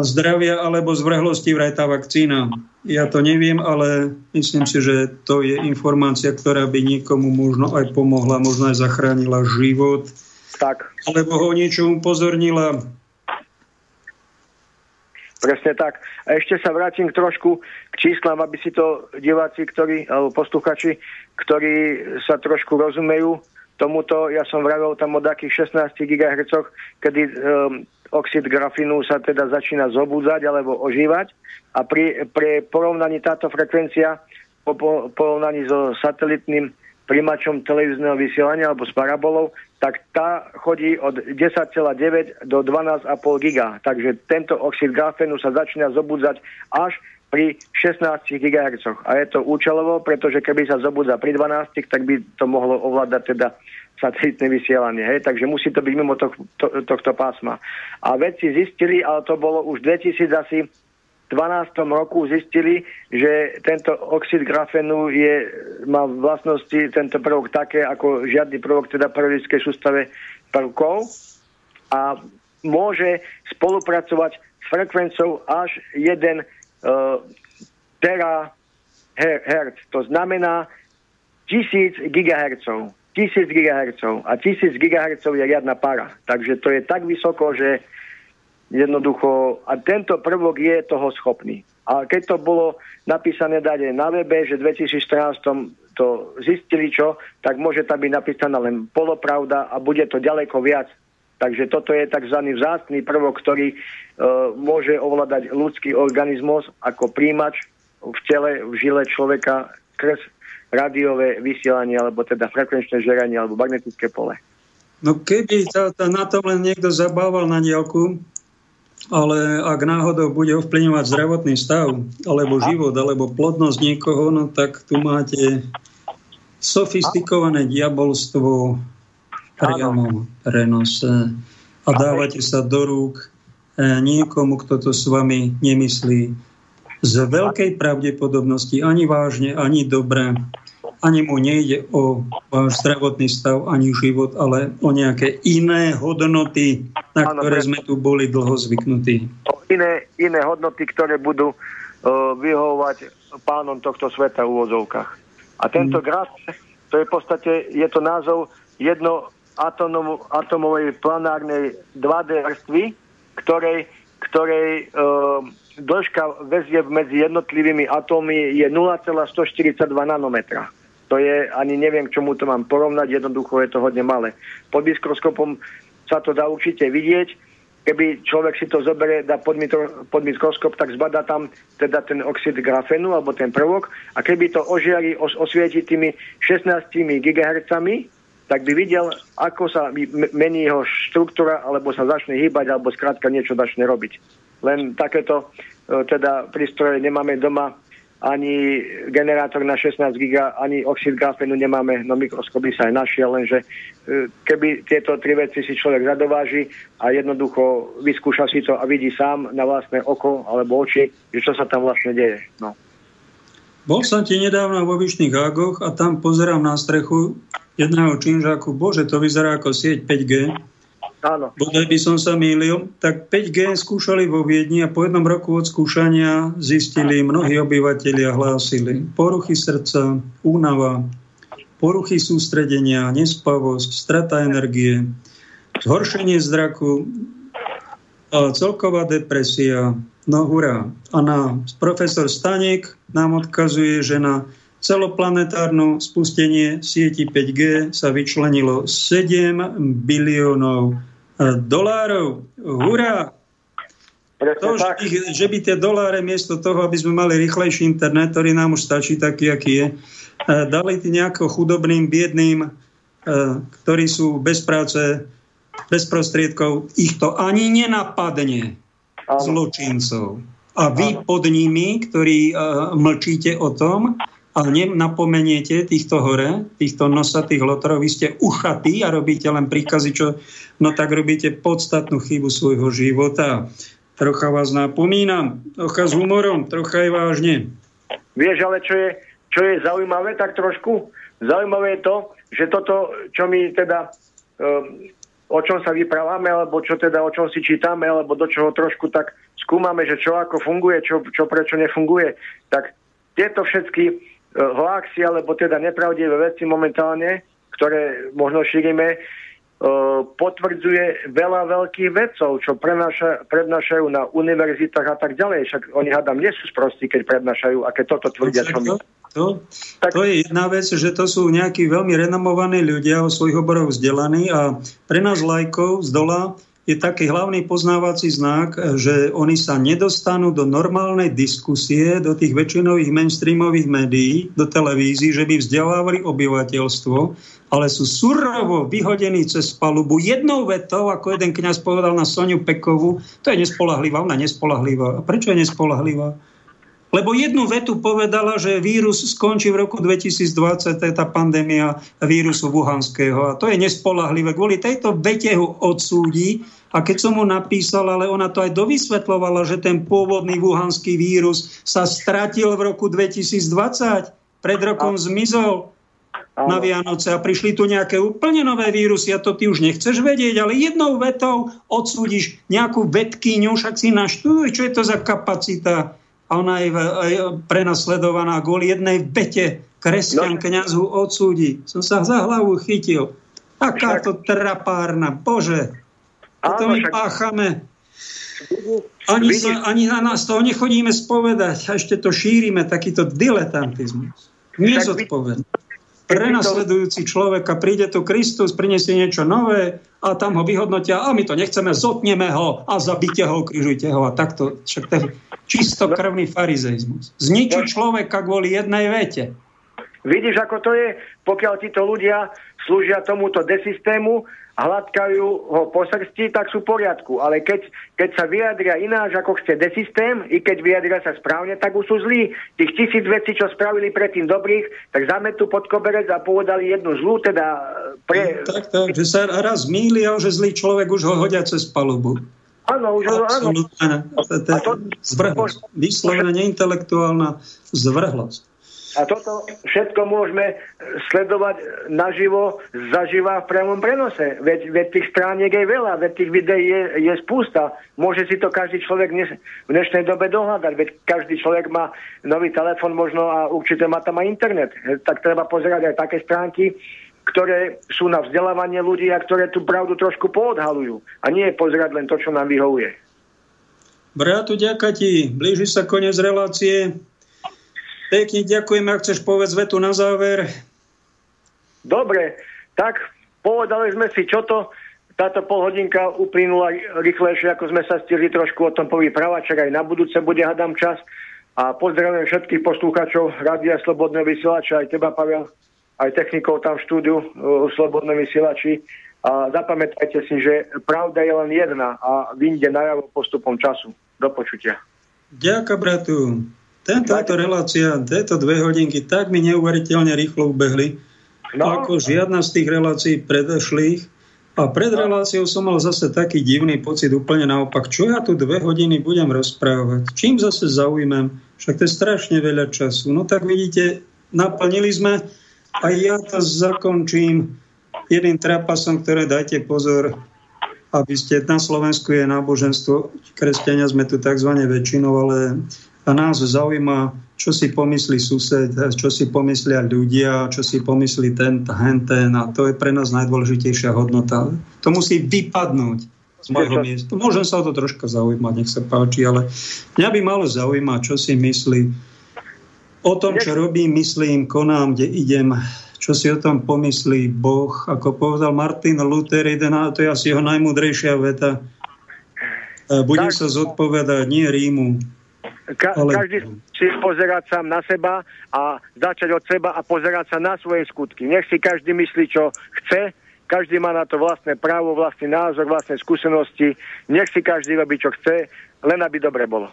zdravia alebo zvrhlosti vraj tá vakcína. Ja to neviem, ale myslím si, že to je informácia, ktorá by niekomu možno aj pomohla, možno aj zachránila život. Tak. Alebo ho niečo upozornila. Presne tak. A ešte sa vrátim trošku k číslam, aby si to diváci, ktorí, alebo posluchači, ktorí sa trošku rozumejú, tomuto, ja som vravil tam o takých 16 GHz, kedy um, oxid grafínu sa teda začína zobudzať alebo ožívať a pri, pri porovnaní táto frekvencia po, po porovnaní so satelitným príjimačom televízneho vysielania alebo s parabolou, tak tá chodí od 10,9 do 12,5 giga. Takže tento oxid grafénu sa začína zobudzať až pri 16 GHz. A je to účelovo, pretože keby sa zobudza pri 12, tak by to mohlo ovládať teda satelitné vysielanie. Hej? Takže musí to byť mimo to, to, tohto pásma. A vedci zistili, ale to bolo už 2000 asi 12. roku zistili, že tento oxid grafenu je, má vlastnosti tento prvok také, ako žiadny prvok teda periodickej sústave prvkov a môže spolupracovať s frekvenciou až 1 uh, terahertz. To znamená 1000 GHz. 1000 GHz. A 1000 GHz je riadna para. Takže to je tak vysoko, že jednoducho... A tento prvok je toho schopný. A keď to bolo napísané dade na webe, že v 2014 to zistili čo, tak môže tam byť napísaná len polopravda a bude to ďaleko viac. Takže toto je tzv. vzácný prvok, ktorý uh, môže ovládať ľudský organizmus ako príjimač v tele, v žile človeka kres rádiové vysielanie, alebo teda frekvenčné žeranie, alebo magnetické pole. No keby sa na tom len niekto zabával na dielku, ale ak náhodou bude ovplyvňovať zdravotný stav, alebo život, alebo plodnosť niekoho, no tak tu máte sofistikované diabolstvo priamo prenose. A dávate sa do rúk e, niekomu, kto to s vami nemyslí z veľkej pravdepodobnosti ani vážne, ani dobre, ani mu nejde o váš zdravotný stav, ani život, ale o nejaké iné hodnoty, na ktoré sme tu boli dlho zvyknutí. Iné, iné hodnoty, ktoré budú uh, vyhovovať pánom tohto sveta v úvozovkách. A tento hmm. graf, to je v podstate, je to názov jedno atomovej planárnej 2D vrstvy, ktorej, ktorej e, dĺžka väzieb medzi jednotlivými atómy je 0,142 nanometra. To je, ani neviem, k čomu to mám porovnať, jednoducho je to hodne malé. Pod mikroskopom sa to dá určite vidieť, keby človek si to zoberie, dá pod, mikro, pod mikroskop, tak zbada tam teda ten oxid grafenu alebo ten prvok a keby to ožiari, os, osvieti tými 16 GHz, tak by videl, ako sa mení jeho štruktúra, alebo sa začne hýbať, alebo skrátka niečo začne robiť. Len takéto e, teda prístroje nemáme doma, ani generátor na 16 giga, ani oxid grafenu nemáme, no mikroskop by sa aj našiel, lenže e, keby tieto tri veci si človek zadováži a jednoducho vyskúša si to a vidí sám na vlastné oko alebo oči, že čo sa tam vlastne deje. No. Bol som ti nedávno vo Vyšných Hágoch a tam pozerám na strechu jedného činžáku, bože, to vyzerá ako sieť 5G. Áno. Bodaj by som sa mýlil. Tak 5G skúšali vo Viedni a po jednom roku od skúšania zistili, mnohí obyvateľia hlásili poruchy srdca, únava, poruchy sústredenia, nespavosť, strata energie, zhoršenie zraku, A celková depresia, no hurá. A na profesor Stanek nám odkazuje, že na celoplanetárne spustenie sieti 5G sa vyčlenilo 7 biliónov dolárov. Hurá! To, že, že by tie doláre miesto toho, aby sme mali rýchlejší internet, ktorý nám už stačí taký, aký je, e, dali tým nejako chudobným, biedným, e, ktorí sú bez práce, bez prostriedkov, ich to ani nenapadne zločincov. A vy pod nimi, ktorí mlčíte o tom, a nenapomeniete týchto hore, týchto nosatých lotrov, vy ste uchatí a robíte len príkazy, čo, no tak robíte podstatnú chybu svojho života. Trocha vás napomínam, trocha s humorom, trocha aj vážne. Vieš, ale čo je, čo je zaujímavé, tak trošku zaujímavé je to, že toto, čo my teda, um, o čom sa vyprávame, alebo čo teda, o čom si čítame, alebo do čoho trošku tak skúmame, že čo ako funguje, čo, čo prečo nefunguje, tak tieto všetky hoaxy, alebo teda nepravdivé veci momentálne, ktoré možno šírime, eh, potvrdzuje veľa veľkých vedcov, čo prenaša, prednášajú na univerzitách a tak ďalej. Však oni hádam nie sú sprostí, keď prednášajú, aké toto tvrdia. Čo to, to, tak... to je jedna vec, že to sú nejakí veľmi renomovaní ľudia o svojich oboroch vzdelaní a pre nás lajkov z dola je taký hlavný poznávací znak, že oni sa nedostanú do normálnej diskusie, do tých väčšinových mainstreamových médií, do televízií, že by vzdelávali obyvateľstvo, ale sú surovo vyhodení cez palubu jednou vetou, ako jeden kňaz povedal na Soniu Pekovu, to je nespolahlivá, ona nespolahlivá. A prečo je nespolahlivá? Lebo jednu vetu povedala, že vírus skončí v roku 2020, to je tá pandémia vírusu wuhanského. A to je nespolahlivé. Kvôli tejto vete ho odsúdi. A keď som mu napísal, ale ona to aj dovysvetlovala, že ten pôvodný wuhanský vírus sa stratil v roku 2020. Pred rokom zmizol na Vianoce a prišli tu nejaké úplne nové vírusy a to ty už nechceš vedieť, ale jednou vetou odsúdiš nejakú vedkyňu, však si naštuduj, čo je to za kapacita a ona je prenasledovaná kvôli jednej bete kresťan no. kniazu odsúdi. Som sa za hlavu chytil. Takáto trapárna, bože. Toto my však... páchame. Ani, sa, ani na nás toho nechodíme spovedať. A ešte to šírime, takýto diletantizmus. Nezodpovedný prenasledujúci človeka, príde tu Kristus, prinesie niečo nové a tam ho vyhodnotia a my to nechceme, zotneme ho a zabite ho, križujte ho a takto. Však to je čistokrvný farizeizmus. Zničí človeka kvôli jednej vete. Vidíš, ako to je, pokiaľ títo ľudia slúžia tomuto desystému, hladkajú ho po srsti, tak sú v poriadku. Ale keď, keď sa vyjadria ináč, ako chce desystém, i keď vyjadria sa správne, tak už sú zlí. Tých tisíc vecí, čo spravili predtým dobrých, tak zametú pod koberec a povedali jednu zlú, teda pre... Tak, tak, že sa raz mýlia, že zlý človek už ho hodia cez palubu. Áno, už ho, áno. Zvrhlosť. Vyslovená neintelektuálna zvrhlosť. A toto všetko môžeme sledovať naživo, zaživa v priamom prenose. Veď, veď tých strániek je veľa, veď tých videí je, je spústa. Môže si to každý človek dnes, v dnešnej dobe dohľadať, veď každý človek má nový telefon možno a určite má tam aj internet. Tak treba pozerať aj také stránky, ktoré sú na vzdelávanie ľudí a ktoré tú pravdu trošku poodhalujú. A nie pozerať len to, čo nám vyhovuje. Bratu, ďaká ti. Blíži sa koniec relácie. Pekne ďakujem, ak chceš povedz vetu na záver. Dobre, tak povedali sme si, čo to táto polhodinka uplynula rýchlejšie, ako sme sa stihli trošku o tom povyprávať, aj na budúce bude hadám čas. A pozdravujem všetkých poslúchačov Rádia Slobodného vysielača, aj teba, Pavel, aj technikov tam v štúdiu v Slobodnom vysielači. A zapamätajte si, že pravda je len jedna a vyjde najavo postupom času. Do počutia. Ďakujem, bratu. Táto relácia, tieto dve hodinky tak mi neuveriteľne rýchlo ubehli, no. ako žiadna z tých relácií predošlých. A pred reláciou som mal zase taký divný pocit, úplne naopak, čo ja tu dve hodiny budem rozprávať, čím zase zaujmem, však to je strašne veľa času. No tak vidíte, naplnili sme a ja to zakončím jedným trapasom, ktoré dajte pozor, aby ste, na Slovensku je náboženstvo, kresťania sme tu tzv. väčšinou, ale a nás zaujíma, čo si pomyslí sused, čo si pomyslia ľudia, čo si pomyslí ten, hen, ten a to je pre nás najdôležitejšia hodnota. To musí vypadnúť. z môjho miesta. Môžem sa o to troška zaujímať, nech sa páči, ale mňa by malo zaujímať, čo si myslí o tom, čo robím, myslím, konám, kde idem, čo si o tom pomyslí Boh. Ako povedal Martin Luther, jeden, to je asi jeho najmudrejšia veta. E, budem tak. sa zodpovedať nie Rímu, Ka-. Každý si pozerať sám na seba a začať od seba a pozerať sa na svoje skutky. Nech si každý myslí, čo chce, každý má na to vlastné právo, vlastný názor, vlastné skúsenosti. Nech si každý robí, čo chce, len aby dobre bolo.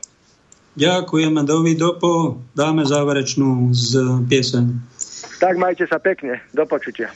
Ďakujeme, Dovidopo. Dáme záverečnú z pieseň. Tak majte sa pekne. Do počutia.